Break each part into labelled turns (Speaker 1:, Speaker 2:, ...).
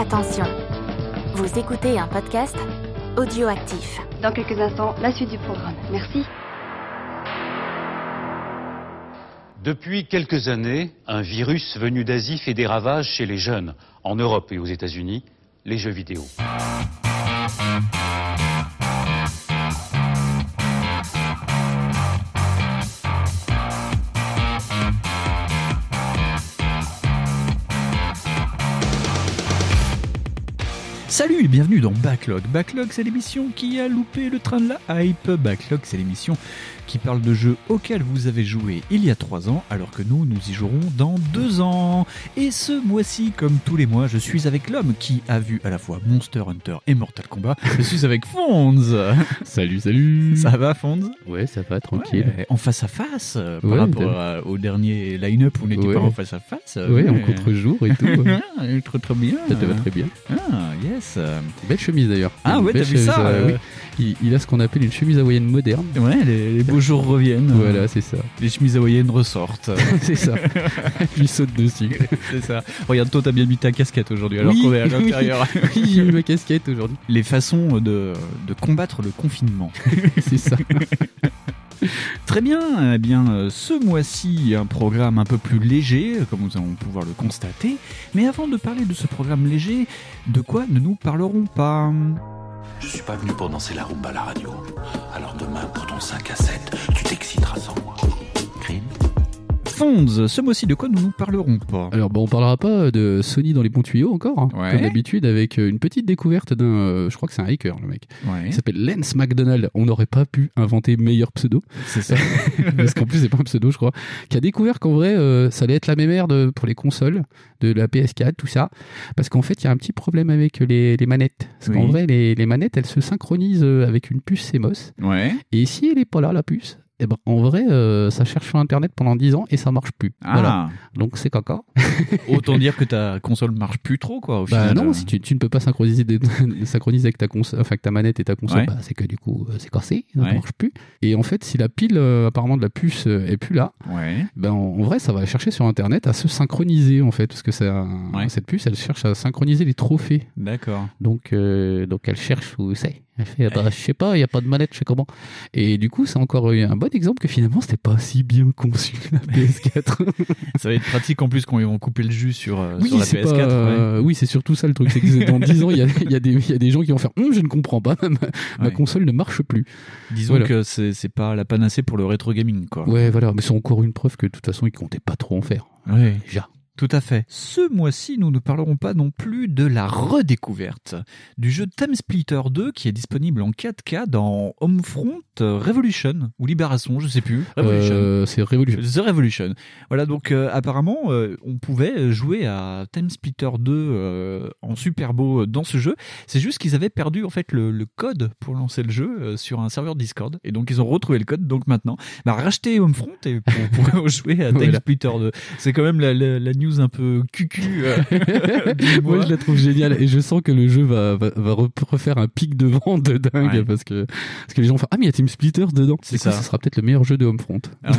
Speaker 1: Attention, vous écoutez un podcast audioactif.
Speaker 2: Dans quelques instants, la suite du programme. Merci.
Speaker 3: Depuis quelques années, un virus venu d'Asie fait des ravages chez les jeunes, en Europe et aux États-Unis, les jeux vidéo.
Speaker 4: Salut et bienvenue dans Backlog. Backlog, c'est l'émission qui a loupé le train de la hype. Backlog, c'est l'émission qui parle de jeux auxquels vous avez joué il y a 3 ans, alors que nous, nous y jouerons dans 2 ans. Et ce mois-ci, comme tous les mois, je suis avec l'homme qui a vu à la fois Monster Hunter et Mortal Kombat. Je suis avec Fonz.
Speaker 5: Salut, salut
Speaker 4: Ça va, Fonz?
Speaker 5: Ouais, ça va, tranquille.
Speaker 4: Ouais, En face à face, euh, par
Speaker 5: Ouais,
Speaker 4: rapport à- au dernier line-up où on n'était
Speaker 5: Ouais.
Speaker 4: pas en face à face.
Speaker 5: Ouais, en contre-jour et tout.
Speaker 4: Ah, très très bien.
Speaker 5: ça te va très bien.
Speaker 4: Ah, yes.
Speaker 5: Belle chemise d'ailleurs.
Speaker 4: Ah ouais, t'as vu ça,
Speaker 5: euh,
Speaker 4: euh,
Speaker 5: oui. il, il a ce qu'on appelle une chemise hawaïenne moderne.
Speaker 4: Ouais, les, les beaux jours reviennent.
Speaker 5: Voilà, c'est ça.
Speaker 4: Les chemises hawaïennes ressortent.
Speaker 5: c'est ça. Je lui saute dessus.
Speaker 4: C'est ça. Regarde, toi, t'as bien mis ta casquette aujourd'hui, alors
Speaker 5: Oui.
Speaker 4: qu'on est à l'intérieur.
Speaker 5: Oui, j'ai mis ma casquette aujourd'hui.
Speaker 4: Les façons de, de combattre le confinement.
Speaker 5: C'est ça.
Speaker 4: Très bien. Eh bien, euh, ce mois-ci, un programme un peu plus léger, comme nous allons pouvoir le constater. Mais avant de parler de ce programme léger, de quoi ne nous parlerons pas?
Speaker 6: Je suis pas venu pour danser la rumba à la radio. Alors demain, pour ton 5 à 7, tu t'exciteras sans
Speaker 4: Fonds, ce mois-ci, de quoi nous nous parlerons pas
Speaker 5: Alors, bon, on parlera pas de Sony dans les bons tuyaux encore, hein,
Speaker 4: Ouais.
Speaker 5: comme d'habitude, avec euh, une petite découverte d'un. euh, je crois que c'est un hacker, le mec.
Speaker 4: Ouais,
Speaker 5: Il s'appelle Lance McDonald. On n'aurait pas pu inventer meilleur pseudo.
Speaker 4: c'est ça.
Speaker 5: parce qu'en plus c'est pas un pseudo je crois, qui a découvert qu'en vrai euh, ça allait être la même merde pour les consoles de la PS4, tout ça, parce qu'en fait il y a un petit problème avec les, les manettes. Parce qu'en vrai les, les manettes elles se synchronisent avec une puce CMOS,
Speaker 4: Ouais.
Speaker 5: et si elle est pas là la puce, eh ben, en vrai, euh, ça cherche sur internet pendant 10 ans et ça marche plus.
Speaker 4: Ah,
Speaker 5: Voilà. Donc c'est caca.
Speaker 4: autant dire que ta console marche plus trop, quoi, au
Speaker 5: Bah
Speaker 4: final.
Speaker 5: non, si tu, tu ne peux pas synchroniser, des- synchroniser avec ta console, enfin ta manette et ta console,
Speaker 4: Ouais.
Speaker 5: bah, c'est que du coup euh, c'est cassé, ça
Speaker 4: Ouais.
Speaker 5: marche plus. Et en fait, si la pile euh, apparemment de la puce euh, est plus là,
Speaker 4: Ouais.
Speaker 5: ben, en, en vrai, ça va chercher sur Internet à se synchroniser, en fait, parce que cette puce, elle cherche à synchroniser les trophées.
Speaker 4: D'accord.
Speaker 5: Donc, donc elle cherche où c'est. Elle fait, bah, je sais pas, il n'y a pas de manette, je sais comment? Et du coup, c'est encore un bon exemple que finalement, c'était pas si bien conçu, la PS4.
Speaker 4: Ça va être pratique en plus quand ils vont couper le jus sur, euh,
Speaker 5: oui,
Speaker 4: sur la
Speaker 5: c'est
Speaker 4: PS4.
Speaker 5: pas,
Speaker 4: ouais.
Speaker 5: euh, oui, c'est surtout ça le truc. C'est que dans 10 ans, il y a, il y, a des- il y a des gens qui vont faire, Hum, je ne comprends pas, ma, ma
Speaker 4: Ouais.
Speaker 5: console ne marche plus.
Speaker 4: Disons
Speaker 5: voilà.
Speaker 4: que c'est c'est pas la panacée pour le rétro gaming, quoi.
Speaker 5: Ouais, voilà. Mais c'est encore une preuve que de toute façon, ils comptaient pas trop en faire.
Speaker 4: Ouais.
Speaker 5: Déjà.
Speaker 4: Tout à fait. Ce mois-ci, nous ne parlerons pas non plus de la redécouverte du jeu Time Splitter 2 qui est disponible en 4K dans Homefront Revolution ou Libération, je sais plus. Revolution.
Speaker 5: Euh, c'est Revolution.
Speaker 4: The Revolution. Voilà, donc euh, apparemment, euh, on pouvait jouer à Time Splitter 2 euh, en super beau dans ce jeu. C'est juste qu'ils avaient perdu en fait le, le code pour lancer le jeu sur un serveur Discord. Et donc ils ont retrouvé le code. Donc maintenant, bah, racheter Homefront et pour, pour jouer à Time
Speaker 5: Voilà.
Speaker 4: Splitter 2. C'est quand même la, la, la news un peu cucu. euh.
Speaker 5: Moi, je la trouve géniale et je sens que le jeu va, va, va re- refaire un pic de vente de dingue
Speaker 4: Ouais.
Speaker 5: parce que parce que les gens faire ah mais il y a Team Splitters dedans.
Speaker 4: C'est
Speaker 5: Du coup,
Speaker 4: ça.
Speaker 5: Ce sera peut-être le meilleur jeu de Homefront.
Speaker 4: Ah,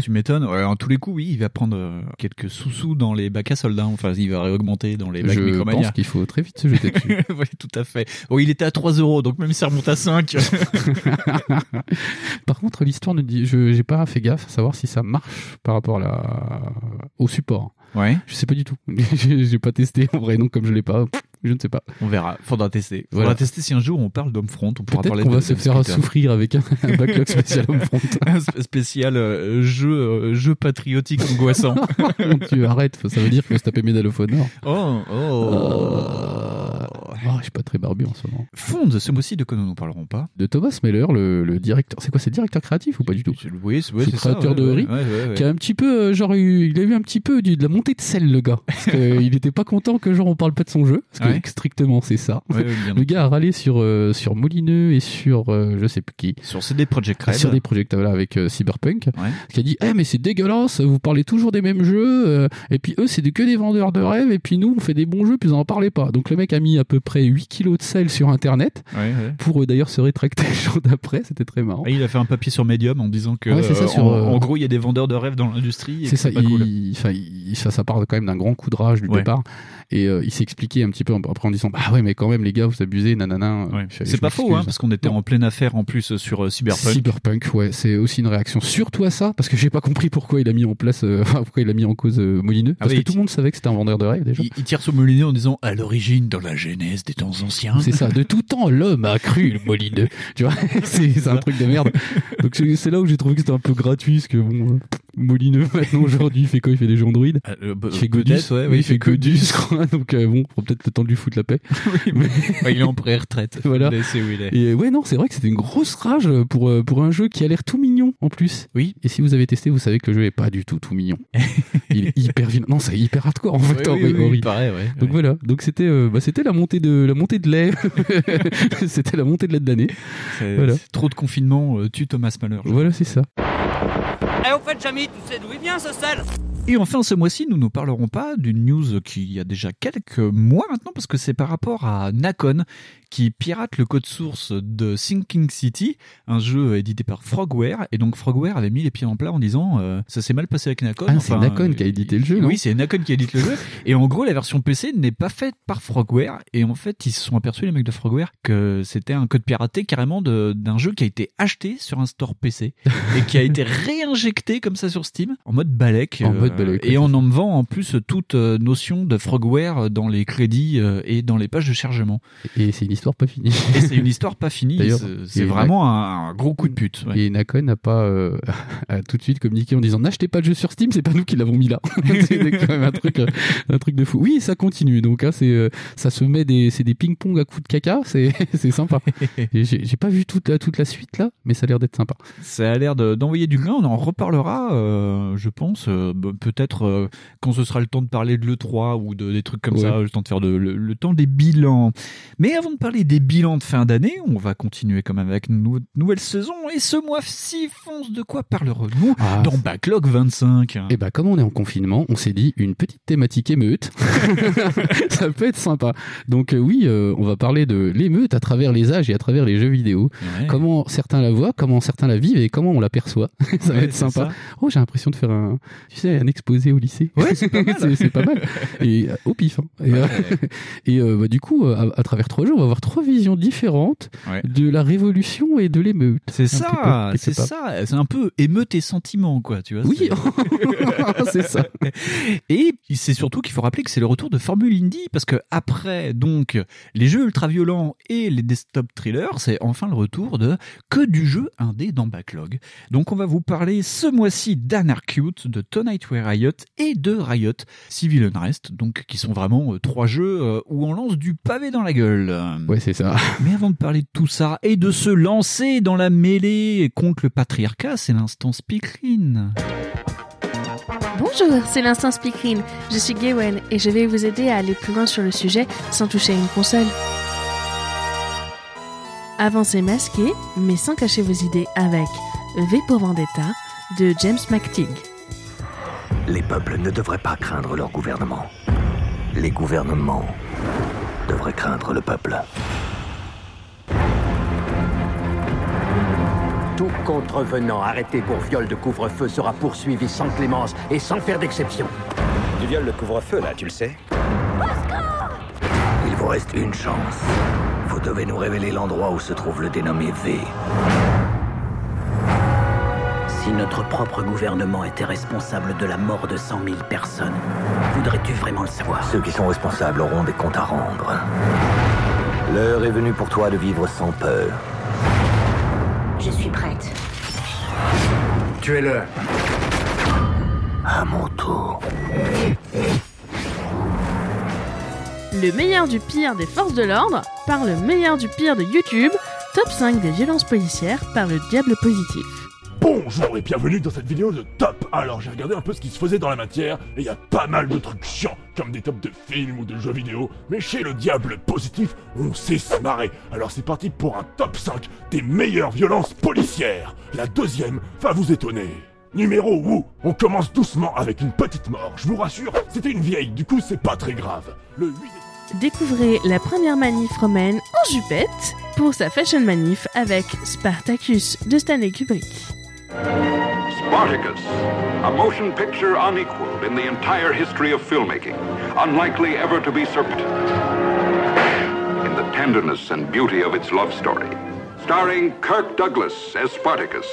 Speaker 4: tu m'étonnes. En tous les coups, oui, il va prendre euh, quelques sous-sous dans les bacs à soldats. Enfin, il va réaugmenter dans les bacs
Speaker 5: je
Speaker 4: Micromania.
Speaker 5: pense qu'il faut très vite se jeter dessus.
Speaker 4: oui, tout à fait. Oh, il était à 3 euros, donc même si ça remonte à 5.
Speaker 5: Par contre, l'histoire ne dit, je j'ai pas fait gaffe à savoir si ça marche par rapport à la, au support.
Speaker 4: Ouais.
Speaker 5: Je sais pas du tout. j'ai pas testé en vrai, donc comme je l'ai pas, je ne sais pas.
Speaker 4: On verra. Faudra tester. Faudra
Speaker 5: Voilà.
Speaker 4: tester si un jour on parle d'Homefront. On pourra parler de
Speaker 5: va se faire souffrir avec un, un backlog spécial Homefront.
Speaker 4: Un sp- spécial euh, jeu, euh, jeu patriotique angoissant.
Speaker 5: Mon Dieu, arrête, faut- ça veut dire faut se taper Medal of Honor.
Speaker 4: oh,
Speaker 5: Euh, oh, je suis pas très barbu en ce moment.
Speaker 4: Fond, ce mois-ci, de quoi nous ne parlerons pas
Speaker 5: De Thomas Meller, le, le directeur. C'est quoi, c'est directeur créatif ou pas du tout?
Speaker 4: Oui, c'est
Speaker 5: le créateur de Ori, Qui a un petit peu, euh, genre, eu- il a eu un petit peu de la montée de sel, le gars. Parce qu'il était pas content que, genre, on parle pas de son jeu. Parce que
Speaker 4: Ouais.
Speaker 5: strictement, c'est ça. Le gars a râlé sur, euh, sur Molineux et sur, euh, je sais plus qui.
Speaker 4: Sur CD Projekt Red.
Speaker 5: Sur des projets voilà, avec euh, Cyberpunk.
Speaker 4: Ouais.
Speaker 5: Qui a dit, eh, mais c'est dégueulasse, vous parlez toujours des mêmes jeux, et puis eux, c'est que des vendeurs de rêves, et puis nous, on fait des bons jeux, puis vous en parlez pas. Donc le mec a mis à peu près 8 kilos de sel sur Internet,
Speaker 4: Ouais, ouais.
Speaker 5: pour euh, d'ailleurs se rétracter le jour d'après, c'était très marrant.
Speaker 4: Ah, il a fait un papier sur Medium en disant que
Speaker 5: Ouais, c'est ça,
Speaker 4: euh,
Speaker 5: sur,
Speaker 4: en,
Speaker 5: euh,
Speaker 4: en gros il y a des vendeurs de rêves dans l'industrie. et
Speaker 5: C'est ça,
Speaker 4: pas
Speaker 5: il, ça, ça part quand même d'un grand coup de rage du départ. Et euh, il s'est expliqué un petit peu après en disant bah ouais mais quand même les gars vous abusez nanana.
Speaker 4: Ouais.
Speaker 5: Je-
Speaker 4: C'est pas faux, hein, parce qu'on était
Speaker 5: Non.
Speaker 4: en pleine affaire en plus euh, sur euh, Cyberpunk.
Speaker 5: Cyberpunk, ouais, c'est aussi une réaction surtout à ça, parce que j'ai pas compris pourquoi il a mis en place, euh, pourquoi il a mis en cause euh, Molineux, parce
Speaker 4: oui,
Speaker 5: que tout le monde savait que c'était un vendeur de rêves déjà.
Speaker 4: Il, il tire sur Molineux en disant à l'origine, dans la genèse des temps anciens.
Speaker 5: C'est ça, de tout temps, l'homme a cru le molineux. Tu vois, c'est un truc de merde. Donc c'est là où j'ai trouvé que c'était un peu gratuit, parce que bon, euh, Molineux maintenant aujourd'hui il fait quoi? Il fait des jeux Android?
Speaker 4: Euh, euh, bah,
Speaker 5: il fait Godus,
Speaker 4: ouais,
Speaker 5: oui, il fait Godus. Donc euh, bon, faut peut-être le temps de lui foutre la paix.
Speaker 4: Ouais, il est en pré-retraite.
Speaker 5: Voilà.
Speaker 4: C'est où il est.
Speaker 5: Et ouais, non, c'est vrai que c'était une grosse rage pour euh, pour un jeu qui a l'air tout mignon en plus.
Speaker 4: Oui.
Speaker 5: Et si vous avez testé, vous savez que le jeu est pas du tout tout mignon. il est hyper vilain. Non, c'est hyper hardcore en fait. en vrai, horrible.
Speaker 4: pareil, ouais.
Speaker 5: Donc voilà, donc c'était euh, bah, c'était la montée de la montée de lait, c'était la montée de lait de l'année. Voilà.
Speaker 4: Trop de confinement euh, tue Thomas Malheur.
Speaker 5: Voilà, c'est ça.
Speaker 7: Eh, au fait, Jamy, tu sais d'où il vient ce sel?
Speaker 4: Et enfin, ce mois-ci, nous ne parlerons pas d'une news qui a déjà quelques mois maintenant, parce que c'est par rapport à Nacon, qui pirate le code source de Sinking City, un jeu édité par Frogware. Et donc Frogware avait mis les pieds en plat en disant euh, ça s'est mal passé avec Nacon.
Speaker 5: Ah, c'est Nacon qui a édité le jeu, non
Speaker 4: Oui, c'est Nacon qui édite le jeu. Et en gros, la version PC n'est pas faite par Frogware. Et en fait, ils se sont aperçus, les mecs de Frogware, que c'était un code piraté carrément de- d'un jeu qui a été acheté sur un store PC et qui a été réinjecté comme ça sur Steam en mode balèque.
Speaker 5: En mode balèque,
Speaker 4: Et
Speaker 5: ouais,
Speaker 4: en enlevant en plus toute euh, notion de Frogware dans les crédits euh, et dans les pages de chargement.
Speaker 5: Et c'est une histoire pas finie.
Speaker 4: Et c'est une histoire pas finie.
Speaker 5: D'ailleurs,
Speaker 4: C'est- vraiment un, un gros coup de pute. ouais.
Speaker 5: Et Nacon n'a pas euh, a tout de suite communiqué en disant n'achetez pas le jeu sur Steam, c'est pas nous qui l'avons mis là. c'est quand même un truc, euh, un truc de fou. Oui, ça continue. Donc hein, c'est euh, ça se met des c'est des ping pong à coups de caca, c'est c'est sympa. Et J'ai j'ai pas vu toute la toute la suite là, mais ça a l'air d'être sympa.
Speaker 4: Ça a l'air de- d'envoyer du grain. On en reparlera, euh, je pense, euh, bah, peut-être euh, quand ce sera le temps de parler de l'E3 ou de, des trucs comme
Speaker 5: Ouais.
Speaker 4: ça, le temps de faire de- le, le temps des bilans. Mais avant de parler des bilans de fin d'année, on va continuer quand même avec une nou- nouvelle saison. Et ce mois-ci, fonce de quoi parlerons-nous
Speaker 5: Ah,
Speaker 4: dans Backlog 25
Speaker 5: Et bah comme on est en confinement, on s'est dit une petite thématique émeute. ça peut être sympa. Donc euh, oui, euh, on va parler de l'émeute à travers les âges et à travers les jeux vidéo.
Speaker 4: Ouais.
Speaker 5: Comment certains la voient, comment certains la vivent et comment on l'aperçoit. ça va être sympa.
Speaker 4: ça.
Speaker 5: Oh, j'ai l'impression de faire un, tu sais, un exposé au lycée.
Speaker 4: Ouais, c'est pas mal.
Speaker 5: c'est c'est pas mal. Et euh, au pif. hein. Et, euh, et euh, bah, du coup, à, à travers trois jeux, on va avoir trois visions différentes
Speaker 4: Ouais.
Speaker 5: de la révolution et de l'émeute.
Speaker 4: C'est ça, c'est ça. C'est un peu émeute et sentiment, quoi, tu vois.
Speaker 5: Oui,
Speaker 4: c'est-
Speaker 5: ça.
Speaker 4: Et c'est surtout qu'il faut rappeler que c'est le retour de Formule Indie parce que après donc les jeux ultra violents et les desktop thrillers, c'est enfin le retour de que du jeu indé dans Backlog. Donc on va vous parler ce mois-ci d'Anarchute, de Tonight Way Riot et de Riot Civil Unrest, donc qui sont vraiment euh, trois jeux euh, où on lance du pavé dans la gueule.
Speaker 5: Ouais, c'est ça.
Speaker 4: Mais avant de parler de tout ça et de se lancer dans la mêlée contre le patriarcat, c'est l'instant speakerine.
Speaker 8: Bonjour, c'est l'instant speakerine. Je suis Gawen et je vais vous aider à aller plus loin sur le sujet sans toucher à une console. Avancez masqué, mais sans cacher vos idées avec V pour Vendetta de James McTeague.
Speaker 9: Les peuples ne devraient pas craindre leur gouvernement. Les gouvernements devraient craindre le peuple.
Speaker 10: Tout contrevenant arrêté pour viol de couvre-feu sera poursuivi sans clémence et sans faire d'exception.
Speaker 11: Tu violes le couvre-feu là, tu le sais
Speaker 9: Il vous reste une chance. Vous devez nous révéler l'endroit où se trouve le dénommé V.
Speaker 10: Si notre propre gouvernement était responsable de la mort de 100 000 personnes, voudrais-tu vraiment le savoir?
Speaker 9: Ceux qui sont responsables auront des comptes à rendre. L'heure est venue pour toi de vivre sans peur.
Speaker 12: Je suis prête.
Speaker 10: Tuez-le
Speaker 9: À mon tour.
Speaker 8: Le meilleur du pire des forces de l'ordre par le meilleur du pire de YouTube, top 5 des violences policières par le diable positif.
Speaker 13: Bonjour et bienvenue dans cette vidéo de top Alors j'ai regardé un peu ce qui se faisait dans la matière, et il y a pas mal de trucs chiants, comme des tops de films ou de jeux vidéo, mais chez le diable positif, on sait se marrer. Alors c'est parti pour un top 5 des meilleures violences policières. La deuxième va vous étonner. Numéro Wu, on commence doucement avec une petite mort. Je vous rassure, c'était une vieille, du coup c'est pas très grave. Le 8
Speaker 8: Découvrez la première manif romaine en jupette pour sa fashion manif avec Spartacus de Stanley Kubrick.
Speaker 14: Spartacus, a motion picture unequaled in the entire history of filmmaking. unlikely ever to be surpassed. In the tenderness and beauty of its love story. Starring Kirk Douglas as Spartacus,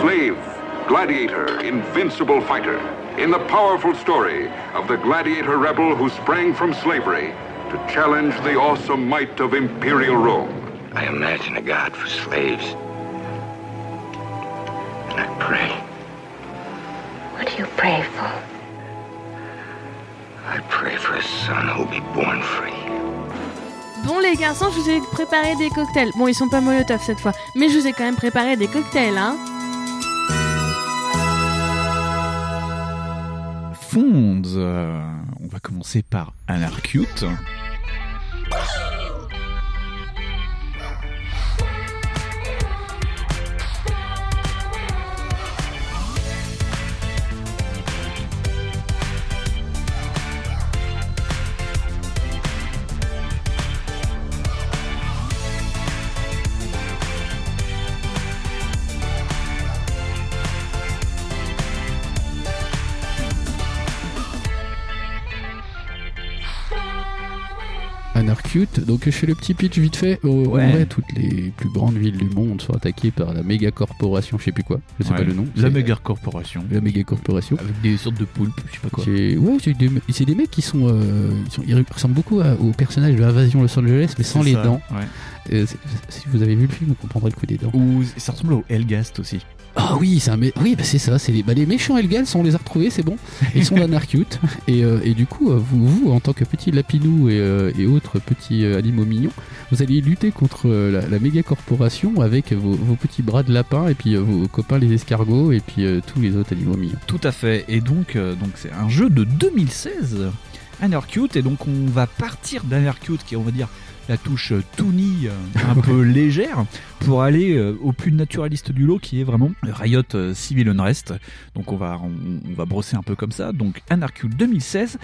Speaker 14: slave, gladiator, invincible fighter. In the powerful story of the gladiator rebel who sprang from slavery to challenge the awesome might of imperial Rome.
Speaker 15: I imagine a God for slaves. And I pray.
Speaker 12: What do you pray for?
Speaker 15: I pray for a son who'll be born free.
Speaker 8: Bon les garçons, je vous ai préparé des cocktails. Bon, ils sont pas molotov cette fois, mais je vous ai quand même préparé des cocktails, hein.
Speaker 4: Fonds. euh, on va commencer par Anarcute.
Speaker 5: Anarcute, donc je fais le petit pitch vite fait. Au-
Speaker 4: Ouais.
Speaker 5: En vrai, toutes les plus grandes villes du monde sont attaquées par la méga corporation, je sais plus quoi, je sais
Speaker 4: Ouais.
Speaker 5: pas le nom.
Speaker 4: La méga corporation.
Speaker 5: La méga corporation.
Speaker 4: Avec des sortes de poulpes, je sais pas quoi.
Speaker 5: C'est ouais, c'est des, c'est des mecs qui sont, euh, ils sont- ils ressemblent beaucoup à- aux personnages de Invasion Los Angeles, mais sans
Speaker 4: C'est
Speaker 5: les
Speaker 4: ça,
Speaker 5: dents.
Speaker 4: ouais.
Speaker 5: Euh, si vous avez vu le film, vous comprendrez le coup des dents.
Speaker 4: Ou ça ressemble au Hellgast aussi.
Speaker 5: Ah oui, c'est un mé- oui, bah c'est ça. C'est les, bah les méchants Elgals, on les a retrouvés, c'est bon. Ils sont d'Anarcute. Et, euh, et du coup, euh, vous, vous, en tant que petit lapinou et, euh, et autres petits animaux mignons, vous allez lutter contre la, la méga corporation avec vos, vos petits bras de lapin et puis vos copains les escargots et puis tous les autres animaux mignons.
Speaker 4: Tout à fait. Et donc, donc c'est un jeu de 2016, Anarcute. Et donc, on va partir d'Anarcute, qui est, on va dire, la touche euh, Toonie euh, un peu légère, pour aller euh, au plus naturaliste du lot, qui est vraiment Riot Civil Unrest. Donc, on va, on, on va brosser un peu comme ça. Donc, Anarcute 2016,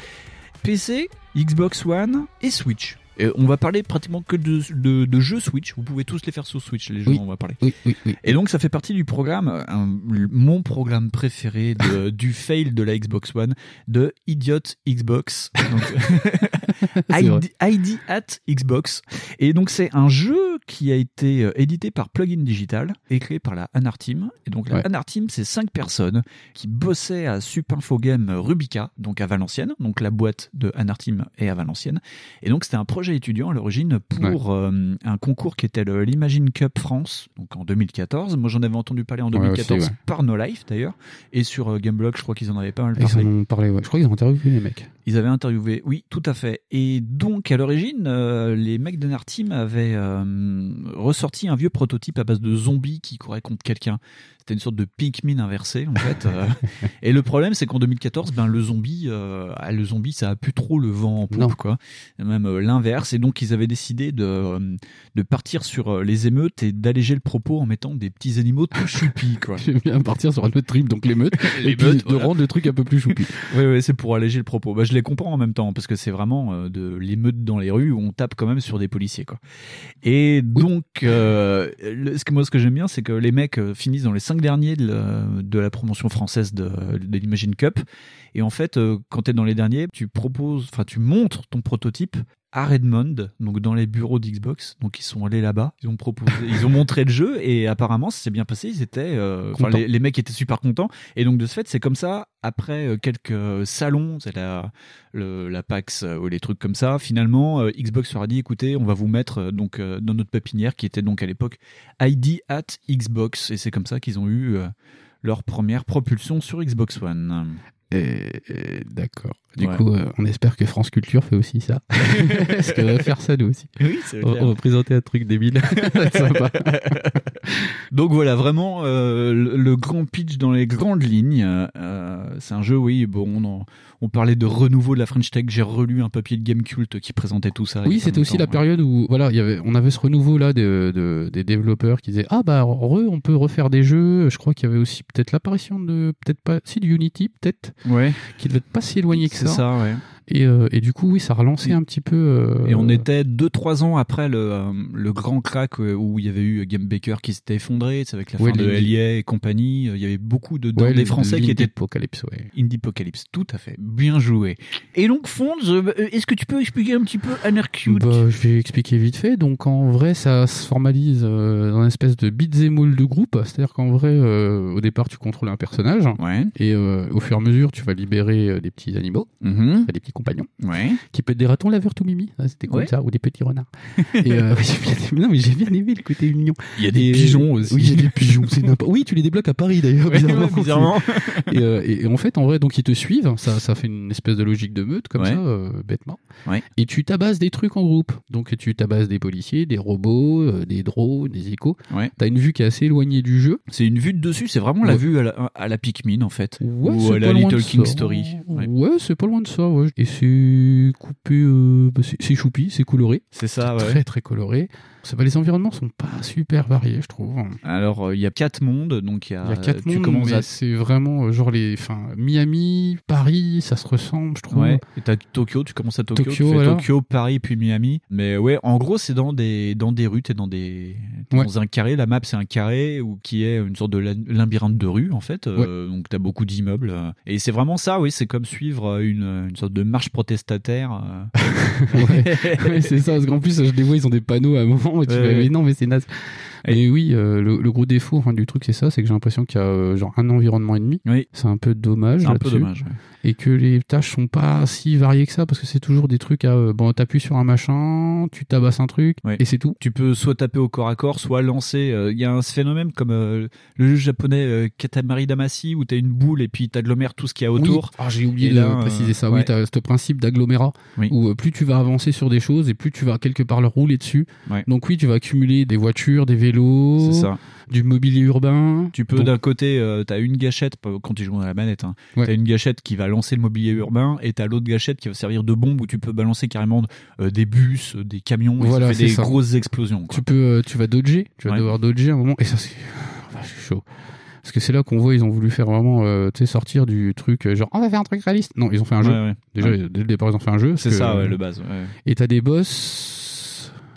Speaker 4: PC, Xbox One et Switch. Et on va parler pratiquement que de, de- de jeux Switch. Vous pouvez tous les faire sur Switch, les jeux
Speaker 5: Oui.
Speaker 4: dont on va parler.
Speaker 5: Oui, oui, oui.
Speaker 4: Et donc ça fait partie du programme, un- mon programme préféré de- du fail de la Xbox One, de Idiot Xbox. Donc. ID, ID at Xbox. Et donc c'est un jeu qui a été euh, édité par Plugin Digital et créé par la Anar Team. Et donc la
Speaker 5: Ouais.
Speaker 4: Anar Team, c'est cinq personnes qui bossaient à Supinfo Game Rubica, donc à Valenciennes. Donc la boîte de Anar Team est à Valenciennes. Et donc c'était un projet étudiant à l'origine pour euh, un concours qui était l'Imagine Cup France, donc en 2014. Moi j'en avais entendu parler en
Speaker 5: Ouais,
Speaker 4: 2014
Speaker 5: aussi, ouais.
Speaker 4: par No Life d'ailleurs. Et sur euh, Gameblog, je crois qu'ils en avaient pas mal
Speaker 5: Ils
Speaker 4: parlé.
Speaker 5: en ont parlé, ouais. Je crois qu'ils ont interviewé les mecs.
Speaker 4: Ils avaient interviewé, oui, tout à fait. Et donc, à l'origine, euh, les mecs de Team avaient euh, ressorti un vieux prototype à base de zombies qui couraient contre quelqu'un. C'était une sorte de Pikmin inversé, en fait. et le problème, c'est qu'en 2014, ben, le zombie, le zombie, ça a plus trop le vent en poupe, quoi. Même euh, Et donc, ils avaient décidé de, euh, de partir sur euh, les émeutes et d'alléger le propos en mettant des petits animaux tout choupis, quoi.
Speaker 5: J'aime bien partir sur un autre trip, donc l'émeute, et puis de
Speaker 4: voilà.
Speaker 5: rendre le truc un peu plus choupi.
Speaker 4: Oui, oui, c'est pour alléger le propos. Bah, je les comprends en même temps, parce que c'est vraiment euh, de l'émeute dans les rues où on tape quand même sur des policiers. Quoi. Et donc, euh, le- ce que moi, ce que j'aime bien, c'est que les mecs finissent dans les cinq derniers de la, de la promotion française de, de l'Imagine Cup. Et en fait, quand tu es dans les derniers, tu proposes, enfin, tu montres ton prototype à Redmond, donc dans les bureaux d'Xbox. Donc ils sont allés là-bas, ils ont proposé, ils ont montré le jeu et apparemment ça s'est bien passé. Ils étaient, euh, les, les mecs étaient super contents. Et donc de ce fait, c'est comme ça. Après euh, quelques salons, c'est la le, la PAX euh, ou les trucs comme ça. Finalement, euh, Xbox leur a dit écoutez, on va vous mettre donc dans notre pépinière qui était donc à l'époque ID at Xbox et c'est comme ça qu'ils ont eu leur première propulsion sur Xbox One.
Speaker 5: D'accord. Du
Speaker 4: Ouais.
Speaker 5: coup, euh, on espère que France Culture fait aussi ça. Parce qu'on va faire ça nous aussi.
Speaker 4: Oui, c'est
Speaker 5: on, on va présenter un truc débile. Ça va être sympa.
Speaker 4: Donc voilà, vraiment euh, le, le grand pitch dans les grandes lignes. Euh, c'est un jeu, oui. Bon, on, en- on parlait de renouveau de la French Tech. J'ai relu un papier de Gamecult qui présentait tout ça.
Speaker 5: Oui, c'était aussi la période où voilà, il y avait, on avait ce renouveau là de, de- des développeurs qui disaient ah bah re, on peut refaire des jeux. Je crois qu'il y avait aussi peut-être l'apparition de peut-être pas si de Unity peut-être
Speaker 4: Ouais.
Speaker 5: qui devait être pas si éloigné que
Speaker 4: C'est
Speaker 5: ça.
Speaker 4: ça, ouais.
Speaker 5: Et, euh, et du coup, oui, ça relançait un petit peu. euh,
Speaker 4: Et on était 2-3 ans après le, euh, le grand crack où il y avait eu Game Baker qui s'était effondré, avec la
Speaker 5: Ouais,
Speaker 4: fin de LIA et compagnie. Il y avait beaucoup de
Speaker 5: Ouais,
Speaker 4: des Français qui étaient
Speaker 5: Apocalypse, ouais.
Speaker 4: Indie Apocalypse, tout à fait. Bien joué. Et donc, Fonds, est-ce que tu peux expliquer un petit peu Anarcute
Speaker 5: Bah, je vais expliquer vite fait. Donc, en vrai, ça se formalise dans une espèce de beat'em all de groupe. C'est-à-dire qu'en vrai, au départ, tu contrôles un personnage. Et au fur et à mesure, tu vas libérer des petits animaux,
Speaker 4: Mhm.
Speaker 5: des petits compagnons,
Speaker 4: Ouais.
Speaker 5: qui peut être des ratons laveurs tout mimi. C'était comme
Speaker 4: Ouais.
Speaker 5: ça, ou des petits renards. et euh, bien non, mais j'ai bien aimé le côté mignon.
Speaker 4: Il y a des
Speaker 5: Et-
Speaker 4: pigeons aussi.
Speaker 5: Oui, il y a des pigeons. C'est n'importe. Oui, tu les débloques à Paris d'ailleurs.
Speaker 4: Ouais,
Speaker 5: bizarrement.
Speaker 4: ouais, bizarrement.
Speaker 5: et, euh, et- et en fait, en vrai, donc ils te suivent. Ça, ça fait une espèce de logique de meute comme ça, euh, bêtement.
Speaker 4: Ouais.
Speaker 5: Et tu tabasses des trucs en groupe. Donc tu tabasses des policiers, des robots, euh, des drones, des échos.
Speaker 4: Ouais.
Speaker 5: T'as une vue qui est assez éloignée du jeu.
Speaker 4: C'est une vue de dessus, c'est vraiment la vue à la, à la Pikmin en fait. Ou à la Little King. Story. Ouais.
Speaker 5: Ouais, c'est pas loin de ça. Ouais. Et c'est coupé, euh, bah, c'est choupi, c'est coloré.
Speaker 4: C'est ça, ouais.
Speaker 5: Très très coloré. Ça va, les environnements sont pas super variés, je trouve.
Speaker 4: Alors, euh, il y a quatre mondes, donc il y a,
Speaker 5: Il y a quatre
Speaker 4: tu
Speaker 5: mondes, mais
Speaker 4: à
Speaker 5: c'est vraiment euh, genre les, enfin Miami, Paris, ça se ressemble, je trouve.
Speaker 4: Ouais, et t'as Tokyo, tu commences à Tokyo,
Speaker 5: Tokyo,
Speaker 4: tu fais
Speaker 5: voilà.
Speaker 4: Tokyo, Paris, puis Miami. Mais ouais, en gros, c'est dans des, dans des rues, t'es dans des, dans un carré, la map c'est un carré, ou qui est une sorte de la- labyrinthe de rue, en fait. Euh, donc t'as beaucoup d'immeubles. Et c'est vraiment ça, oui, c'est comme suivre une, une sorte de marche protestataire. euh.
Speaker 5: ouais, Ouais, c'est ça, parce qu'en plus, je les vois, ils ont des panneaux à un moment, et tu
Speaker 4: Ouais,
Speaker 5: fais, mais non, mais c'est naze. Et oui, euh, le, le gros défaut enfin, du truc, c'est ça, c'est que j'ai l'impression qu'il y a euh, genre un environnement et demi.
Speaker 4: Oui.
Speaker 5: C'est un peu dommage.
Speaker 4: Un peu dommage, ouais.
Speaker 5: Et que les tâches sont pas si variées que ça, parce que c'est toujours des trucs à, euh, bon, t'appuies sur un machin, tu tabasses un truc, et c'est tout.
Speaker 4: Tu peux soit taper au corps à corps, soit lancer. Il y a un phénomène comme le jeu japonais Katamari Damacy où t'as une boule et puis t'agglomères tout ce qu'il y a autour.
Speaker 5: Oui. Ah, j'ai oublié de préciser ça.
Speaker 4: ouais.
Speaker 5: Oui, t'as ce principe d'agglomérat où plus tu vas avancer sur des choses et plus tu vas quelque part leur rouler dessus.
Speaker 4: Ouais.
Speaker 5: Donc oui, tu vas accumuler des voitures, des vélos,
Speaker 4: C'est ça.
Speaker 5: du mobilier urbain.
Speaker 4: Tu peux d'un côté, euh, t'as une gâchette quand tu joues dans la manette. Hein,
Speaker 5: Ouais.
Speaker 4: T'as une gâchette qui va lancer le mobilier urbain et t'as l'autre gâchette qui va servir de bombe où tu peux balancer carrément euh, des bus, euh, des camions. Et
Speaker 5: Voilà,
Speaker 4: ça fait
Speaker 5: c'est
Speaker 4: des
Speaker 5: ça.
Speaker 4: grosses explosions. quoi.
Speaker 5: tu peux, euh, tu vas dodger, tu vas
Speaker 4: Ouais.
Speaker 5: devoir dodger un moment et ça c'est, ah, chaud. Parce que c'est là qu'on voit ils ont voulu faire vraiment, euh, tu sais, sortir du truc euh, genre on va faire un truc réaliste. Non, ils ont fait un jeu.
Speaker 4: Ouais.
Speaker 5: Déjà
Speaker 4: Ouais.
Speaker 5: dès le départ ils ont fait un jeu.
Speaker 4: C'est
Speaker 5: que,
Speaker 4: ça, ouais, le base.
Speaker 5: Et t'as des boss,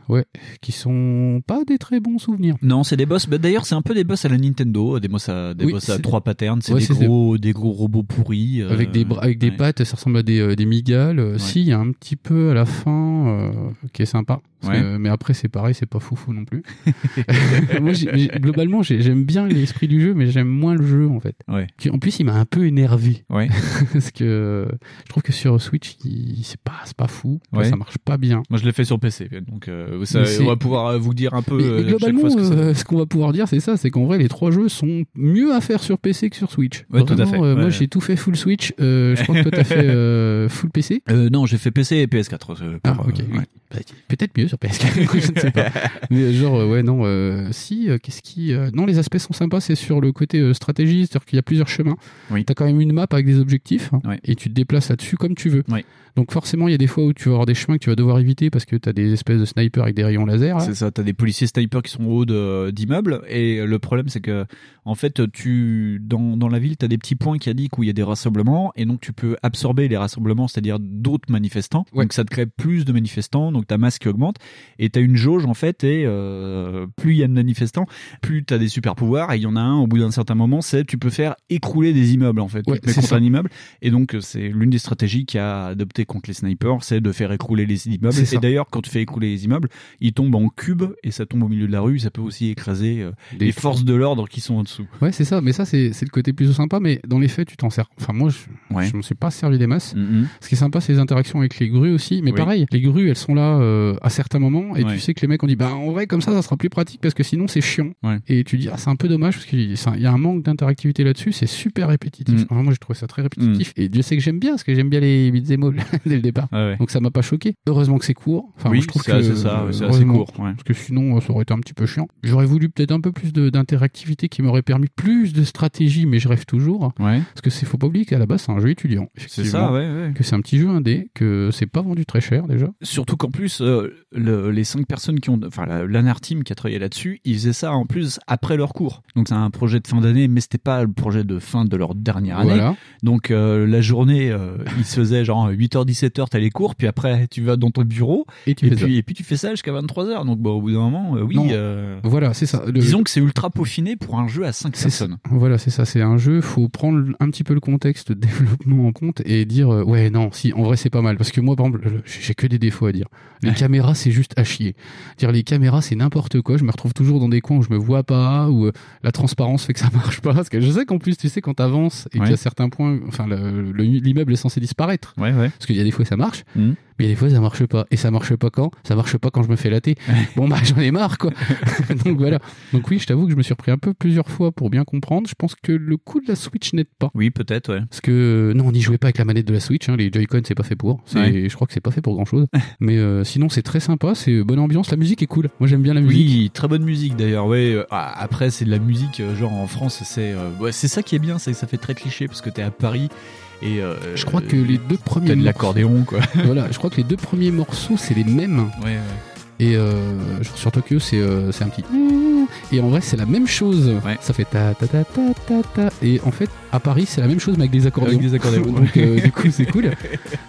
Speaker 5: ouais, qui sont pas des très bons souvenirs.
Speaker 4: Non, c'est des boss. bah, D'ailleurs, c'est un peu des boss à la Nintendo, des boss à, des
Speaker 5: Oui,
Speaker 4: boss à trois patterns. C'est
Speaker 5: Ouais,
Speaker 4: des gros, des gros robots pourris. euh,
Speaker 5: avec des avec des
Speaker 4: ouais.
Speaker 5: pattes, ça ressemble à des, euh, des migales. Euh, Si, il y a un petit peu à la fin euh, qui est sympa.
Speaker 4: Ouais.
Speaker 5: que- mais après, c'est pareil, c'est pas foufou non plus. Moi, globalement, j'ai- j'aime bien l'esprit du jeu, mais j'aime moins le jeu en fait.
Speaker 4: Ouais.
Speaker 5: En plus, il m'a un peu énervé.
Speaker 4: Ouais.
Speaker 5: Parce que euh, je trouve que sur Switch, c'est pas, pas fou.
Speaker 4: Ouais.
Speaker 5: Ça marche pas bien.
Speaker 4: Moi, je l'ai fait sur PC, donc euh, ça,
Speaker 5: Mais c'est-
Speaker 4: on va pouvoir euh, vous dire un peu
Speaker 5: Mais,
Speaker 4: euh,
Speaker 5: mais
Speaker 4: chaque
Speaker 5: globalement,
Speaker 4: fois ce que ça
Speaker 5: euh, ce qu'on va pouvoir dire, c'est ça, c'est qu'en vrai, les trois jeux sont mieux à faire sur PC que sur Switch.
Speaker 4: Ouais, tout à fait.
Speaker 5: euh,
Speaker 4: Ouais.
Speaker 5: Moi, j'ai tout fait full Switch. Euh, je crois que toi, t'as fait euh, full PC.
Speaker 4: Euh, non, j'ai fait PC et PS4. euh,
Speaker 5: Ah, ok.
Speaker 4: euh, ouais.
Speaker 5: Bah, Peut-être mieux sur PS4, je ne sais pas. Mais euh, genre, euh, ouais, non, euh, si, euh, qu'est-ce qui. euh, non, les aspects sont sympas, c'est sur le côté stratégie, c'est-à-dire qu'il y a plusieurs chemins.
Speaker 4: Oui.
Speaker 5: Tu as quand même une map avec des objectifs hein,
Speaker 4: Ouais.
Speaker 5: et tu te déplaces là-dessus comme tu veux.
Speaker 4: Ouais.
Speaker 5: Donc forcément, il y a des fois où tu vas avoir des chemins que tu vas devoir éviter parce que tu as des espèces de snipers avec des rayons laser.
Speaker 4: C'est ça, t'as des policiers snipers qui sont au haut d'immeubles et le problème c'est que en fait tu dans, dans la ville t'as des petits points qui indiquent où il y a des rassemblements et donc tu peux absorber les rassemblements, c'est-à-dire d'autres manifestants. Donc ça te crée plus de manifestants, donc ta masse qui augmente et t'as une jauge en fait et euh, plus il y a de manifestants, plus t'as des super pouvoirs et il y en a un au bout d'un certain moment c'est tu peux faire écrouler des immeubles en fait.
Speaker 5: Ouais,
Speaker 4: tu contre un immeuble et donc c'est l'une des stratégies qui a adopté contre les snipers, c'est de faire écrouler les immeubles. Et d'ailleurs, quand tu fais écrouler les immeubles, ils tombent en cube et ça tombe au milieu de la rue. Ça peut aussi écraser euh,
Speaker 5: Des-
Speaker 4: les forces de l'ordre qui sont en dessous.
Speaker 5: Ouais, c'est ça, mais ça, c'est le côté plutôt sympa, mais dans les faits, tu t'en sers. Enfin, moi, je,
Speaker 4: Ouais.
Speaker 5: je me suis pas servi des masses.
Speaker 4: Mhm.
Speaker 5: Ce qui est sympa, c'est les interactions avec les grues aussi. Mais
Speaker 4: Oui.
Speaker 5: pareil, les grues, elles sont là euh, à certains moments, et
Speaker 4: Ouais.
Speaker 5: tu sais que les mecs ont dit, bah en vrai, comme ça, ça sera plus pratique parce que sinon, c'est chiant.
Speaker 4: Ouais.
Speaker 5: Et tu dis, ah, c'est un peu dommage parce qu'il y a un manque d'interactivité là-dessus, c'est super répétitif.
Speaker 4: Mm.
Speaker 5: Enfin, moi, j'ai trouvé ça très répétitif. Et Dieu sait que j'aime bien, parce que j'aime bien les beat'em all dès le départ.
Speaker 4: Ah ouais.
Speaker 5: Donc ça m'a pas choqué. Heureusement que c'est court. Enfin,
Speaker 4: Oui,
Speaker 5: moi, je trouve que
Speaker 4: ça, c'est assez
Speaker 5: heureusement,
Speaker 4: court, ouais.
Speaker 5: Parce que sinon, ça aurait été un petit peu chiant. J'aurais voulu peut-être un peu plus d'interactivité qui m'aurait permis plus de stratégie, mais je rêve toujours.
Speaker 4: Ouais.
Speaker 5: Parce que c'est faut pas oublier qu'à la base, c'est un jeu étudiant.
Speaker 4: C'est ça, ouais.
Speaker 5: Que c'est un petit jeu indé, que c'est pas vendu très cher déjà.
Speaker 4: Surtout qu'en plus, euh, le- les cinq personnes qui ont, enfin la- l'ANAR team qui a travaillé là-dessus, ils faisaient ça en plus après leur cours. Donc c'est un projet de fin d'année, mais c'était pas le projet de fin de leur dernière année.
Speaker 5: Voilà.
Speaker 4: Donc euh, la journée, euh, ils se faisaient genre 8h 17h t'as les cours, puis après tu vas dans ton bureau
Speaker 5: Et tu fais
Speaker 4: puis
Speaker 5: ça.
Speaker 4: et puis tu fais ça jusqu'à 23h. Donc bon, au bout d'un moment, euh, oui.
Speaker 5: Non.
Speaker 4: euh,
Speaker 5: Voilà, c'est ça. Le-
Speaker 4: Disons que c'est ultra peaufiné pour un jeu à 5
Speaker 5: C'est ça.
Speaker 4: personnes.
Speaker 5: Voilà, c'est ça. C'est un jeu. Faut prendre un petit peu le contexte de développement en compte et dire ouais non si en vrai c'est pas mal parce que moi par exemple le- j'ai que des défauts à dire. Les caméras c'est juste à chier. Dire les caméras c'est n'importe quoi. Je me retrouve toujours dans des coins où je me vois pas ou euh, la transparence fait que ça marche pas. Parce que je sais qu'en plus tu sais quand t'avances et
Speaker 4: Ouais.
Speaker 5: qu'il y a certains points, enfin le- le- l'immeuble est censé disparaître.
Speaker 4: Ouais ouais.
Speaker 5: Parce qu'il y a des fois ça marche.
Speaker 4: Mhm.
Speaker 5: Mais des fois ça marche pas. Et ça marche pas quand? Ça marche pas quand je me fais latter. Bon bah j'en ai marre quoi. Donc voilà. Donc oui, je t'avoue que je me suis repris un peu plusieurs fois pour bien comprendre. Je pense que le coup de la Switch n'aide pas.
Speaker 4: Oui, peut-être, ouais.
Speaker 5: Parce que non, on n'y jouait pas avec la manette de la Switch. Hein. Les Joy-Con c'est pas fait pour. C'est-
Speaker 4: Ouais.
Speaker 5: Je crois que c'est pas fait pour grand chose. Mais euh, sinon c'est très sympa. C'est bonne ambiance. La musique est cool. Moi j'aime bien la musique.
Speaker 4: Oui, très bonne musique d'ailleurs. Ouais. euh, ah, après, c'est de la musique euh, genre en France, c'est euh, ouais, c'est ça qui est bien, c'est que ça fait très cliché parce que t'es à Paris et euh,
Speaker 5: Je crois que les deux premiers
Speaker 4: t'as de
Speaker 5: morceaux-
Speaker 4: l'accordéon quoi.
Speaker 5: voilà, je crois que les deux premiers morceaux c'est les mêmes.
Speaker 4: Ouais, ouais.
Speaker 5: Et euh, sur Tokyo, c'est euh, c'est un petit. Et en vrai, c'est la même chose. Ça fait ta ta ta ta ta ta. Et en fait, à Paris, c'est la même chose mais avec des accordéons.
Speaker 4: Avec des accordéons,
Speaker 5: Donc euh, du coup, c'est cool.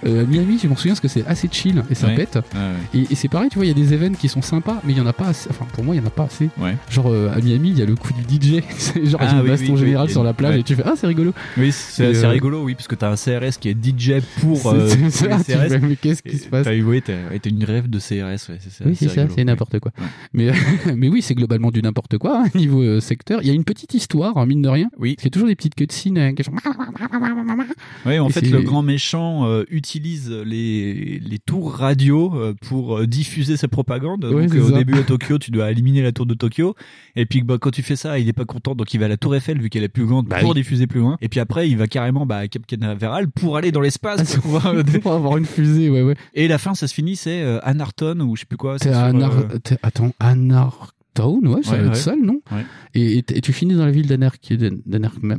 Speaker 5: Euh, à Miami, je m'en souviens parce que c'est assez chill et ça
Speaker 4: Ouais.
Speaker 5: pète.
Speaker 4: Ouais.
Speaker 5: Et, et c'est pareil, tu vois, il y a des événements qui sont sympas, mais il y en a pas assez. Enfin, pour moi, il y en a pas assez. Genre euh, à Miami, il y a le coup du DJ. Genre
Speaker 4: Ah
Speaker 5: ils ont
Speaker 4: oui,
Speaker 5: baston
Speaker 4: oui, oui,
Speaker 5: général
Speaker 4: il y a
Speaker 5: sur la plage et tu fais ah c'est rigolo.
Speaker 4: Oui, c'est rigolo, oui, parce que t'as un CRS qui est DJ pour,
Speaker 5: C'est- ça,
Speaker 4: CRS.
Speaker 5: fais, mais qu'est-ce qui se passe
Speaker 4: T'as eu, ouais, t'as une rêve de CRS, ouais, c'est ça.
Speaker 5: Oui, c'est ça, c'est n'importe quoi. Mais oui, c'est globalement du n'importe quoi, hein, niveau euh, secteur. Il y a une petite histoire, hein, mine de rien.
Speaker 4: Oui.
Speaker 5: A toujours des petites cutscenes. hein, sont-
Speaker 4: Oui, en
Speaker 5: Et
Speaker 4: fait,
Speaker 5: c'est-
Speaker 4: le grand méchant euh, utilise les, les tours radio euh, pour euh, diffuser sa propagande.
Speaker 5: Ouais,
Speaker 4: donc,
Speaker 5: c'est
Speaker 4: au
Speaker 5: ça.
Speaker 4: début, à Tokyo, tu dois éliminer la tour de Tokyo. Et puis, bah, quand tu fais ça, il est pas content, donc il va à la tour Eiffel, vu qu'elle est plus grande,
Speaker 5: Bah
Speaker 4: pour diffuser plus loin. Et puis après, il va carrément bah, à Cap Canaveral pour aller dans l'espace. pour pouvoir-
Speaker 5: pour avoir une fusée, ouais, ouais.
Speaker 4: Et la fin, ça se finit, c'est euh, Anarton, ou je sais plus quoi. C'est sur,
Speaker 5: Anar...
Speaker 4: euh,
Speaker 5: Attends, Anartown, ouais, ça
Speaker 4: Ouais,
Speaker 5: être
Speaker 4: ouais.
Speaker 5: ça le nom.
Speaker 4: Ouais.
Speaker 5: Et, et et tu finis dans la ville d'Anarchman.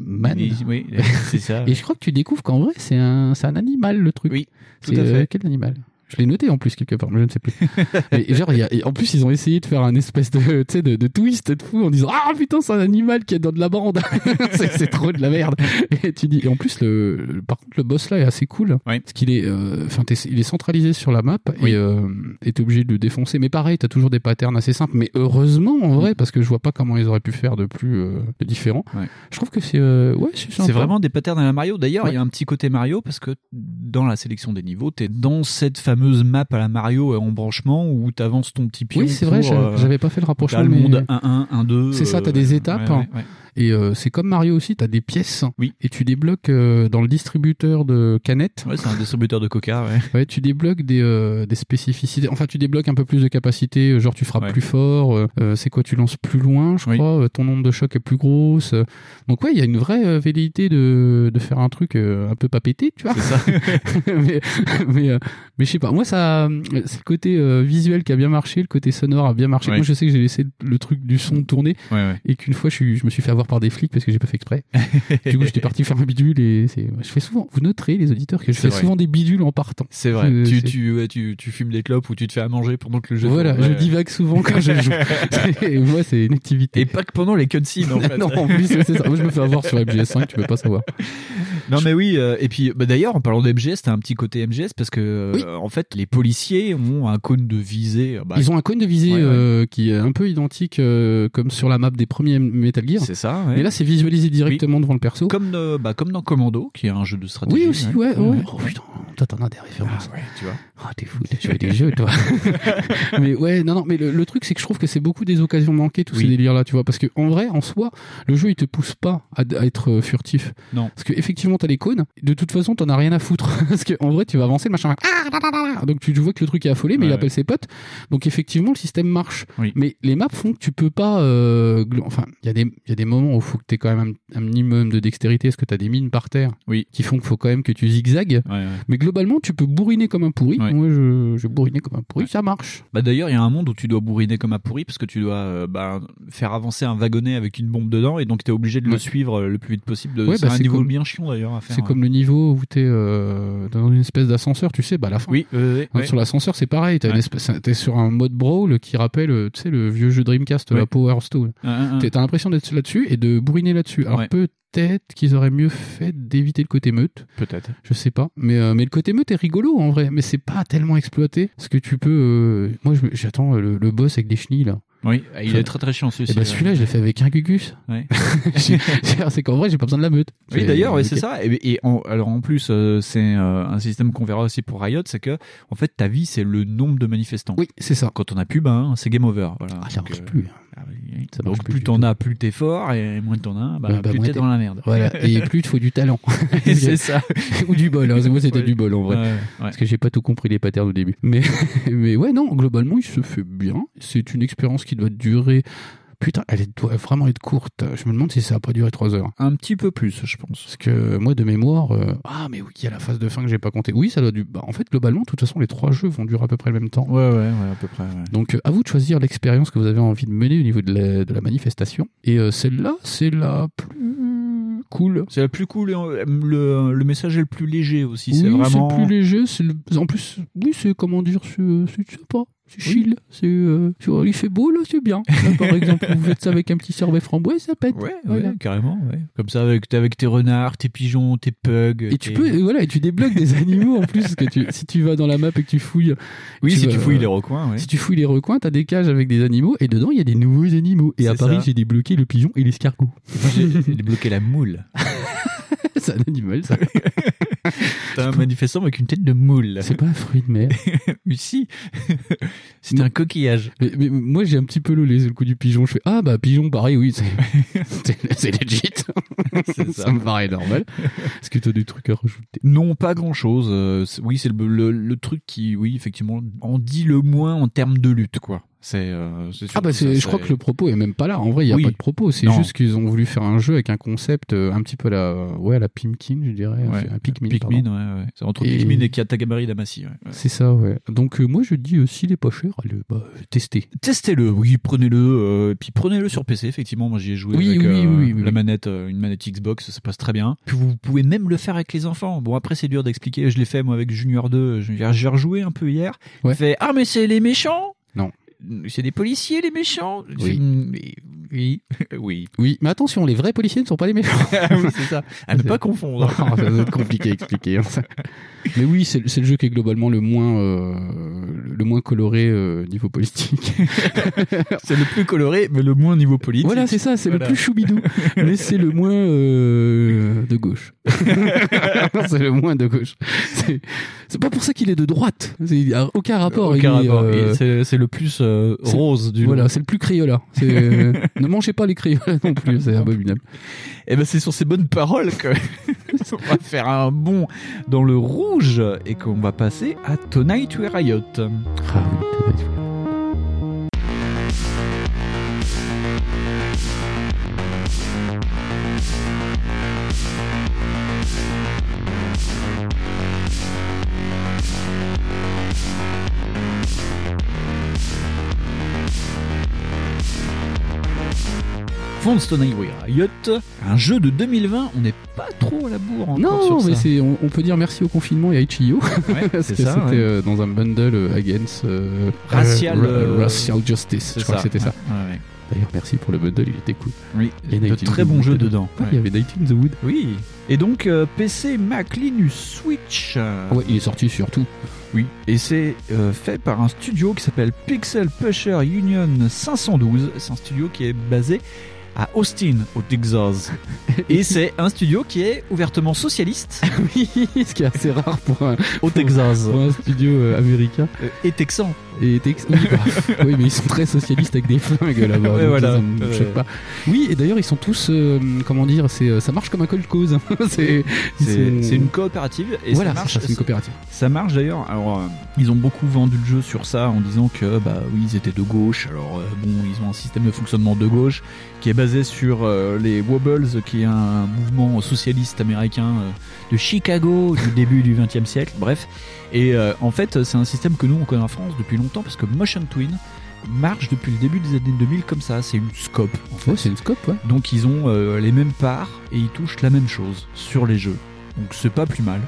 Speaker 4: Oui, c'est ça.
Speaker 5: Et je crois que tu découvres qu'en vrai, c'est un, c'est un animal, le truc.
Speaker 4: Oui, tout à fait.
Speaker 5: euh, quel animal? Je l'ai noté en plus quelque part, mais je ne sais plus. et genre, il y a- et en plus, ils ont essayé de faire un espèce de, de, de twist de fou en disant ah putain c'est un animal qui est dans de la bande. c'est, trop de la merde. Et tu dis et en plus le, le- par contre le boss là est assez cool parce qu'il est, euh, enfin il est centralisé sur la map et euh, t'es obligé de le défoncer. Mais pareil, t'as toujours des patterns assez simples. Mais heureusement en vrai parce que je vois pas comment ils auraient pu faire de plus euh, de différent. Je trouve que c'est euh, ouais c'est,
Speaker 4: vraiment des patterns à la Mario. D'ailleurs, il
Speaker 5: Ouais.
Speaker 4: y a un petit côté Mario parce que dans la sélection des niveaux, t'es dans cette fameuse map à la Mario euh, en branchement où t'avances ton petit pion.
Speaker 5: Oui, c'est vrai, j'avais-
Speaker 4: euh,
Speaker 5: j'avais pas fait le rapprochement,
Speaker 4: t'as le
Speaker 5: mais-
Speaker 4: monde 1-1, 1-2.
Speaker 5: C'est ça, t'as
Speaker 4: euh,
Speaker 5: des étapes.
Speaker 4: ouais, ouais, ouais.
Speaker 5: Et euh, c'est comme Mario aussi, t'as des pièces.
Speaker 4: Oui.
Speaker 5: Et tu débloques euh, dans le distributeur de canettes.
Speaker 4: Ouais, c'est un distributeur de coca, ouais.
Speaker 5: Ouais, tu débloques des, euh, des spécificités. Enfin, tu débloques un peu plus de capacité. euh, Genre, tu frappes
Speaker 4: Ouais.
Speaker 5: plus fort. c'est quoi Tu lances plus loin, je crois. ton nombre de chocs est plus grosse. Donc, ouais, il y a une vraie velléité de, de faire un truc un peu pas pété, tu vois.
Speaker 4: C'est ça.
Speaker 5: mais, mais, mais je sais pas. Moi, ça, c'est le côté visuel qui a bien marché. Le côté sonore a bien marché.
Speaker 4: Ouais.
Speaker 5: Moi, je sais que j'ai laissé le truc du son tourner. Et qu'une fois, je, suis- je me suis fait avoir par des flics parce que j'ai pas fait exprès. du coup, j'étais parti faire un bidule et c'est, je fais souvent, vous noterez, les auditeurs, que je fais
Speaker 4: vrai.
Speaker 5: souvent des bidules en partant.
Speaker 4: C'est vrai.
Speaker 5: Euh,
Speaker 4: tu, tu, ouais, tu, tu fumes des clopes ou tu te fais à manger pendant que le jeu
Speaker 5: Voilà, je
Speaker 4: ouais.
Speaker 5: divague souvent quand je joue. et moi, c'est une activité.
Speaker 4: Et pas que pendant les cutscenes, en fait.
Speaker 5: non, en plus, c'est ça. Moi, je me fais avoir sur MGS5, tu peux pas savoir.
Speaker 4: Non mais oui, euh, et puis bah, d'ailleurs en parlant de MGS, t'as un petit côté MGS parce que euh, en fait les policiers ont un cône de visée. euh, bah,
Speaker 5: Ils ont un cône de visée
Speaker 4: Ouais, ouais.
Speaker 5: euh, qui est un peu identique euh, comme sur la map des premiers Metal Gear.
Speaker 4: C'est ça. ouais.
Speaker 5: Mais là, c'est visualisé directement devant le perso.
Speaker 4: comme de- bah, comme dans Commando, qui est un jeu de stratégie.
Speaker 5: Oui, aussi, ouais, ouais. Oh putain, t'en as des références.
Speaker 4: Ah, ouais, tu vois.
Speaker 5: Ah, t'es fou, t'as joué des jeux, toi. mais ouais, non, non, mais le, le truc, c'est que je trouve que c'est beaucoup des occasions manquées, tous
Speaker 4: Oui.
Speaker 5: ces délires-là, tu vois. Parce que, en vrai, en soi, le jeu, il te pousse pas à, à être euh, furtif.
Speaker 4: Non.
Speaker 5: Parce que, effectivement, t'as les cônes. De toute façon, t'en as rien à foutre. parce que, en vrai, tu vas avancer, le machin. Ah. Donc, tu vois que le truc est affolé, mais
Speaker 4: Ouais,
Speaker 5: il
Speaker 4: ouais.
Speaker 5: appelle ses potes. Donc, effectivement, le système marche.
Speaker 4: Oui.
Speaker 5: Mais les maps font que tu peux pas, euh, enfin, il y a des, il y a des moments où il faut que t'aies quand même un, un minimum de dextérité, parce que t'as des mines par terre.
Speaker 4: Oui.
Speaker 5: Qui font qu'il faut quand même que tu zigzagues.
Speaker 4: Ouais.
Speaker 5: Mais globalement, tu peux bourriner comme un pourri.
Speaker 4: Ouais.
Speaker 5: Moi, je, je bourrinais comme un pourri, ça marche.
Speaker 4: Bah d'ailleurs, il y a un monde où tu dois bourriner comme un pourri parce que tu dois euh, bah, faire avancer un wagonnet avec une bombe dedans et donc tu es obligé de le
Speaker 5: Ouais.
Speaker 4: suivre le plus vite possible.
Speaker 5: Ouais,
Speaker 4: c'est
Speaker 5: bah,
Speaker 4: un niveau
Speaker 5: comme-
Speaker 4: bien chiant d'ailleurs à faire.
Speaker 5: C'est comme le niveau où t'es euh, dans une espèce d'ascenseur, tu sais, bah à la fin.
Speaker 4: Oui, euh,
Speaker 5: Hein. Sur l'ascenseur, c'est pareil. Espèce- T'es sur un mode brawl qui rappelle, euh, tu sais, le vieux jeu Dreamcast, la Power Stone. T'as l'impression d'être là-dessus et de bourriner là-dessus. Alors
Speaker 4: Ouais.
Speaker 5: Peut-être qu'ils auraient mieux fait d'éviter le côté meute.
Speaker 4: Peut-être.
Speaker 5: Je sais pas. Mais, euh, mais le côté meute est rigolo en vrai. Mais c'est pas tellement exploité. Parce que tu peux. euh, Moi, je me- j'attends euh, le, le boss avec des chenilles là.
Speaker 4: Oui, il est très très chiant
Speaker 5: Et
Speaker 4: celui-ci.
Speaker 5: bah celui-là, je l'ai fait avec un gugus.
Speaker 4: Ouais.
Speaker 5: C'est qu'en vrai, j'ai pas besoin de la meute.
Speaker 4: Oui, d'ailleurs, ouais, c'est ça. Et, et en- alors en plus, euh, c'est un système qu'on verra aussi pour Riot, c'est que en fait, ta vie, c'est le nombre de manifestants.
Speaker 5: Oui, c'est ça.
Speaker 4: Quand on a plus, ben, c'est game over. Voilà.
Speaker 5: Ah, ça
Speaker 4: Donc,
Speaker 5: marche
Speaker 4: euh,
Speaker 5: plus.
Speaker 4: Ah
Speaker 5: Ça
Speaker 4: donc
Speaker 5: plus
Speaker 4: t'en as, plus t'es fort, et moins t'en as, bah,
Speaker 5: bah,
Speaker 4: plus
Speaker 5: moins
Speaker 4: t'es dans la merde.
Speaker 5: Voilà. Et plus il te faut du talent.
Speaker 4: c'est ça.
Speaker 5: Ou du bol. hein. Moi, c'était
Speaker 4: Ouais.
Speaker 5: du bol en vrai.
Speaker 4: Ouais, ouais.
Speaker 5: Parce que j'ai pas tout compris les patterns au début. Mais, mais ouais, non, globalement, il se fait bien. C'est une expérience qui doit durer. Putain, elle doit vraiment être courte. Je me demande si ça a pas duré 3 heures.
Speaker 4: Un petit peu plus, je pense.
Speaker 5: Parce que moi, de mémoire, euh, ah, mais oui, il y a la phase de fin que j'ai pas compté. Oui, ça doit du. Bah, en fait, globalement, de toute façon, les trois jeux vont durer à peu près le même temps.
Speaker 4: Ouais, ouais, ouais, à peu près. ouais.
Speaker 5: Donc, euh, à vous de choisir l'expérience que vous avez envie de mener au niveau de la, de la manifestation. Et euh, celle-là, c'est la plus cool.
Speaker 4: C'est la plus cool. et, Le, le message est le plus léger aussi. c'est
Speaker 5: Oui,
Speaker 4: vraiment.
Speaker 5: c'est le plus léger. c'est le- En plus, oui, c'est comment dire, c'est c'est sympa. C'est chill. C'est, euh, il fait beau là, c'est bien. Là, par exemple, vous faites ça avec un petit sorbet framboise, ça pète.
Speaker 4: Ouais,
Speaker 5: Voilà.
Speaker 4: ouais, carrément. Ouais. Comme ça, avec, avec tes renards, tes pigeons, tes pugs.
Speaker 5: Et tu peux, et voilà, et tu débloques des animaux en plus, parce que tu, si tu vas dans la map et que tu fouilles.
Speaker 4: Oui, si
Speaker 5: vas-
Speaker 4: tu fouilles les recoins. Ouais.
Speaker 5: Si tu fouilles les recoins, t'as des cages avec des animaux, et dedans, il y a des nouveaux animaux. Et à Paris, j'ai débloqué le pigeon et l'escargot.
Speaker 4: J'ai débloqué la moule.
Speaker 5: c'est un animal, ça.
Speaker 4: T'as un manifestant avec une tête de moule.
Speaker 5: C'est pas un fruit de mer.
Speaker 4: Mais si. C'était un coquillage.
Speaker 5: Mais, mais moi, j'ai un petit peu le, le coup du pigeon. Je fais, ah bah, pigeon, pareil, oui, c'est, c'est, c'est legit.
Speaker 4: C'est
Speaker 5: ça.
Speaker 4: ça.
Speaker 5: me paraît normal. Est-ce que t'as des trucs à rajouter?
Speaker 4: Non, pas grand chose. oui, c'est le, le, le truc qui, oui, effectivement, en dit le moins en termes de lutte, quoi. C'est, euh,
Speaker 5: Ah bah, c'est, je crois que le propos est même pas là. En vrai, il y a
Speaker 4: Oui.
Speaker 5: pas de propos. C'est
Speaker 4: Non.
Speaker 5: juste qu'ils ont voulu faire un jeu avec un concept euh, un petit peu la, ouais, la Pimkin, je dirais.
Speaker 4: Ouais,
Speaker 5: un Pikmin.
Speaker 4: Pikmin, ouais, ouais. C'est entre
Speaker 5: Et-
Speaker 4: Pikmin et Katagamari Damacy. Ouais.
Speaker 5: C'est ça, ouais. Donc, euh, moi, je dis, euh, s'il est pas cher, allez, bah, testez.
Speaker 4: Testez-le, oui, prenez-le, puis prenez-le sur PC, effectivement. Moi, j'y ai joué
Speaker 5: Oui,
Speaker 4: avec
Speaker 5: oui,
Speaker 4: la manette, une manette Xbox, ça passe très bien. Puis vous pouvez même le faire avec les enfants. Bon, après, c'est dur d'expliquer. Je l'ai fait, moi, avec Junior 2. Je- J'ai rejoué un peu hier. Fait, ah, mais c'est les méchants?
Speaker 5: Non.
Speaker 4: C'est des policiers, les méchants?
Speaker 5: Oui.
Speaker 4: Mais- oui, oui.
Speaker 5: Oui, mais attention, les vrais policiers ne sont pas les méchants.
Speaker 4: oui, c'est ça. À ne pas confondre.
Speaker 5: Oh, ça va être compliqué à expliquer. hein. Mais oui, c'est le jeu qui est globalement le moins, euh, le moins coloré euh, niveau politique.
Speaker 4: c'est le plus coloré, mais le moins niveau politique.
Speaker 5: Voilà, c'est ça, c'est
Speaker 4: Voilà.
Speaker 5: le plus choubidou. mais c'est le moins euh, de gauche. c'est le moins de gauche. C'est pas pour ça qu'il est de droite. Il a aucun rapport.
Speaker 4: Aucun rapport.
Speaker 5: euh,
Speaker 4: C'est le plus euh, rose du
Speaker 5: Voilà, c'est le plus. C'est, euh, ne mangez pas les crayolas non plus, c'est abominable.
Speaker 4: Et ben c'est sur ces bonnes paroles que on va faire un bond dans le rouge et qu'on va passer à Tonight We Riot.
Speaker 5: Ah oui, Tonight
Speaker 4: Fonds Tonight We Riot, un jeu de 2020, on n'est pas trop à la bourre encore
Speaker 5: Non,
Speaker 4: sur
Speaker 5: mais
Speaker 4: ça.
Speaker 5: c'est, on, on peut dire merci au confinement et à Itch.io.
Speaker 4: Ouais,
Speaker 5: Parce
Speaker 4: c'est
Speaker 5: que
Speaker 4: ça,
Speaker 5: c'était
Speaker 4: ouais.
Speaker 5: euh, dans un bundle euh, against euh,
Speaker 4: Racial,
Speaker 5: racial justice. Je crois
Speaker 4: ça,
Speaker 5: que c'était ça.
Speaker 4: ouais.
Speaker 5: D'ailleurs, merci pour le bundle, il était cool.
Speaker 4: Oui,
Speaker 5: Et
Speaker 4: de
Speaker 5: Night in
Speaker 4: très bons jeux
Speaker 5: dedans.
Speaker 4: dedans.
Speaker 5: Ouais, Il y avait Night in the Wood.
Speaker 4: Oui. Et donc euh, PC, Mac, Linux, Switch. euh,
Speaker 5: Ouais, il est sorti sur tout.
Speaker 4: Oui. Et c'est euh, fait par un studio qui s'appelle Pixel Pusher Union 512. C'est un studio qui est basé à Austin, au Texas. Et c'est un studio qui est ouvertement socialiste
Speaker 5: oui, ce qui est assez rare pour un,
Speaker 4: au Texas.
Speaker 5: pour un studio euh, américain.
Speaker 4: Et texan.
Speaker 5: Et oui, bah, oui, mais ils sont très socialistes avec des flingues là-bas.
Speaker 4: Ouais, voilà.
Speaker 5: ça me
Speaker 4: Ouais.
Speaker 5: choque pas. Oui, et d'ailleurs, ils sont tous, euh, comment dire, c'est, euh, ça marche comme un cold cause. c'est, sont-
Speaker 4: c'est une coopérative et
Speaker 5: Voilà,
Speaker 4: ça marche.
Speaker 5: ça, une coopérative.
Speaker 4: Ça marche d'ailleurs. Alors, euh, ils ont beaucoup vendu le jeu sur ça en disant que bah oui, ils étaient de gauche. Alors euh, bon, ils ont un système de fonctionnement de gauche qui est basé sur les Wobbles, qui est un mouvement socialiste américain de Chicago du début du XXe siècle. Bref, et euh, en fait, c'est un système que nous on connaît en France depuis longtemps parce que Motion Twin marche depuis le début des années 2000 comme ça. C'est une scope. En fait.
Speaker 5: Ouais, c'est une scope, ouais.
Speaker 4: Donc ils ont euh, les mêmes parts et ils touchent la même chose sur les jeux. Donc c'est pas plus mal.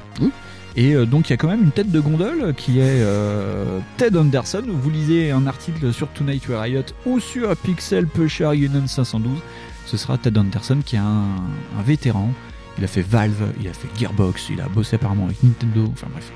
Speaker 4: Et euh, donc il y a quand même une tête de gondole qui est euh, Ted Anderson. Vous lisez un article sur Tonight We Riot ou sur Pixel Pusher Union 512. Ce sera Ted Anderson qui est un, un vétéran. Il a fait Valve, il a fait Gearbox, il a bossé apparemment avec Nintendo, enfin bref.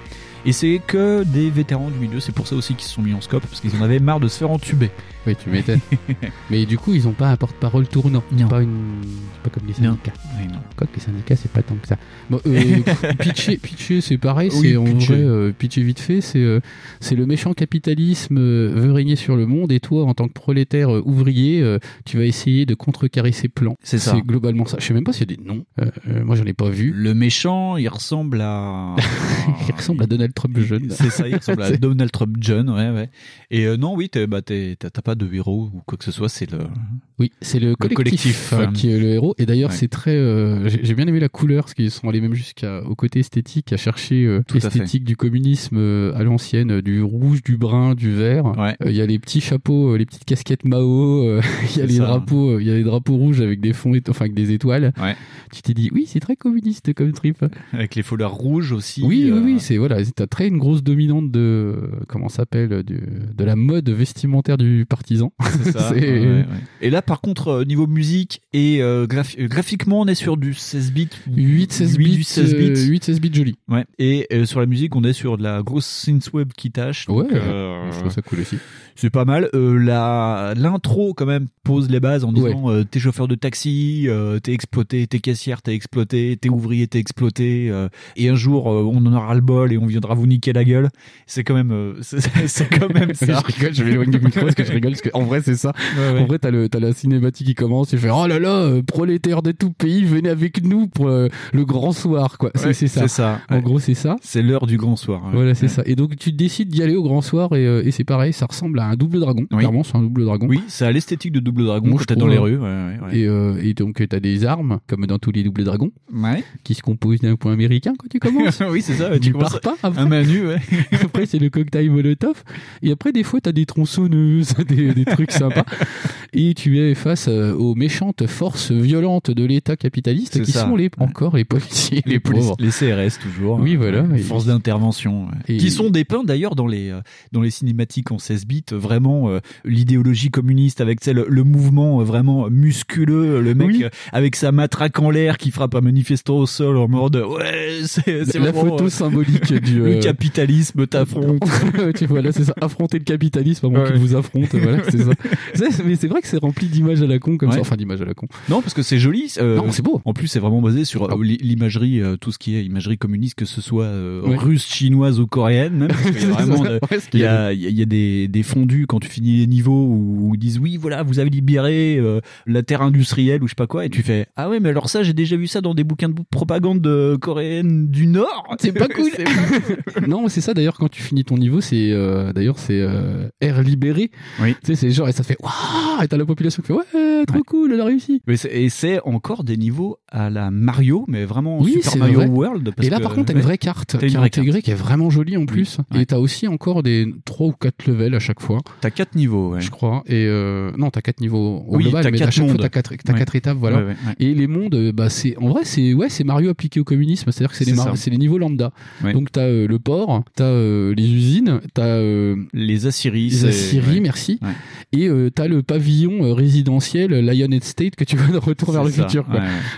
Speaker 4: Et c'est que des vétérans du milieu, c'est pour ça aussi qu'ils se sont mis en scope, parce qu'ils en avaient marre de se faire entuber.
Speaker 5: Oui, tu m'étonnes. mais du coup, ils ont pas un porte-parole tournant. C'est pas une, c'est pas comme les syndicats.
Speaker 4: Oui, non.
Speaker 5: Quoi que les syndicats, c'est pas tant que ça. Bon, euh, pitcher, pitcher, c'est pareil.
Speaker 4: Oui,
Speaker 5: c'est en
Speaker 4: pitcher.
Speaker 5: vrai, euh, pitcher vite fait. C'est, euh, c'est le méchant capitalisme veut régner sur le monde et toi, en tant que prolétaire ouvrier, tu vas essayer de contrecarrer ses plans.
Speaker 4: C'est ça.
Speaker 5: C'est globalement ça. Je sais même pas s'il y a des noms. Moi, j'en ai pas vu.
Speaker 4: Le méchant, il ressemble à.
Speaker 5: Il ressemble à Donald Trump jeune.
Speaker 4: C'est ça, il ressemble à Donald Trump John, ouais, ouais. Et non, oui, t'es- bah, t'es- t'as pas de héros ou quoi que ce soit, c'est le.
Speaker 5: Oui, c'est le collectif,
Speaker 4: collectif,
Speaker 5: euh,
Speaker 4: euh,
Speaker 5: qui est le héros. Et d'ailleurs,
Speaker 4: ouais.
Speaker 5: c'est très. euh, J'ai j'ai bien aimé la couleur, parce qu'ils sont allés même jusqu'au côté esthétique, à chercher euh,
Speaker 4: Tout à
Speaker 5: l'esthétique du communisme euh, à l'ancienne, euh, du rouge, du brun, du vert. Il y a les petits chapeaux, les petites casquettes Mao. Il y a
Speaker 4: C'est
Speaker 5: les
Speaker 4: ça.
Speaker 5: drapeaux, il y a les drapeaux rouges avec des fonds, enfin avec des étoiles. Tu t'es dit, oui, c'est très communiste comme trip.
Speaker 4: Avec les foulards rouges aussi.
Speaker 5: Oui, oui, oui, c'est voilà, t'as très une grosse dominante de comment ça s'appelle de la mode vestimentaire du partisan.
Speaker 4: C'est ça. Ouais, ouais. Et là, par contre, euh, niveau musique et euh, graphi- euh, graphiquement, on est sur du 16 bits.
Speaker 5: 8 16
Speaker 4: 8
Speaker 5: bits,
Speaker 4: du 16 bits.
Speaker 5: euh, 8 16 bits joli.
Speaker 4: Ouais. Et euh, sur la musique, on est sur de la grosse synthwave qui tâche.
Speaker 5: Ouais,
Speaker 4: donc, euh,
Speaker 5: je trouve ça cool aussi.
Speaker 4: C'est pas mal. Euh, la l'intro quand même pose les bases en disant euh, t'es chauffeur de taxi, euh, t'es exploité, t'es caissière, t'es exploité, t'es ouvrier, t'es exploité. euh, et un jour on en aura le bol et on viendra vous niquer la gueule. C'est quand même euh, c'est quand même ça.
Speaker 5: je rigole, je m'éloigne du micro parce que je rigole parce qu'en vrai c'est ça.
Speaker 4: Ouais, ouais.
Speaker 5: En vrai t'as le t'as la cinématique qui commence, tu fais oh là là prolétaires de tout pays venez avec nous pour le grand soir quoi. C'est
Speaker 4: Ouais,
Speaker 5: ça.
Speaker 4: ça.
Speaker 5: En
Speaker 4: Ouais.
Speaker 5: gros c'est ça.
Speaker 4: C'est l'heure du grand soir. ouais.
Speaker 5: Voilà, c'est
Speaker 4: Ouais.
Speaker 5: ça. Et donc tu décides d'y aller au grand soir et, euh, et c'est pareil, ça ressemble à un double dragon. Clairement, c'est un double dragon.
Speaker 4: Oui, ça a l'esthétique de double dragon
Speaker 5: Moi,
Speaker 4: quand
Speaker 5: je
Speaker 4: t'es dans les rues. ouais, ouais, ouais.
Speaker 5: Et, euh, et donc t'as des armes comme dans tous les doubles dragons
Speaker 4: Ouais.
Speaker 5: qui se composent d'un point américain quand tu commences.
Speaker 4: oui, c'est ça.
Speaker 5: tu
Speaker 4: commences
Speaker 5: pars pas après.
Speaker 4: un manu, ouais.
Speaker 5: après c'est le cocktail molotov et après des fois t'as des tronçonneuses des, des trucs sympas et tu es face euh, aux méchantes forces violentes de l'état capitaliste qui
Speaker 4: ça.
Speaker 5: sont les encore les policiers les,
Speaker 4: les,
Speaker 5: pauvres
Speaker 4: les CRS toujours.
Speaker 5: Oui, voilà.
Speaker 4: Ouais,
Speaker 5: Et-
Speaker 4: Force d'intervention. ouais.
Speaker 5: Et-
Speaker 4: Qui sont dépeints d'ailleurs dans les euh, dans les cinématiques en 16 bits, vraiment euh, l'idéologie communiste avec le, le mouvement euh, vraiment musculeux, le mec
Speaker 5: Oui.
Speaker 4: euh, avec sa matraque en l'air qui frappe un manifestant au sol en mode ouais c'est
Speaker 5: la
Speaker 4: vraiment,
Speaker 5: photo
Speaker 4: euh,
Speaker 5: symbolique du
Speaker 4: le
Speaker 5: euh,
Speaker 4: capitalisme t'affronte.
Speaker 5: tu vois là c'est ça affronter le capitalisme avant
Speaker 4: Ouais.
Speaker 5: qu'il vous affronte voilà c'est ça C'est- mais c'est vrai que c'est rempli d'images à la con comme
Speaker 4: Ouais.
Speaker 5: ça enfin d'images à la con
Speaker 4: Non, parce que c'est joli. euh,
Speaker 5: Non, c'est beau.
Speaker 4: En plus, c'est vraiment basé sur euh, l'i- l'imagerie, euh, tout ce qui est imagerie communiste, que ce soit euh, russe, chinoise ou coréenne, même. Parce qu'il y a
Speaker 5: C'est
Speaker 4: vraiment
Speaker 5: ça.
Speaker 4: de-
Speaker 5: Ouais, ce
Speaker 4: il y
Speaker 5: a
Speaker 4: il y des, des quand tu finis les niveaux où ils disent oui, voilà, vous avez libéré euh, la terre industrielle ou je sais pas quoi, et tu fais ah ouais, mais alors ça, j'ai déjà vu ça dans des bouquins de propagande de coréenne du Nord.
Speaker 5: C'est pas cool. non, c'est ça d'ailleurs quand tu finis ton niveau, c'est euh, d'ailleurs c'est euh, air libéré.
Speaker 4: Oui.
Speaker 5: Tu sais, c'est genre et ça fait waouh et t'as la population qui fait ouais trop cool, elle a réussi.
Speaker 4: Mais et c'est encore des niveaux à la Mario, mais vraiment
Speaker 5: Oui,
Speaker 4: Super Mario
Speaker 5: vrai.
Speaker 4: World. parce
Speaker 5: et là
Speaker 4: que-
Speaker 5: par contre t'as une vraie carte qui est intégrée, qui est vraiment jolie en plus.
Speaker 4: Ouais.
Speaker 5: Et t'as aussi encore des trois ou quatre levels à chaque fois.
Speaker 4: T'as quatre niveaux, ouais.
Speaker 5: Je crois. Et euh, non, t'as quatre niveaux au
Speaker 4: Oui,
Speaker 5: global, mais à chaque fois t'as quatre, t'as
Speaker 4: Ouais.
Speaker 5: quatre étapes, voilà.
Speaker 4: Ouais.
Speaker 5: Et les mondes, euh, bah c'est en vrai c'est ouais c'est Mario appliqué au communisme, c'est-à-dire que c'est les,
Speaker 4: C'est
Speaker 5: mar-
Speaker 4: ça.
Speaker 5: c'est les niveaux lambda. Donc t'as euh, le port, t'as euh, les usines, t'as euh,
Speaker 4: Les Assyries.
Speaker 5: les Assyries, merci. Et euh, t'as le pavillon résidentiel Lionhead State que tu vois dans Retour vers le futur.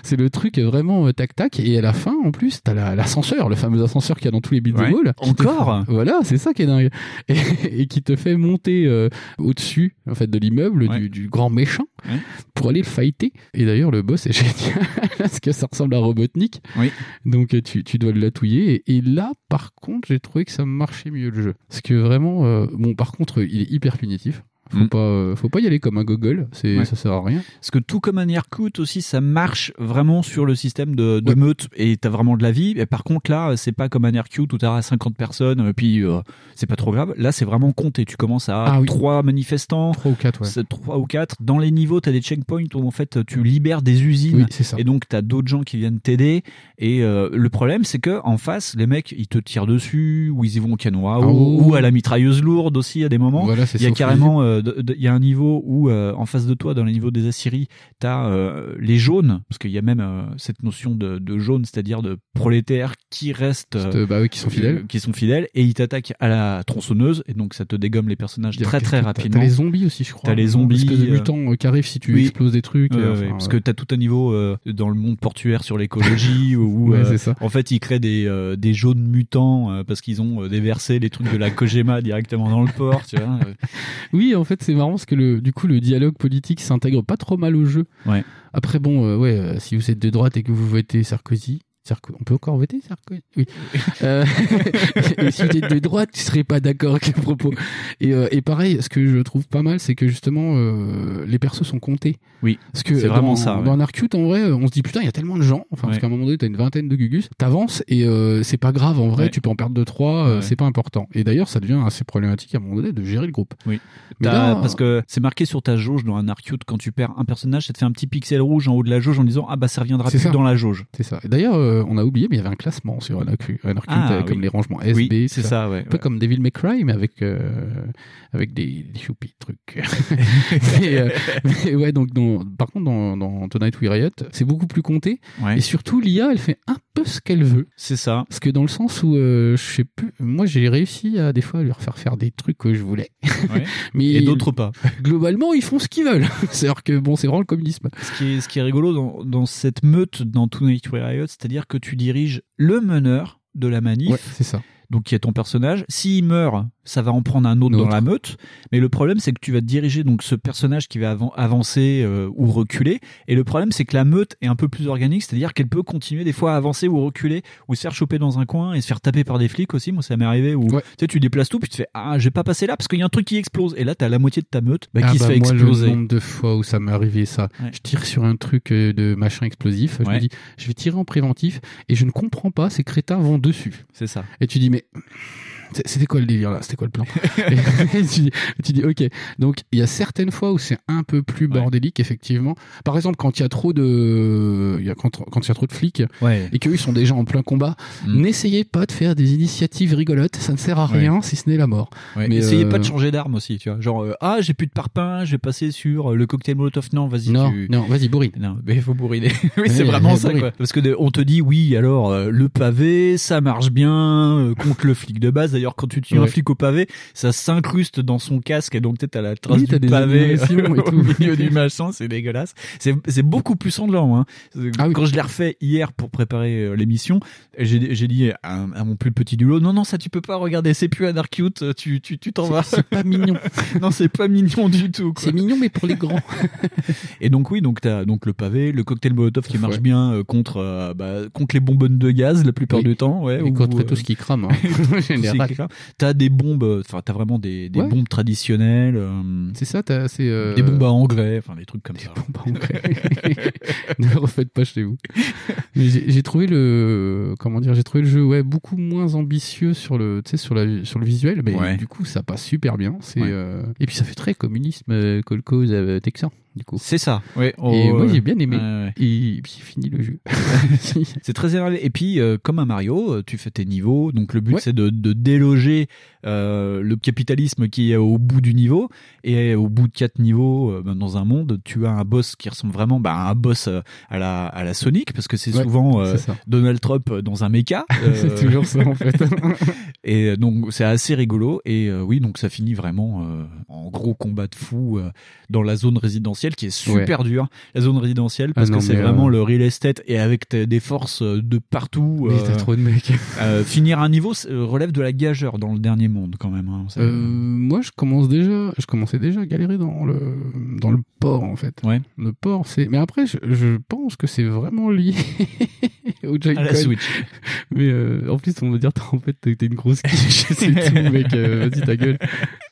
Speaker 5: C'est le le truc est vraiment euh, tac tac et à la fin en plus t'as la- l'ascenseur, le fameux ascenseur qu'il y a dans tous les beat'em
Speaker 4: Ouais. Encore?
Speaker 5: fait- Voilà, c'est ça qui est dingue et, et qui te fait monter euh, au-dessus en fait de l'immeuble du, du grand méchant
Speaker 4: Ouais.
Speaker 5: pour aller le fighter. Et d'ailleurs le boss est génial parce que ça ressemble à Robotnik.
Speaker 4: Oui.
Speaker 5: Donc euh, tu, tu dois le latouiller et, et là par contre j'ai trouvé que ça marchait mieux le jeu parce que vraiment euh, bon par contre il est hyper punitif. Faut
Speaker 4: Mm.
Speaker 5: pas euh, faut pas y aller comme un gogol, c'est
Speaker 4: Ouais.
Speaker 5: ça sert à rien.
Speaker 4: Parce que tout comme un Aircut aussi, ça marche vraiment sur le système de, de meute et t'as vraiment de la vie. Et par contre, là, c'est pas comme un Aircut où t'as 50 personnes, et puis euh, c'est pas trop grave. Là, c'est vraiment compté. Tu commences à
Speaker 5: Ah oui.
Speaker 4: trois manifestants,
Speaker 5: Trois ou quatre, ouais.
Speaker 4: c'est trois ou quatre. Dans les niveaux, t'as des checkpoints où en fait tu libères des usines.
Speaker 5: Oui.
Speaker 4: Et donc t'as d'autres gens qui viennent t'aider. Et euh, le problème, c'est que en face, les mecs, ils te tirent dessus, ou ils y vont au eau,
Speaker 5: Ah, oh.
Speaker 4: ou à la mitrailleuse lourde aussi à des moments.
Speaker 5: Voilà,
Speaker 4: il y a carrément, euh, il y a un niveau où euh, en face de toi, dans les niveaux des Assyries, t'as euh, les jaunes, parce qu'il y a même euh, cette notion de, de jaune, c'est-à-dire de prolétaires qui restent,
Speaker 5: bah oui, qui sont fidèles.
Speaker 4: qui sont fidèles, et ils t'attaquent à la tronçonneuse, et donc ça te dégomme les personnages très très rapidement.
Speaker 5: T'as les zombies aussi, je crois.
Speaker 4: T'as les zombies.
Speaker 5: espèce de
Speaker 4: euh,
Speaker 5: mutants qui arrivent si tu
Speaker 4: oui.
Speaker 5: exploses des trucs. Enfin,
Speaker 4: parce que t'as tout un niveau dans le monde portuaire sur l'écologie où
Speaker 5: Ouais,
Speaker 4: euh, en fait ils créent des euh, des jaunes mutants euh, parce qu'ils ont déversé les trucs de la Kojima directement dans le port, tu vois.
Speaker 5: Oui, en fait, c'est marrant parce que le, du coup, le dialogue politique s'intègre pas trop mal au jeu.
Speaker 4: Ouais.
Speaker 5: Après, bon, euh, ouais, euh, si vous êtes de droite et que vous votez Sarkozy, Sarko- on peut encore voter Sarkozy Oui. Euh, et si vous êtes de droite, tu serais pas d'accord avec les propos. Et, euh, et pareil, ce que je trouve pas mal, c'est que justement, euh, les persos sont comptés.
Speaker 4: Oui,
Speaker 5: Parce que
Speaker 4: c'est
Speaker 5: dans-
Speaker 4: vraiment ça. ouais.
Speaker 5: Dans un Arcute, en vrai, on se dit putain, il y a tellement de gens. Enfin, parce qu'à un moment donné, t'as une vingtaine de gugus. T'avances et euh, c'est pas grave en vrai.
Speaker 4: Ouais.
Speaker 5: Tu peux en perdre deux trois. C'est pas important. Et d'ailleurs, ça devient assez problématique à un moment donné de gérer le groupe.
Speaker 4: Oui.
Speaker 5: Là-
Speaker 4: parce que c'est marqué sur ta jauge dans un Arcute quand tu perds un personnage, ça te fait un petit pixel rouge en haut de la jauge en disant ah bah ça reviendra plus
Speaker 5: ça.
Speaker 4: dans la jauge.
Speaker 5: C'est ça. D'ailleurs, euh, on a oublié, mais il y avait un classement sur un Arcute,
Speaker 4: Ah, oui.
Speaker 5: comme les rangements S,
Speaker 4: Oui,
Speaker 5: B.
Speaker 4: c'est ça, ouais,
Speaker 5: Un peu
Speaker 4: ouais.
Speaker 5: comme Devil May Cry, mais avec euh, avec des, des choupis trucs. mais, euh, mais ouais, donc dans, par contre dans, dans Tonight We Riot, c'est beaucoup plus compté.
Speaker 4: Ouais.
Speaker 5: Et surtout, l'IA, elle fait un peu ce qu'elle veut.
Speaker 4: C'est ça.
Speaker 5: Parce que dans le sens où euh, je sais plus, moi j'ai réussi à des fois à lui refaire faire des trucs que je voulais. Mais
Speaker 4: Et d'autres pas.
Speaker 5: Globalement, ils font ce qu'ils veulent. C'est-à-dire que bon, c'est vraiment le communisme.
Speaker 4: Ce qui est, ce qui est rigolo dans, dans cette meute dans Tonight We Riot, c'est-à-dire que tu diriges le meneur de la manif.
Speaker 5: C'est ça.
Speaker 4: Donc qui est ton personnage. S'il meurt, ça va en prendre un autre, dans la meute. Mais le problème, c'est que tu vas diriger donc ce personnage qui va avan- avancer euh, ou reculer. Et le problème, c'est que la meute est un peu plus organique, c'est-à-dire qu'elle peut continuer des fois à avancer ou reculer ou se faire choper dans un coin et se faire taper par des flics aussi. Moi, ça m'est arrivé où tu sais, tu déplaces tout puis tu te fais ah, je vais pas passer là parce qu'il y a un truc qui explose. Et là, t'as la moitié de ta meute bah,
Speaker 5: Ah
Speaker 4: qui
Speaker 5: bah
Speaker 4: se fait
Speaker 5: moi,
Speaker 4: exploser.
Speaker 5: le nombre de fois où ça m'est arrivé ça,
Speaker 4: Ouais.
Speaker 5: je tire sur un truc euh, de machin explosif, je
Speaker 4: Ouais.
Speaker 5: me dis je vais tirer en préventif et je ne comprends pas, ces crétins vont dessus.
Speaker 4: C'est ça.
Speaker 5: Et tu dis mais c'est- c'était quoi le délire là? C'était quoi le plan? Et tu, dis, tu dis ok. Donc il y a certaines fois où c'est un peu plus bordélique effectivement. Par exemple quand il y a trop de y a quand quand il y a trop de flics
Speaker 4: Ouais.
Speaker 5: et qu'eux ils sont déjà en plein combat, n'essayez pas de faire des initiatives rigolotes, ça ne sert à
Speaker 4: Mm. Ouais.
Speaker 5: rien si ce n'est la mort. Mais,
Speaker 4: essayez
Speaker 5: euh,
Speaker 4: pas de changer d'arme aussi, tu vois. Genre, euh, ah, j'ai plus de parpaing, je vais passer sur euh, le cocktail Molotov. Non, vas-y.
Speaker 5: Non,
Speaker 4: tu...
Speaker 5: non, vas-y bourrine.
Speaker 4: Non, mais il faut bourriner. oui, c'est vraiment ça,
Speaker 5: bourrine.
Speaker 4: quoi. Parce que de- on te dit, oui, alors, euh, le pavé, ça marche bien contre le flic de base. D'ailleurs, quand tu tues un flic au pavé, ça s'incruste dans son casque et donc, tu as la trace
Speaker 5: Oui,
Speaker 4: du
Speaker 5: des
Speaker 4: pavé
Speaker 5: et
Speaker 4: au
Speaker 5: tout.
Speaker 4: milieu du machin. C'est dégueulasse. C'est, c'est beaucoup plus sanglant, hein.
Speaker 5: Ah
Speaker 4: Quand je l'ai refait hier pour préparer euh, l'émission, j'ai, j'ai dit à, à mon plus petit du lot, non, non, ça tu peux pas regarder, c'est plus cute, tu, tu, tu t'en vas.
Speaker 5: C'est pas mignon.
Speaker 4: non, c'est pas mignon du tout.
Speaker 5: C'est mignon mais pour les grands.
Speaker 4: Et donc oui, donc t'as donc le pavé, le cocktail Molotov qui marche
Speaker 5: Ouais.
Speaker 4: bien euh, contre euh, bah, contre les bonbonnes de gaz la plupart
Speaker 5: Oui.
Speaker 4: du temps, ouais.
Speaker 5: Et
Speaker 4: ou,
Speaker 5: contre
Speaker 4: euh,
Speaker 5: tout ce qui crame. hein.
Speaker 4: T'as des bombes, euh, enfin t'as vraiment des, des
Speaker 5: Ouais.
Speaker 4: bombes traditionnelles, euh,
Speaker 5: C'est ça, t'as- c'est. euh,
Speaker 4: des bombes à engrais, enfin des trucs comme ça.
Speaker 5: ne le refaites pas chez vous. J'ai trouvé le comment dire, j'ai trouvé le jeu ouais beaucoup moins ambitieux sur le tu sais sur la sur le visuel, mais
Speaker 4: Ouais.
Speaker 5: du coup ça passe super bien. C'est
Speaker 4: Ouais.
Speaker 5: euh, et puis ça fait très communisme euh, texan du coup.
Speaker 4: C'est ça. Ouais.
Speaker 5: et
Speaker 4: oh,
Speaker 5: moi
Speaker 4: ouais.
Speaker 5: j'ai bien aimé.
Speaker 4: Ouais, ouais.
Speaker 5: Et puis fini le jeu.
Speaker 4: C'est très énervé. Et puis, euh, comme un Mario, euh, tu fais tes niveaux. Donc, le but,
Speaker 5: Ouais.
Speaker 4: c'est de, de déloger euh, le capitalisme qui est au bout du niveau. Et au bout de quatre niveaux, euh, ben, dans un monde, tu as un boss qui ressemble vraiment bah, à un boss à la, à la Sonic, parce que c'est
Speaker 5: Ouais,
Speaker 4: souvent euh. Donald Trump dans un mecha. euh,
Speaker 5: c'est toujours ça en fait.
Speaker 4: et donc, c'est assez rigolo. Et euh, oui, donc ça finit vraiment euh, en gros combats de fou euh, dans la zone résidentielle qui est super
Speaker 5: Ouais.
Speaker 4: dure. La zone résidentielle parce
Speaker 5: Ah non,
Speaker 4: que c'est vraiment
Speaker 5: euh,
Speaker 4: le real estate et avec des forces euh, de partout.
Speaker 5: Mais t'as trop de mecs.
Speaker 4: euh, finir un niveau euh, relève de la gageure dans le dernier monde quand même. hein.
Speaker 5: Euh, moi, je commence déjà, je commençais déjà à galérer dans le dans le port en fait.
Speaker 4: Ouais.
Speaker 5: Le port, c'est. Mais après, je, je pense que c'est vraiment lié au Joy-Con.
Speaker 4: À la Switch.
Speaker 5: Mais euh, en plus, on va dire, en fait, t'es une grosse quiche, c'est tout, mec. euh, Vas-y, ta gueule.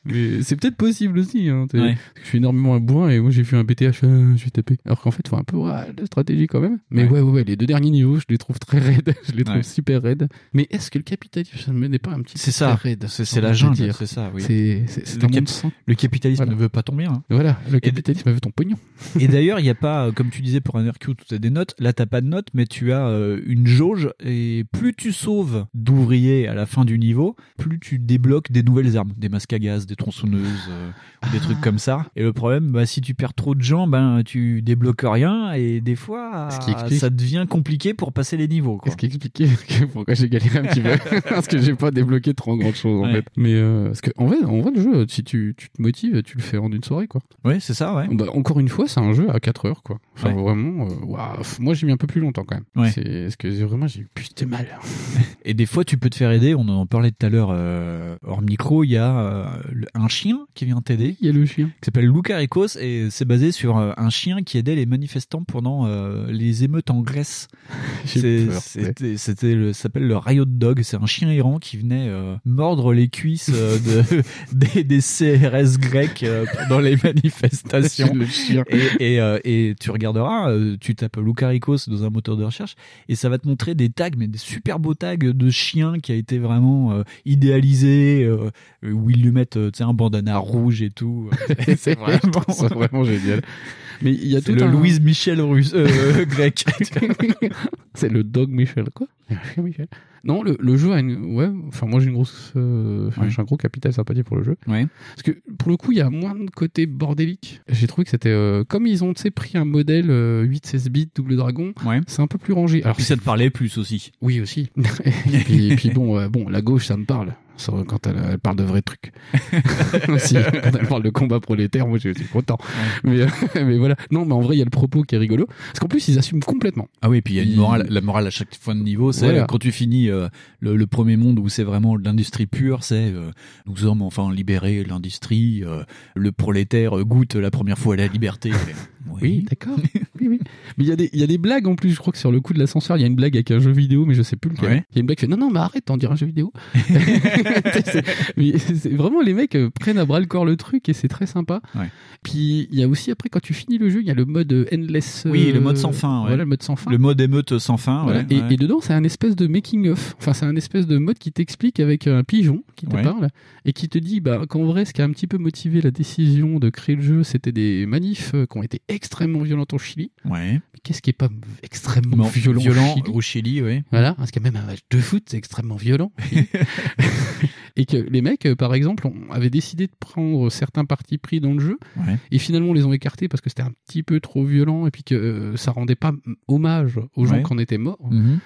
Speaker 5: Mais c'est peut-être possible aussi. Hein.
Speaker 4: Ouais.
Speaker 5: Parce je fais énormément un bourrin et moi, j'ai un BTH, euh, je vais taper. Alors qu'en fait, faut un peu ouais, de stratégie quand même. Mais ouais. ouais, ouais, les deux derniers niveaux, je les trouve très raides. je les trouve
Speaker 4: Ouais.
Speaker 5: super raides. Mais est-ce que le capitalisme n'est pas un petit peu
Speaker 4: C'est ça.
Speaker 5: raide
Speaker 4: C'est c'est la jungle. C'est ça. Oui.
Speaker 5: C'est c'est- c'est
Speaker 4: le,
Speaker 5: un
Speaker 4: cap- le capitalisme
Speaker 5: Voilà.
Speaker 4: ne veut pas ton bien. hein.
Speaker 5: Voilà, le capitalisme veut ton pognon.
Speaker 4: Et d'ailleurs, il n'y a pas, euh, comme tu disais pour un RQ, tu as des notes. Là, t'as pas de notes, mais tu as euh, une jauge. Et plus tu sauves d'ouvriers à la fin du niveau, plus tu débloques des nouvelles armes, des masques à gaz, des tronçonneuses, euh, ou des trucs comme ça. Et le problème, bah, si tu perds trop de gens, ben tu débloques rien. Et des fois,
Speaker 5: explique-
Speaker 4: ça devient compliqué pour passer les niveaux. Quoi.
Speaker 5: Ce qui expliquait que pourquoi j'ai galéré un petit peu. parce que j'ai pas débloqué trop grand chose en
Speaker 4: Ouais.
Speaker 5: fait. Mais euh, parce que en vrai, en vrai, le jeu, si tu, tu te motives, tu le fais en une soirée quoi.
Speaker 4: Ouais, c'est ça, ouais.
Speaker 5: Bah, encore une fois, c'est un jeu à 4 heures quoi. Enfin
Speaker 4: Ouais.
Speaker 5: vraiment, euh, moi j'ai mis un peu plus longtemps quand même.
Speaker 4: Ouais.
Speaker 5: C'est parce que vraiment j'ai eu putain de mal.
Speaker 4: Et des fois, tu peux te faire aider. On en parlait tout à l'heure euh, hors micro. Il y a euh, un chien qui vient t'aider.
Speaker 5: Il y a le chien.
Speaker 4: Qui s'appelle Lucaricos et c'est basé sur euh, un chien qui aidait les manifestants pendant euh, les émeutes en Grèce. C'était, s'appelle le Riot Dog. C'est un chien errant qui venait euh, mordre les cuisses de, des, des CRS grecs pendant les manifestations.
Speaker 5: Le chien.
Speaker 4: Et, et, et tu regarderas, tu tapes Lucaricos dans un moteur de recherche et ça va te montrer des tags, mais des super beaux tags de chiens qui a été vraiment euh, idéalisé, euh, où ils lui mettent un bandana rouge et tout. C'est vraiment,
Speaker 5: c'est vraiment génial. Mais il y a
Speaker 4: c'est
Speaker 5: tout
Speaker 4: le
Speaker 5: un-
Speaker 4: Louise Michel russe, euh, grec.
Speaker 5: c'est le dog Michel quoi. Michel. Non, le, le jeu a une ouais, enfin moi j'ai une grosse euh, enfin,
Speaker 4: Ouais.
Speaker 5: j'ai un gros capital sympathie pour le jeu.
Speaker 4: Ouais.
Speaker 5: Parce que pour le coup, il y a moins de côté bordélique. J'ai trouvé que c'était euh, comme ils ont tu sais pris un modèle euh, 8-16 bits double dragon,
Speaker 4: Ouais.
Speaker 5: c'est un peu plus rangé. Alors
Speaker 4: Puis ça te parlait plus aussi.
Speaker 5: oui aussi. et puis, et puis bon euh, bon, la gauche ça me parle. Quand elle, elle parle de vrais trucs. Si, quand elle parle de combat prolétaire, moi je suis content. Mais, euh, mais voilà. Non, mais en vrai, il y a le propos qui est rigolo. Parce qu'en plus, ils assument complètement.
Speaker 4: Ah oui, puis il y a une morale. La morale à chaque fin de niveau, c'est
Speaker 5: Voilà.
Speaker 4: quand tu finis euh, le, le premier monde où c'est vraiment l'industrie pure, c'est euh, nous sommes enfin libérés de l'industrie. euh, le prolétaire goûte la première fois à la liberté.
Speaker 5: Oui, d'accord. Oui, oui. Mais il y, a des- il y a des blagues en plus, je crois que sur le coup de l'ascenseur, il y a une blague avec un jeu vidéo, mais je sais plus lequel.
Speaker 4: Ouais.
Speaker 5: Il y a une blague qui fait Non, non, mais arrête, t'en diras un jeu vidéo. C'est- mais c'est vraiment, les mecs euh, prennent à bras le corps le truc et c'est très sympa.
Speaker 4: Ouais.
Speaker 5: Puis il y a aussi, après, quand tu finis le jeu, il y a le mode euh, endless.
Speaker 4: Oui, le
Speaker 5: euh,
Speaker 4: mode sans fin. ouais.
Speaker 5: Voilà, le mode sans fin.
Speaker 4: Le mode émeute sans fin.
Speaker 5: Voilà. et, dedans, c'est un espèce de making-of. Enfin, c'est un espèce de mode qui t'explique avec un pigeon qui te parle et qui te dit bah, qu'en vrai, ce qui a un petit peu motivé la décision de créer le jeu, c'était des manifs euh, qui ont été extrêmement violentes au Chili.
Speaker 4: Ouais.
Speaker 5: Mais qu'est-ce qui est pas extrêmement violent,
Speaker 4: violent
Speaker 5: au Chili
Speaker 4: au Chili, oui.
Speaker 5: Voilà, parce qu'il y a même un match de foot, c'est extrêmement violent. et que les mecs, euh, par exemple, avaient décidé de prendre certains partis pris dans le jeu,
Speaker 4: Ouais.
Speaker 5: et finalement les ont écartés parce que c'était un petit peu trop violent, et puis que euh, ça rendait pas hommage aux gens
Speaker 4: Ouais.
Speaker 5: qui en étaient morts.
Speaker 4: Mhm.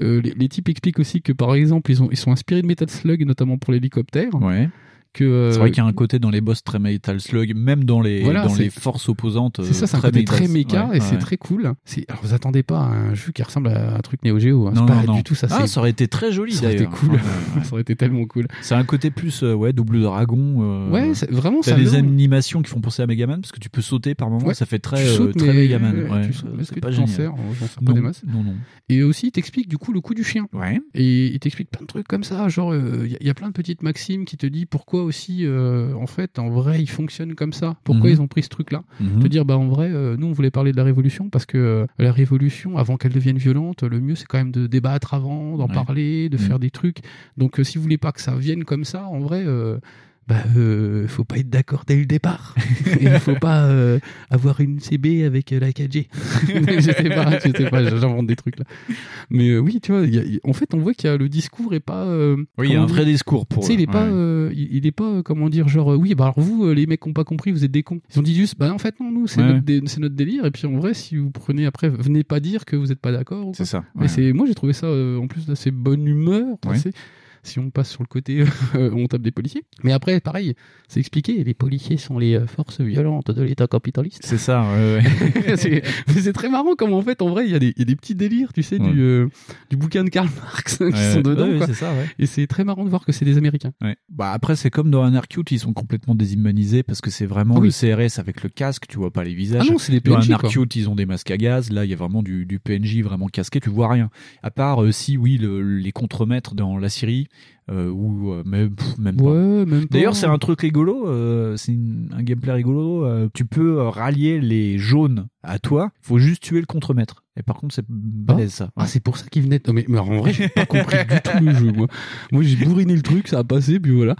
Speaker 5: Euh, les, les types expliquent aussi que par exemple ils, ont, ils sont inspirés de Metal Slug notamment pour l'hélicoptère
Speaker 4: Ouais.
Speaker 5: Que euh,
Speaker 4: C'est vrai qu'il y a un côté dans les boss très Metal Slug, même dans les,
Speaker 5: Voilà,
Speaker 4: dans
Speaker 5: c'est-
Speaker 4: les forces opposantes.
Speaker 5: c'est ça c'est un
Speaker 4: très
Speaker 5: côté
Speaker 4: Metal-
Speaker 5: très méca
Speaker 4: ouais,
Speaker 5: et c'est très cool alors vous attendez pas à un jeu qui ressemble à un truc Neo Geo hein.
Speaker 4: Non,
Speaker 5: pas
Speaker 4: non, non.
Speaker 5: du tout ça
Speaker 4: Ah, ça aurait été très joli
Speaker 5: ça aurait été cool
Speaker 4: Ouais,
Speaker 5: ça aurait été tellement cool
Speaker 4: C'est un côté plus euh, ouais double dragon. euh,
Speaker 5: Ouais, c'est- vraiment,
Speaker 4: T'as des animations qui font penser à Megaman parce que tu peux sauter par moment.
Speaker 5: Ouais,
Speaker 4: ça fait très
Speaker 5: tu
Speaker 4: euh,
Speaker 5: sautes,
Speaker 4: très
Speaker 5: mais-
Speaker 4: Megaman. c'est pas génial.
Speaker 5: sers J'en sers pas
Speaker 4: Non,
Speaker 5: des masses.
Speaker 4: non, non.
Speaker 5: Et aussi, il t'explique du coup le coup du chien.
Speaker 4: Ouais.
Speaker 5: Et il t'explique plein de trucs comme ça. Genre, il y, a- y a plein de petites maximes qui te disent pourquoi aussi, euh, en fait, en vrai, ils fonctionnent comme ça. Pourquoi
Speaker 4: Mhm.
Speaker 5: ils ont pris ce truc-là?
Speaker 4: Mhm.
Speaker 5: Te dire, bah en vrai, euh, nous, on voulait parler de la révolution parce que euh, la révolution, avant qu'elle devienne violente, le mieux, c'est quand même de débattre avant, d'en
Speaker 4: Ouais.
Speaker 5: parler, de
Speaker 4: Mhm.
Speaker 5: faire des trucs. Donc, si vous voulez pas que ça vienne comme ça, en vrai. Bah, euh, faut pas être d'accord dès le départ. Il faut pas euh, avoir une CB avec euh, la 4G. je sais pas, je sais pas, j'invente des trucs là. Mais euh, oui, tu vois, y a- en fait, on voit qu'il y a le discours est pas.
Speaker 4: Oui, il y a un vrai discours pour
Speaker 5: Tu sais, il est pas,
Speaker 4: ouais.
Speaker 5: il, il est pas, comment dire, genre, oui, bah alors vous, les mecs qui ont pas compris, vous êtes des cons. Ils ont dit juste, bah en fait non, nous, c'est
Speaker 4: Ouais.
Speaker 5: notre, dé- c'est notre délire. Et puis en vrai, si vous prenez après, venez pas dire que vous êtes pas d'accord.
Speaker 4: C'est ça.
Speaker 5: Mais c'est, moi, j'ai trouvé ça en plus d'assez bonne humeur. Si on passe sur le côté, euh, on tape des policiers. Mais après, pareil, c'est expliqué. Les policiers sont les euh, forces violentes de l'État capitaliste.
Speaker 4: C'est ça, ouais, ouais.
Speaker 5: c'est très marrant comme en fait, en vrai, il y, a des- il y a des petits délires, tu sais, du, euh, du bouquin de Karl Marx qui sont dedans. quoi.
Speaker 4: c'est ça, ouais.
Speaker 5: Et c'est très marrant de voir que c'est des Américains.
Speaker 4: Ouais. Bah après c'est comme dans un Cute, ils sont complètement déshumanisés parce que c'est vraiment
Speaker 5: oui.
Speaker 4: le CRS avec le casque, tu vois pas les visages.
Speaker 5: Ah non, c'est des
Speaker 4: Dans
Speaker 5: PNJ,
Speaker 4: un
Speaker 5: quoi.
Speaker 4: Cute, ils ont des masques à gaz. Là, il y a vraiment du, du PNJ vraiment casqué, tu vois rien. À part euh, si oui le- les contremaîtres dans la Syrie euh, ou euh, même pff, même pas.
Speaker 5: Ouais, même pas.
Speaker 4: D'ailleurs, c'est un truc rigolo, euh, c'est un gameplay rigolo. euh, tu peux rallier les jaunes à toi. Faut juste tuer le contremaître. Et par contre, c'est balèze ça.
Speaker 5: Ah, c'est pour ça qu'il venait. Non, mais, mais en vrai, j'ai pas compris du tout le jeu, moi. Moi, j'ai bourriné le truc, ça a passé, puis voilà.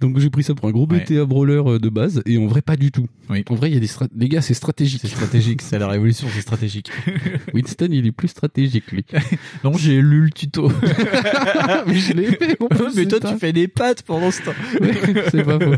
Speaker 5: Donc, j'ai pris ça pour un gros BTA brawler euh, de base, et en vrai, pas du tout. En vrai, il y a des strat- Les gars, c'est stratégique.
Speaker 4: C'est stratégique, c'est la révolution, c'est stratégique.
Speaker 5: Winston, il est plus stratégique, lui.
Speaker 4: Non, j'ai lu le tuto.
Speaker 5: mais je l'ai fait,
Speaker 4: Mais toi, tu fais des pattes pendant ce temps.
Speaker 5: c'est pas faux.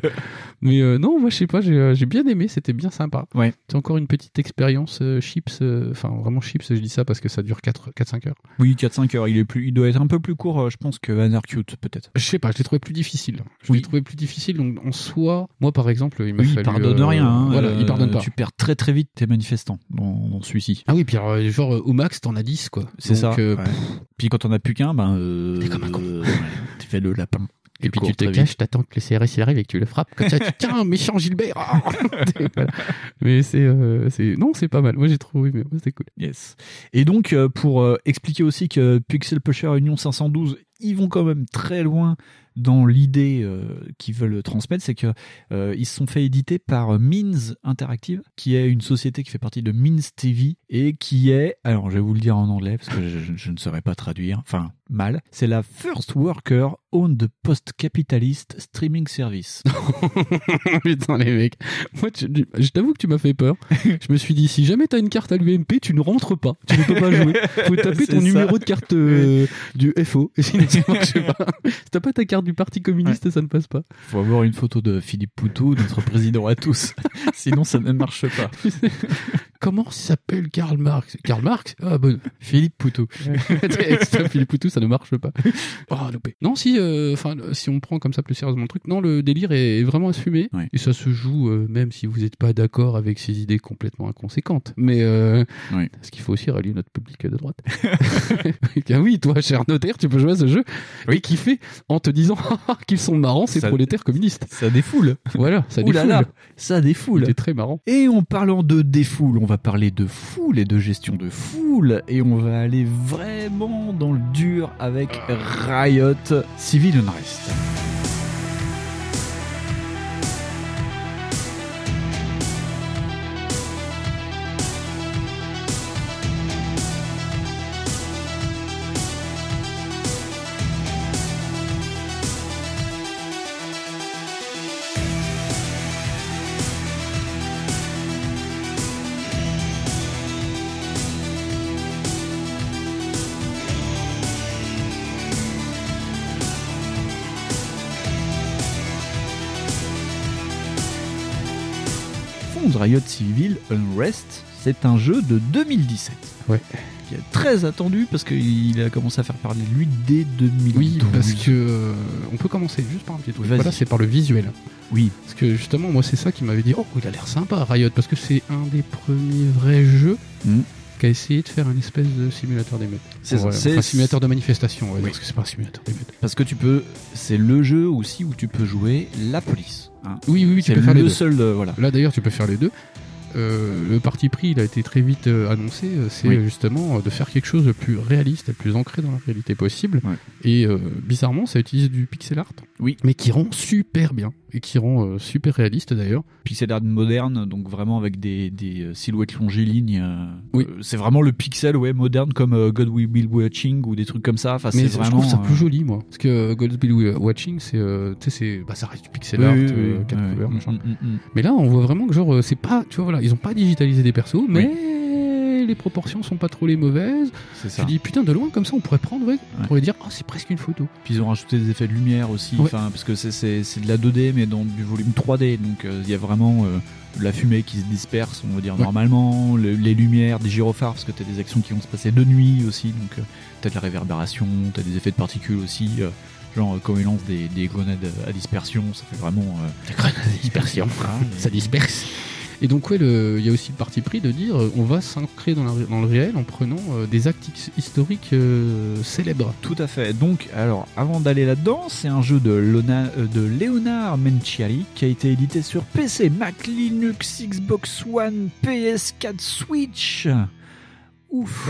Speaker 5: Mais euh, non, moi je sais pas, j'ai euh, j'ai bien aimé, c'était bien sympa.
Speaker 4: Ouais.
Speaker 5: C'est encore une petite expérience euh, chips, enfin vraiment chips, je dis ça parce que ça dure 4-5 heures.
Speaker 4: Oui, 4-5 heures. Il est plus, il doit être un peu plus court, je pense, que Van Cute, peut-être.
Speaker 5: Je sais pas, je l'ai trouvé plus difficile. Je l'ai trouvé plus difficile, donc en soi, moi par exemple, il m'a
Speaker 4: Oui,
Speaker 5: fallu.
Speaker 4: il pardonne rien. hein.
Speaker 5: Voilà, il pardonne pas.
Speaker 4: Tu perds très très vite tes manifestants dans, dans celui-ci.
Speaker 5: Ah oui, puis alors, genre au max t'en as 10 quoi.
Speaker 4: C'est ça. Ouais. Puis quand on a plus qu'un, ben. Euh, T'es comme un con. tu fais le lapin.
Speaker 5: Et puis tu te caches, t'attends que le CRS il arrive et que tu le frappes. Comme ça, tu tiens, méchant Gilbert. Voilà. Mais c'est, euh, non, c'est pas mal. Moi j'ai trouvé, mais c'est cool.
Speaker 4: Yes. Et donc, euh, pour euh, expliquer aussi que Pixel Pusher Union 512, ils vont quand même très loin dans l'idée euh, qu'ils veulent transmettre, c'est que ils se sont fait éditer par Means Interactive, qui est une société qui fait partie de Means TV et qui est, alors je vais vous le dire en anglais parce que je, je ne saurais pas traduire, enfin mal, c'est la First Worker Owned Post-Capitalist Streaming Service.
Speaker 5: Putain les mecs, moi tu- je t'avoue que tu m'as fait peur. Je me suis dit si jamais t'as une carte à l'UMP, tu ne rentres pas, tu ne peux pas jouer. Faut taper ton
Speaker 4: ça.
Speaker 5: numéro de carte euh, du FO, et sinon ça marche pas. Si t'as pas ta carte du Parti communiste, ça ne passe pas.
Speaker 4: faut avoir une photo de Philippe Poutou, notre président à tous. Sinon, ça ne marche pas.
Speaker 5: Comment s'appelle Karl Marx? Karl Marx? Ah bon, Philippe Poutou. Ça, Philippe Poutou, ça ne marche pas. Oh, loupé. Non, si, euh, enfin, si on prend comme ça plus sérieusement le truc, non, le délire est vraiment assumé
Speaker 4: Ouais.
Speaker 5: et ça se joue euh, même si vous n'êtes pas d'accord avec ces idées complètement inconséquentes. Mais euh,
Speaker 4: Oui.
Speaker 5: parce qu'il faut aussi rallier notre public de droite. Ah oui, toi, cher notaire, tu peux jouer à ce jeu et kiffer en te disant qu'ils sont marrants, ces
Speaker 4: Ça-
Speaker 5: prolétaires communistes.
Speaker 4: Ça défoule.
Speaker 5: Voilà, ça
Speaker 4: Ouh là
Speaker 5: défoule.
Speaker 4: là, ça défoule.
Speaker 5: C'était très marrant.
Speaker 4: Et en parlant de défoule, on va parler de foule et de gestion de foule. Et on va aller vraiment dans le dur avec Riot Civil Unrest. Riot Civil Unrest, c'est un jeu de 2017.
Speaker 5: Ouais.
Speaker 4: Qui est très attendu parce qu'il a commencé à faire parler de lui dès 2012.
Speaker 5: Oui, parce que euh, on peut commencer juste par un petit truc. Voilà, c'est par le visuel.
Speaker 4: Oui.
Speaker 5: Parce que justement, moi, c'est ça qui m'avait dit Oh, il a l'air sympa, Riot, parce que c'est un des premiers vrais jeux
Speaker 4: Mm.
Speaker 5: Qui a essayé de faire une espèce de simulateur d'émeute.
Speaker 4: C'est ça, c'est-
Speaker 5: Enfin, simulateur de manifestation, ouais,
Speaker 4: Oui.
Speaker 5: parce que c'est pas un simulateur d'émeute.
Speaker 4: Parce que tu peux, c'est le jeu aussi où tu peux jouer la police. hein.
Speaker 5: Oui, oui, oui, tu peux faire
Speaker 4: le
Speaker 5: les deux.
Speaker 4: seul, euh, voilà.
Speaker 5: Là, d'ailleurs, tu peux faire les deux. Euh, le parti pris, il a été très vite euh, annoncé. C'est
Speaker 4: Oui.
Speaker 5: justement de faire quelque chose de plus réaliste, de plus ancré dans la réalité possible.
Speaker 4: Ouais.
Speaker 5: Et bizarrement, ça utilise du pixel art.
Speaker 4: Oui.
Speaker 5: Mais qui rend super bien. Et qui rend euh, super réaliste d'ailleurs.
Speaker 4: Pixel art moderne, donc vraiment avec des, des euh, silhouettes longélignes. euh,
Speaker 5: Oui.
Speaker 4: c'est vraiment le pixel ouais moderne comme God We Be Watching ou des trucs comme ça. Enfin,
Speaker 5: Mais
Speaker 4: c'est
Speaker 5: je
Speaker 4: vraiment.
Speaker 5: trouve ça plus joli, moi. Parce que euh, Godspeed Watching, c'est, c'est, bah, ça reste du pixel
Speaker 4: oui,
Speaker 5: art,
Speaker 4: oui, oui,
Speaker 5: quatre couleurs,
Speaker 4: mm,
Speaker 5: machin.
Speaker 4: mm, mm.
Speaker 5: Mais là, on voit vraiment que genre, c'est pas, tu vois, voilà, ils ont pas digitalisé des persos, mais les proportions sont pas trop les mauvaises.
Speaker 4: C'est ça.
Speaker 5: Tu dis putain de loin comme ça, on pourrait prendre, ouais, on pourrait dire, oh, c'est presque une photo.
Speaker 4: Puis ils ont rajouté des effets de lumière aussi, enfin parce que c'est- de la 2D mais dans du volume 3D, donc euh, il y a vraiment euh, la fumée qui se disperse, on va dire normalement, le- les lumières, des gyrophares parce que tu as des actions qui vont se passer de nuit aussi, donc tu as de la réverbération, tu as des effets de particules aussi. euh, Genre euh, quand il lance des, des grenades à dispersion, ça fait vraiment. euh,
Speaker 5: Des grenades à dispersion.
Speaker 4: Ah,
Speaker 5: ça disperse. Et donc, ouais, il y a aussi le parti pris de dire euh, on va s'ancrer dans, le réel en prenant euh, des actes his- historiques euh, célèbres.
Speaker 4: Tout à fait. Donc, alors, avant d'aller là-dedans, c'est un jeu de, Lona- de Leonard Menciari qui a été édité sur PC, Mac, Linux, Xbox One, PS4, Switch. Ouf.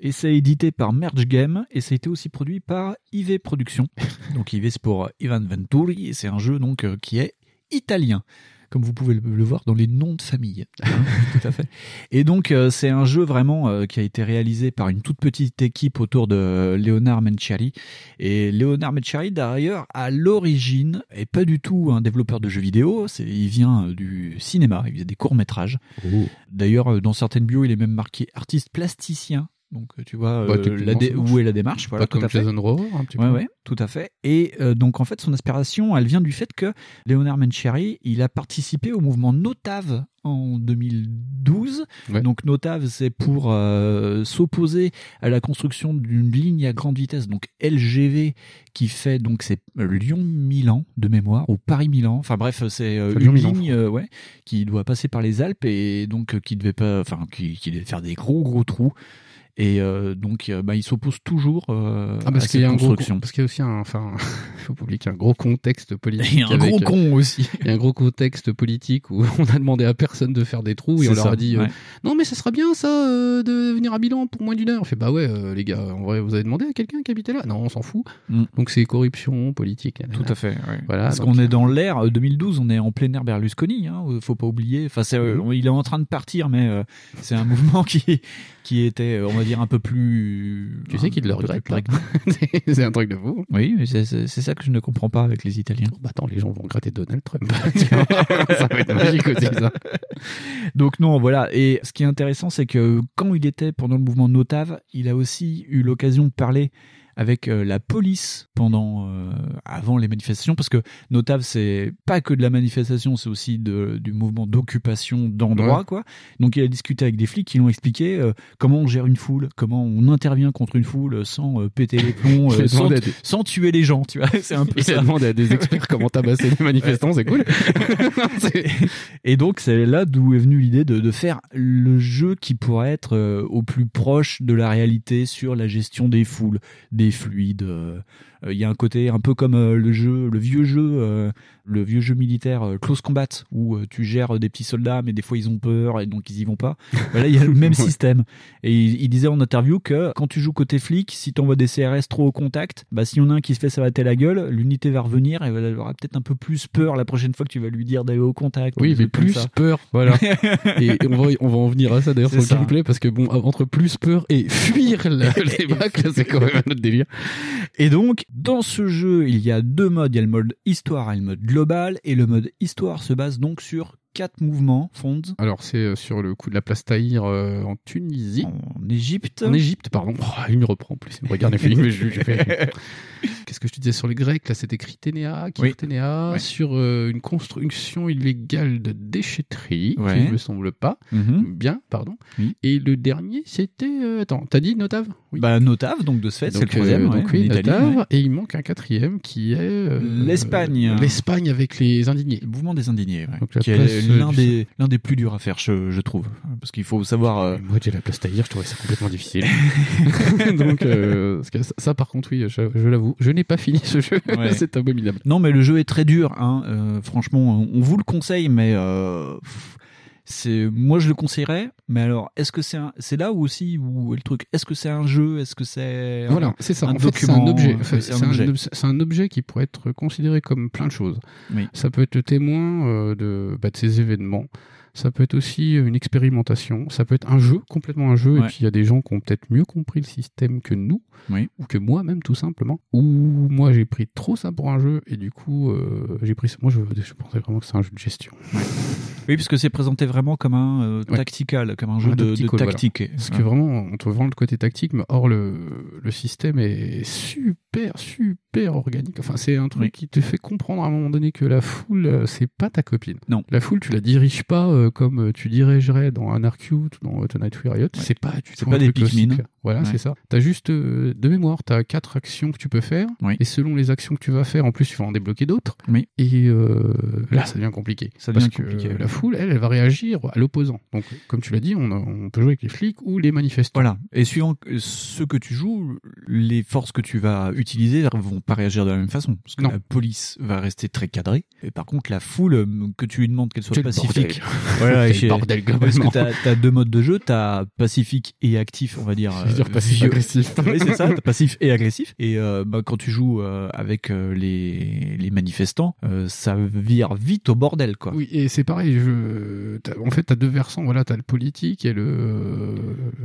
Speaker 4: Et c'est édité par Merge Game et ça a été aussi produit par IV Productions. Donc IV c'est pour Ivan Venturi et c'est un jeu donc qui est italien comme vous pouvez le, le voir dans les noms de famille. Tout à fait. Et donc, euh, c'est un jeu vraiment euh, qui a été réalisé par une toute petite équipe autour de Leonard Menciari. Et Leonard Menciari, d'ailleurs, à l'origine, est pas du tout un développeur de jeux vidéo. C'est, il vient euh, du cinéma. Il faisait des courts-métrages. D'ailleurs, euh, dans certaines bios, il est même marqué artiste plasticien. Donc, euh, tu vois,
Speaker 5: Bah,
Speaker 4: euh, la où est la démarche voilà,
Speaker 5: Pas comme
Speaker 4: tout à fait.
Speaker 5: Jason Rover, un petit
Speaker 4: Ouais,
Speaker 5: peu.
Speaker 4: ouais, tout à fait. Et euh, donc, en fait, son inspiration, elle vient du fait que Leonard Menciari, il a participé au mouvement Notave en 2012. Donc, Notave, c'est pour euh, s'opposer à la construction d'une ligne à grande vitesse, donc LGV, qui fait donc c'est Lyon-Milan de mémoire ou Paris-Milan. Enfin bref, c'est euh, une ligne euh, ouais, qui doit passer par les Alpes et donc qui devait pas, enfin qui, qui devait faire des gros gros trous. Et euh, donc, euh, bah, il s'oppose toujours euh,
Speaker 5: Ah, parce
Speaker 4: à
Speaker 5: qu'il y a
Speaker 4: cette
Speaker 5: un gros,
Speaker 4: construction.
Speaker 5: parce qu'il y a aussi un, enfin, faut pas oublier qu'il y a un gros contexte politique.
Speaker 4: Il y a un
Speaker 5: avec,
Speaker 4: gros con aussi.
Speaker 5: Il y a un gros contexte politique où on a demandé à personne de faire des trous et on leur a dit euh,
Speaker 4: ouais.
Speaker 5: non mais ça sera bien ça euh, de venir à Milan pour moins d'une heure. On fait bah ouais euh, les gars, en vrai vous avez demandé à quelqu'un qui habitait là? Non, on s'en fout. Donc c'est corruption politique.
Speaker 4: Mm. Tout à fait. ouais.
Speaker 5: Voilà.
Speaker 4: Parce qu'on est dans l'ère euh, 2012, on est en plein air Berlusconi. Hein, faut pas oublier. Enfin, euh, il est en train de partir, mais euh, c'est un mouvement qui qui était, on va dire, un peu plus.
Speaker 5: Tu sais qu'il le
Speaker 4: un peu plus
Speaker 5: regrette, là.
Speaker 4: prégnant.
Speaker 5: c'est un truc de fou.
Speaker 4: Oui, mais c'est ça que je ne comprends pas avec les Italiens.
Speaker 5: Bah attends, les gens vont regretter Donald Trump. ça va être magique aussi ça.
Speaker 4: Donc non, voilà. Et ce qui est intéressant, c'est que quand il était pendant le mouvement Notave, il a aussi eu l'occasion de parler avec euh, la police pendant euh, avant les manifestations parce que Notave c'est pas que de la manifestation c'est aussi de, du mouvement d'occupation d'endroits
Speaker 5: Ouais.
Speaker 4: quoi donc il a discuté avec des flics qui l'ont expliqué euh, comment on gère une foule comment on intervient contre une foule sans euh, péter les plombs euh, sans,
Speaker 5: des-
Speaker 4: tuer les gens tu vois c'est un peu
Speaker 5: Il
Speaker 4: ça
Speaker 5: a demandé à des experts comment tabasser les manifestants, c'est cool.
Speaker 4: et donc c'est là d'où est venue l'idée de, de faire le jeu qui pourrait être au plus proche de la réalité sur la gestion des foules, des fluides. euh, euh, Il y a un côté un peu comme euh, le jeu, le vieux jeu, le vieux jeu militaire euh, Close Combat où euh, tu gères des petits soldats mais des fois ils ont peur et donc ils y vont pas. Bah là il y a le même système. Et il, il disait en interview que quand tu joues côté flic, si tu envoies des CRS trop au contact, bah s'il y en a un qui se fait savater la gueule, l'unité va revenir et elle aura peut-être un peu plus peur la prochaine fois que tu vas lui dire d'aller au contact.
Speaker 5: Oui, mais plus peur, voilà. et, on, va, on va en venir à ça d'ailleurs sur le gameplay parce que bon, entre plus peur et fuir la- les bacs, c'est quand même un autre délire.
Speaker 4: Et donc, dans ce jeu, il y a deux modes. Il y a le mode histoire et le mode global. Et le mode histoire se base donc sur quatre mouvements, Fonds.
Speaker 5: Alors c'est euh, sur le coup de la place Tahir euh, en Tunisie.
Speaker 4: En Égypte.
Speaker 5: En Égypte, pardon. Oh, il me reprend en plus. Il me regarde les films. mais je- je fais- Qu'est-ce que je te disais sur les Grecs Là, c'était Criténéa, Kirténéa,
Speaker 4: Ouais.
Speaker 5: sur euh, une construction illégale de déchetterie,
Speaker 4: Ouais.
Speaker 5: qui ne me semble pas.
Speaker 4: Mhm.
Speaker 5: Bien, pardon.
Speaker 4: Oui.
Speaker 5: Et le dernier, c'était... euh, attends, t'as dit Notave? Oui.
Speaker 4: Bah, Notave, donc de ce fait, c'est le troisième.
Speaker 5: euh,
Speaker 4: ouais,
Speaker 5: donc oui, Notave.
Speaker 4: ouais.
Speaker 5: Et il manque un quatrième qui est...
Speaker 4: L'Espagne.
Speaker 5: L'Espagne avec les indignés.
Speaker 4: Le mouvement des indignés.
Speaker 5: Donc,
Speaker 4: qui est
Speaker 5: place,
Speaker 4: l'un des, l'un des plus durs à faire, je, je trouve. Parce qu'il faut savoir.
Speaker 5: Moi, j'ai la place Tahir, je trouvais ça complètement difficile. Donc, ça, ça, par contre, oui, je, je l'avoue, je n'ai pas fini ce jeu.
Speaker 4: Ouais.
Speaker 5: c'est abominable.
Speaker 4: Non, mais le jeu est très dur. Hein. euh, franchement, on vous le conseille, mais euh, c'est moi je le conseillerais. Mais alors, est-ce que c'est un... c'est là où aussi où est le truc? Est-ce que c'est un jeu? Est-ce que c'est
Speaker 5: Voilà,
Speaker 4: un-
Speaker 5: c'est ça.
Speaker 4: un
Speaker 5: en fait, c'est
Speaker 4: document
Speaker 5: un objet.
Speaker 4: euh,
Speaker 5: Enfin,
Speaker 4: c'est un objet.
Speaker 5: objet qui pourrait être considéré comme plein de choses.
Speaker 4: Oui.
Speaker 5: Ça peut être le témoin euh, de, bah, de ces événements. Ça peut être aussi une expérimentation. Ça peut être un jeu, complètement un jeu.
Speaker 4: Ouais.
Speaker 5: Et puis il y a des gens qui ont peut-être mieux compris le système que nous,
Speaker 4: Oui.
Speaker 5: ou que moi même tout simplement. Ou moi j'ai pris trop ça pour un jeu et du coup euh, j'ai pris ça. Moi je, je pensais vraiment que c'est un jeu de gestion.
Speaker 4: Oui, parce que c'est présenté vraiment comme un euh,
Speaker 5: Ouais.
Speaker 4: tactical, comme un jeu
Speaker 5: Un
Speaker 4: de, de
Speaker 5: tactical, voilà.
Speaker 4: tactique.
Speaker 5: Parce
Speaker 4: Ouais.
Speaker 5: que vraiment, on te vend le côté tactique, mais or le, le système est super, super organique. Enfin, c'est un truc
Speaker 4: Oui.
Speaker 5: qui te fait comprendre à un moment donné que la foule, euh, c'est pas ta copine.
Speaker 4: Non.
Speaker 5: La foule, tu la diriges pas euh, comme tu dirigerais dans un Arcute ou dans Tonight We Riot. C'est pas du tout
Speaker 4: pas
Speaker 5: un
Speaker 4: des
Speaker 5: truc
Speaker 4: Pikmin.
Speaker 5: classique. Voilà,
Speaker 4: Ouais.
Speaker 5: c'est ça. T'as juste euh, de mémoire, t'as quatre actions que tu peux faire,
Speaker 4: Oui.
Speaker 5: et selon les actions que tu vas faire, en plus, tu vas en débloquer d'autres.
Speaker 4: Oui.
Speaker 5: Et là, ça devient compliqué.
Speaker 4: Ça devient compliqué, ouais.
Speaker 5: la foule, elle, elle va réagir à l'opposant. Donc, comme tu l'as dit, on, a- on peut jouer avec les flics ou les manifestants.
Speaker 4: Voilà. Et suivant ce que tu joues, les forces que tu vas utiliser vont pas réagir de la même façon. Parce que
Speaker 5: Non.
Speaker 4: la police va rester très cadrée. Et par contre, la foule, euh, que tu lui demandes qu'elle soit pacifique. Voilà, chez-
Speaker 5: bordel,
Speaker 4: Parce que t'as as deux modes de jeu. T'as pacifique et actif, on va dire.
Speaker 5: Je veux dire
Speaker 4: euh,
Speaker 5: passif
Speaker 4: vieux-
Speaker 5: agressif.
Speaker 4: oui, c'est ça, t'as passif et agressif. Et euh, bah, quand tu joues euh, avec euh, les, les manifestants, ça vire vite au bordel, quoi.
Speaker 5: Oui, et c'est pareil. Je... En fait, t'as deux versants. Voilà, t'as le politique et le, euh,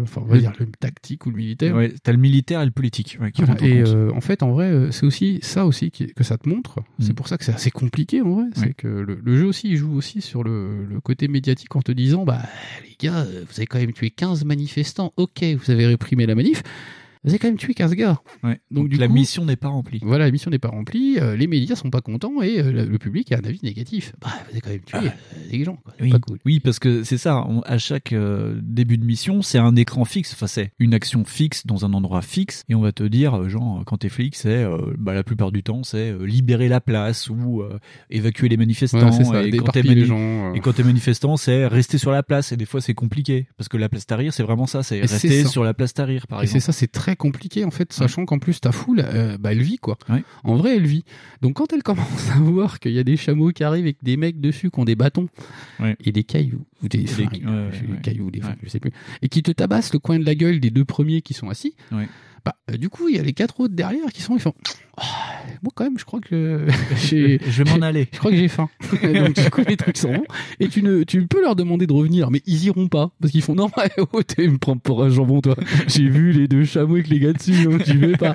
Speaker 5: enfin, on va
Speaker 4: Le-
Speaker 5: dire le tactique ou le militaire.
Speaker 4: Ouais, t'as le militaire et le politique ouais, qui
Speaker 5: Voilà, et euh, en fait, en vrai, euh, c'est aussi ça aussi qui- que ça te montre. C'est
Speaker 4: Mm.
Speaker 5: pour ça que c'est assez compliqué en vrai.
Speaker 4: Ouais.
Speaker 5: C'est que le, le jeu aussi, il joue aussi sur le, le côté médiatique en te disant, bah les gars, vous avez quand même tué 15 manifestants. Ok, vous avez réprimé la manif. Vous avez quand même tué 15 gars.
Speaker 4: Ouais.
Speaker 5: Donc,
Speaker 4: Donc,
Speaker 5: du
Speaker 4: la
Speaker 5: coup-
Speaker 4: mission n'est pas remplie.
Speaker 5: Voilà, la mission n'est pas remplie, euh, les médias sont pas contents et euh, le, public a un avis négatif. Bah, vous avez quand même tué euh, des gens. Quoi.
Speaker 4: Oui,
Speaker 5: Pas cool.
Speaker 4: oui, parce que c'est ça. on- à chaque début de mission, c'est un écran fixe. Enfin, c'est une action fixe dans un endroit fixe, et on va te dire, genre, quand t'es flic, c'est bah, la plupart du temps, c'est libérer la place ou évacuer les manifestants.
Speaker 5: Ouais, c'est ça,
Speaker 4: et, quand
Speaker 5: les gens,
Speaker 4: et quand t'es manifestant, c'est rester sur la place. Et des fois, c'est compliqué parce que la place Tahrir, c'est vraiment ça. C'est rester sur la place Tahrir, par
Speaker 5: Et c'est
Speaker 4: exemple.
Speaker 5: ça, c'est très compliqué en fait, sachant qu'en plus ta foule, euh, bah, elle vit quoi.
Speaker 4: Ouais.
Speaker 5: En vrai, elle vit. Donc quand elle commence à voir qu'il y a des chameaux qui arrivent avec des mecs dessus qui ont des bâtons
Speaker 4: Ouais.
Speaker 5: et des cailloux ou des,
Speaker 4: Et des-
Speaker 5: cailloux, des je sais plus, et qui te tabassent le coin de la gueule des deux premiers qui sont assis. Bah, euh, du coup, il y a les quatre autres derrière qui sont, ils font. Ah, moi quand même, je crois que j'ai.
Speaker 4: Je vais m'en aller.
Speaker 5: Je crois que j'ai faim. Donc du coup, les trucs sont bons. Et tu ne, tu peux leur demander de revenir, mais ils iront pas parce qu'ils font non, oh, tu me prends pour un jambon toi. J'ai vu les deux chameaux avec les gars dessus, tu veux pas.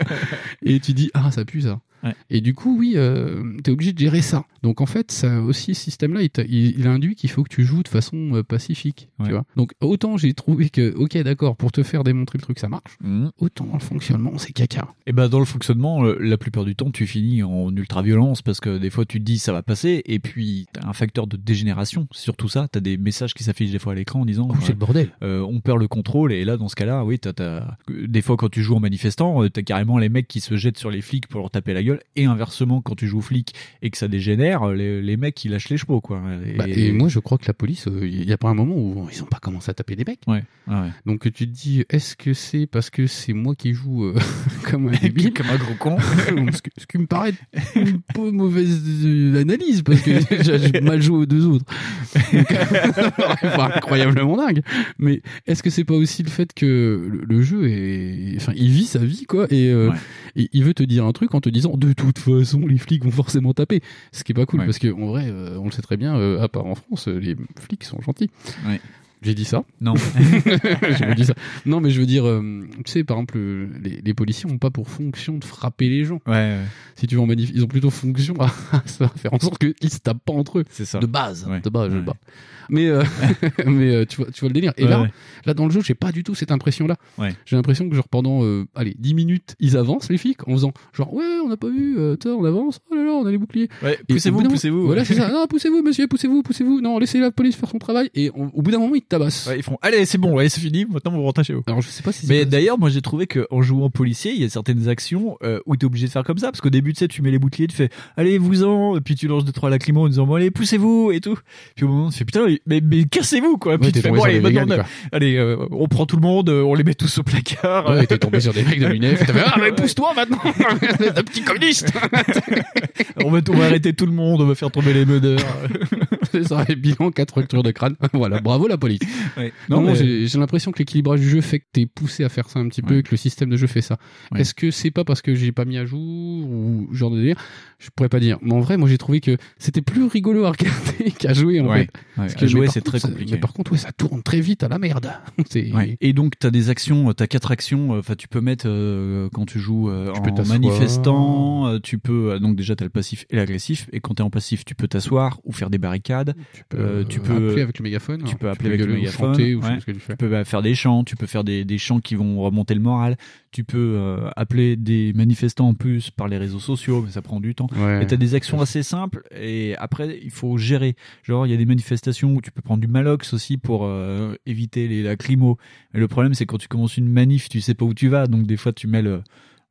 Speaker 5: Et tu dis ah ça pue ça.
Speaker 4: Ouais.
Speaker 5: Et du coup, oui, euh, tu es obligé de gérer ça. Donc en fait, ça aussi, ce système-là, il, il- il induit qu'il faut que tu joues de façon euh, pacifique.
Speaker 4: Ouais.
Speaker 5: Tu vois Donc autant j'ai trouvé que, ok, d'accord, pour te faire démontrer le truc, ça marche.
Speaker 4: Mhm.
Speaker 5: Autant dans le fonctionnement, c'est caca.
Speaker 4: Et ben dans le fonctionnement, euh, la plupart du temps, tu finis en ultra violence parce que des fois tu te dis ça va passer et puis t'as un facteur de dégénération. Surtout ça. T'as des messages qui s'affichent des fois à l'écran en disant
Speaker 5: Oh, c'est le bordel.
Speaker 4: euh, on perd le contrôle et là dans ce cas-là, oui, t'as, t'as- des fois quand tu joues en manifestant, euh, t'as carrément les mecs qui se jettent sur les flics pour leur taper la gueule et inversement quand tu joues flic et que ça dégénère, euh, les, les mecs qui lâchent les chevaux quoi. Et,
Speaker 5: Bah, et moi, je crois que la police, euh, il y a pas un moment où ils ont pas commencé à taper des mecs.
Speaker 4: Ouais, ouais.
Speaker 5: Donc tu te dis, est-ce que c'est parce que c'est moi qui joue euh, comme un débile?
Speaker 4: Comme un gros con
Speaker 5: ce, qui me paraît une peu mauvaise euh, analyse parce que j'ai mal joué aux deux autres. Donc, enfin, incroyablement dingue. Mais est-ce que c'est pas aussi le fait que le, le jeu est, enfin, il vit sa vie quoi et, euh,
Speaker 4: Ouais.
Speaker 5: et il veut te dire un truc en te disant de toute façon les flics vont forcément taper. Ce qui est pas cool
Speaker 4: Ouais.
Speaker 5: parce que en vrai, euh, on le sait très bien, euh, à part en France, euh, les flics sont gentils.
Speaker 4: Ouais.
Speaker 5: J'ai dit ça
Speaker 4: Non.
Speaker 5: Dit ça. Non, mais je veux dire, euh, tu sais, par exemple, euh, les, les policiers ont pas pour fonction de frapper les gens.
Speaker 4: Ouais, ouais.
Speaker 5: Si tu veux en manif, ils ont plutôt fonction à, à faire en sorte qu'ils se tapent pas entre eux.
Speaker 4: C'est ça.
Speaker 5: De base.
Speaker 4: Ouais.
Speaker 5: De base, je
Speaker 4: Ouais.
Speaker 5: le bats. Mais, euh, mais tu, vois, tu vois le délire. Et là, là, dans le jeu, j'ai pas du tout cette impression-là.
Speaker 4: Ouais.
Speaker 5: J'ai l'impression que, genre, pendant, euh, allez, 10 minutes, ils avancent, les flics, en faisant, genre, ouais, on n'a pas vu, toi, on avance, oh là là, on a les boucliers.
Speaker 4: Ouais, poussez-vous, poussez-vous.
Speaker 5: Voilà, c'est ça. Non, poussez-vous, monsieur, poussez-vous, poussez-vous. Non, laissez la police faire son travail. Et on- au bout d'un moment, ils
Speaker 4: Ouais, ils font allez c'est bon ouais c'est fini maintenant vous rentrez chez vous.
Speaker 5: Alors, je sais pas si
Speaker 4: Mais d'ailleurs moi j'ai trouvé que en jouant policier il y a certaines actions euh, où t'es obligé de faire comme ça parce qu'au début tu sais tu mets les boucliers tu fais allez vous en et puis tu lances deux trois lacrymos en disant bon allez poussez-vous et tout puis au moment tu fais putain mais, mais cassez-vous quoi puis
Speaker 5: Ouais,
Speaker 4: tu fais bon allez
Speaker 5: vegans,
Speaker 4: on- allez euh, on prend tout le monde euh, on les met tous au placard
Speaker 5: Ouais, t'es tombé sur des mecs de l'UNEF. ah, mais pousse-toi maintenant! Un petit communiste!
Speaker 4: on va on va arrêter tout le monde on va faire tomber les meneurs
Speaker 5: C'est ça, et bilan, quatre fractures de crâne. Voilà, bravo la police.
Speaker 4: Ouais.
Speaker 5: Non,
Speaker 4: Non, mais-
Speaker 5: j'ai l'impression que l'équilibrage du jeu fait que t'es poussé à faire ça un petit peu et que le système de jeu fait ça.
Speaker 4: Ouais.
Speaker 5: Est-ce que c'est pas parce que j'ai pas mis à jour ou genre de délire? Je pourrais pas dire. Mais en vrai, moi j'ai trouvé que c'était plus rigolo à regarder qu'à jouer en
Speaker 4: Ouais.
Speaker 5: fait.
Speaker 4: Ouais,
Speaker 5: Parce
Speaker 4: à
Speaker 5: que
Speaker 4: jouer, c'est
Speaker 5: contre,
Speaker 4: très
Speaker 5: ça-
Speaker 4: compliqué.
Speaker 5: Mais par contre, ouais, ça tourne très vite à la merde.
Speaker 4: Et donc tu as des actions, tu as quatre actions, enfin tu peux mettre euh, quand tu joues euh,
Speaker 5: Tu peux
Speaker 4: en manifestant, euh, tu peux euh, donc déjà tu as le passif et l'agressif et quand tu es en passif, tu peux t'asseoir ou faire des barricades, tu
Speaker 5: peux,
Speaker 4: tu
Speaker 5: euh,
Speaker 4: peux
Speaker 5: appeler avec le mégaphone,
Speaker 4: tu
Speaker 5: alors,
Speaker 4: peux
Speaker 5: tu
Speaker 4: appeler
Speaker 5: peux
Speaker 4: avec
Speaker 5: ou chanter
Speaker 4: ouais.
Speaker 5: ce que tu fais.
Speaker 4: tu peux bah, faire des chants, tu peux faire des, des chants qui vont remonter le moral, tu peux euh, appeler des manifestants en plus par les réseaux sociaux, mais ça prend du temps.
Speaker 5: Ouais.
Speaker 4: Et tu as des actions assez simples et après il faut gérer. Genre il y a des manifestations où tu peux prendre du malox aussi pour euh, éviter les lacrymos. Mais le problème c'est quand tu commences une manif, tu sais pas où tu vas, donc des fois tu mets le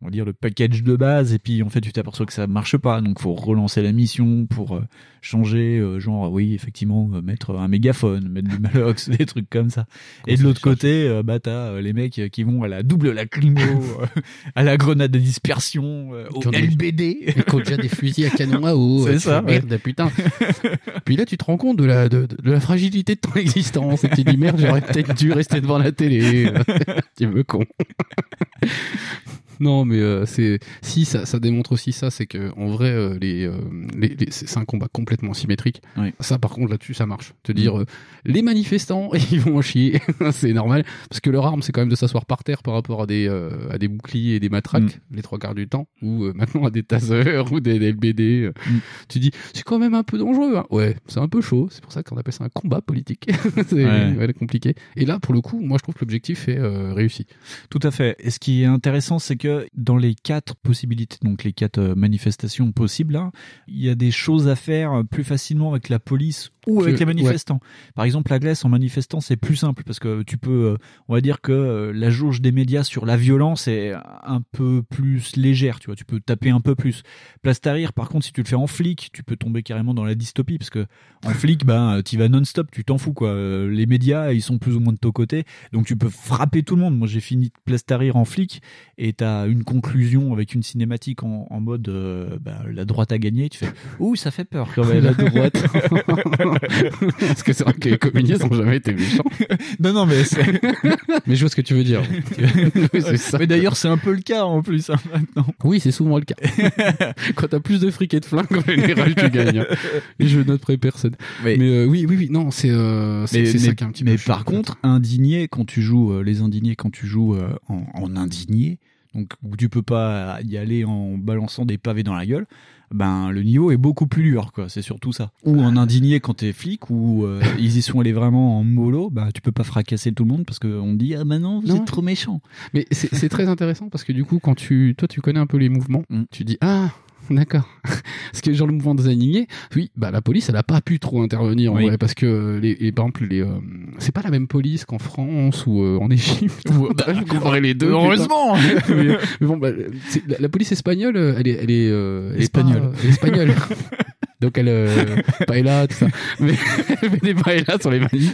Speaker 4: on va dire le package de base et puis en fait tu t'aperçois que ça marche pas donc faut relancer la mission pour euh, changer euh, genre oui effectivement euh, mettre un mégaphone mettre du malox des trucs comme ça et de l'autre côté euh, bah t'as euh, les mecs qui vont à la double lacrymo euh, à la grenade de dispersion au
Speaker 5: des-
Speaker 4: LBD
Speaker 5: qui ont déjà des fusils à canon à eau.
Speaker 4: C'est ça,
Speaker 5: Merde, putain. Puis là, tu te rends compte de la, de, de la fragilité de ton existence et tu dis merde, j'aurais peut-être dû rester devant la télé. tu me con. Non, mais euh, c'est si ça, ça démontre aussi ça, c'est que en vrai, euh, les, euh, les, les- c'est un combat complètement symétrique. Ça, par contre, là-dessus, ça marche. Te dire, euh, les manifestants, ils vont en chier, c'est normal, parce que leur arme, c'est quand même de s'asseoir par terre par rapport à des à des boucliers et des matraques, les trois quarts du temps, ou maintenant à des tasers ou des, des LBD. euh. Tu dis, c'est quand même un peu dangereux. hein. Ouais, c'est un peu chaud. C'est pour ça qu'on appelle ça un combat politique. c'est
Speaker 4: Ouais.
Speaker 5: ouais, compliqué. Et là, pour le coup, moi, je trouve que l'objectif est réussi.
Speaker 4: Tout à fait. Et ce qui est intéressant, c'est que dans les quatre possibilités, donc les quatre euh, manifestations possibles, là, il y a des choses à faire euh, plus facilement avec la police ou avec les
Speaker 5: ouais.
Speaker 4: manifestants. Par exemple, la glace en manifestant, c'est plus simple parce que tu peux, euh, on va dire que la jauge des médias sur la violence est un peu plus légère, tu vois, tu peux taper un peu plus. Plastarir, par contre, si tu le fais en flic, tu peux tomber carrément dans la dystopie parce que en flic, ben, tu vas non-stop, tu t'en fous, quoi. Les médias, ils sont plus ou moins de ton côté, donc tu peux frapper tout le monde. Moi, j'ai fini de plastarir en flic et t'as une conclusion avec une cinématique en, en mode euh, ben, la droite a gagné. Tu fais, ouh, ça fait peur quand même, la droite.
Speaker 5: Parce que c'est vrai que les communistes n'ont jamais été méchants.
Speaker 4: non, non, mais c'est.
Speaker 5: mais je vois ce que tu veux dire. Oui, c'est ça.
Speaker 4: Mais d'ailleurs, c'est un peu le cas en plus hein, maintenant.
Speaker 5: Oui, c'est souvent le cas. Quand t'as plus de fric et de flingues, en général, tu gagnes. Et je noterai personne.
Speaker 4: Mais-
Speaker 5: Mais, euh, oui, oui, oui, non, c'est euh, c'est
Speaker 4: Mais,
Speaker 5: ça
Speaker 4: mais-
Speaker 5: qui est un petit
Speaker 4: mais
Speaker 5: peu
Speaker 4: par
Speaker 5: chiant,
Speaker 4: contre, indigné, quand tu joues, euh, les indignés, quand tu joues euh, en, en indigné, donc où tu peux pas y aller en balançant des pavés dans la gueule, ben le niveau est beaucoup plus dur, quoi. C'est surtout ça. Ou en indigné quand t'es flic, ou euh, ils y sont allés vraiment en mollo, bah tu peux pas fracasser tout le monde parce qu'on dit ah maintenant vous
Speaker 5: Non.
Speaker 4: êtes trop méchant.
Speaker 5: Mais c'est très intéressant parce que du coup, quand tu, toi, tu connais un peu les mouvements, tu dis ah. D'accord. Parce que genre le mouvement des indignés, oui, bah la police, elle a pas pu trop intervenir
Speaker 4: Oui.
Speaker 5: vrai, parce que les, les- par exemple les, euh, c'est pas la même police qu'en France ou euh, en Égypte. Ou, bah, comparer les deux.
Speaker 4: Heureusement.
Speaker 5: mais, mais bon, bah, la, la police espagnole, elle est, elle est, euh, est
Speaker 4: Espagnole.
Speaker 5: est espagnole. Donc elle, euh, paella, tout ça. Mais des paella sur les manifs.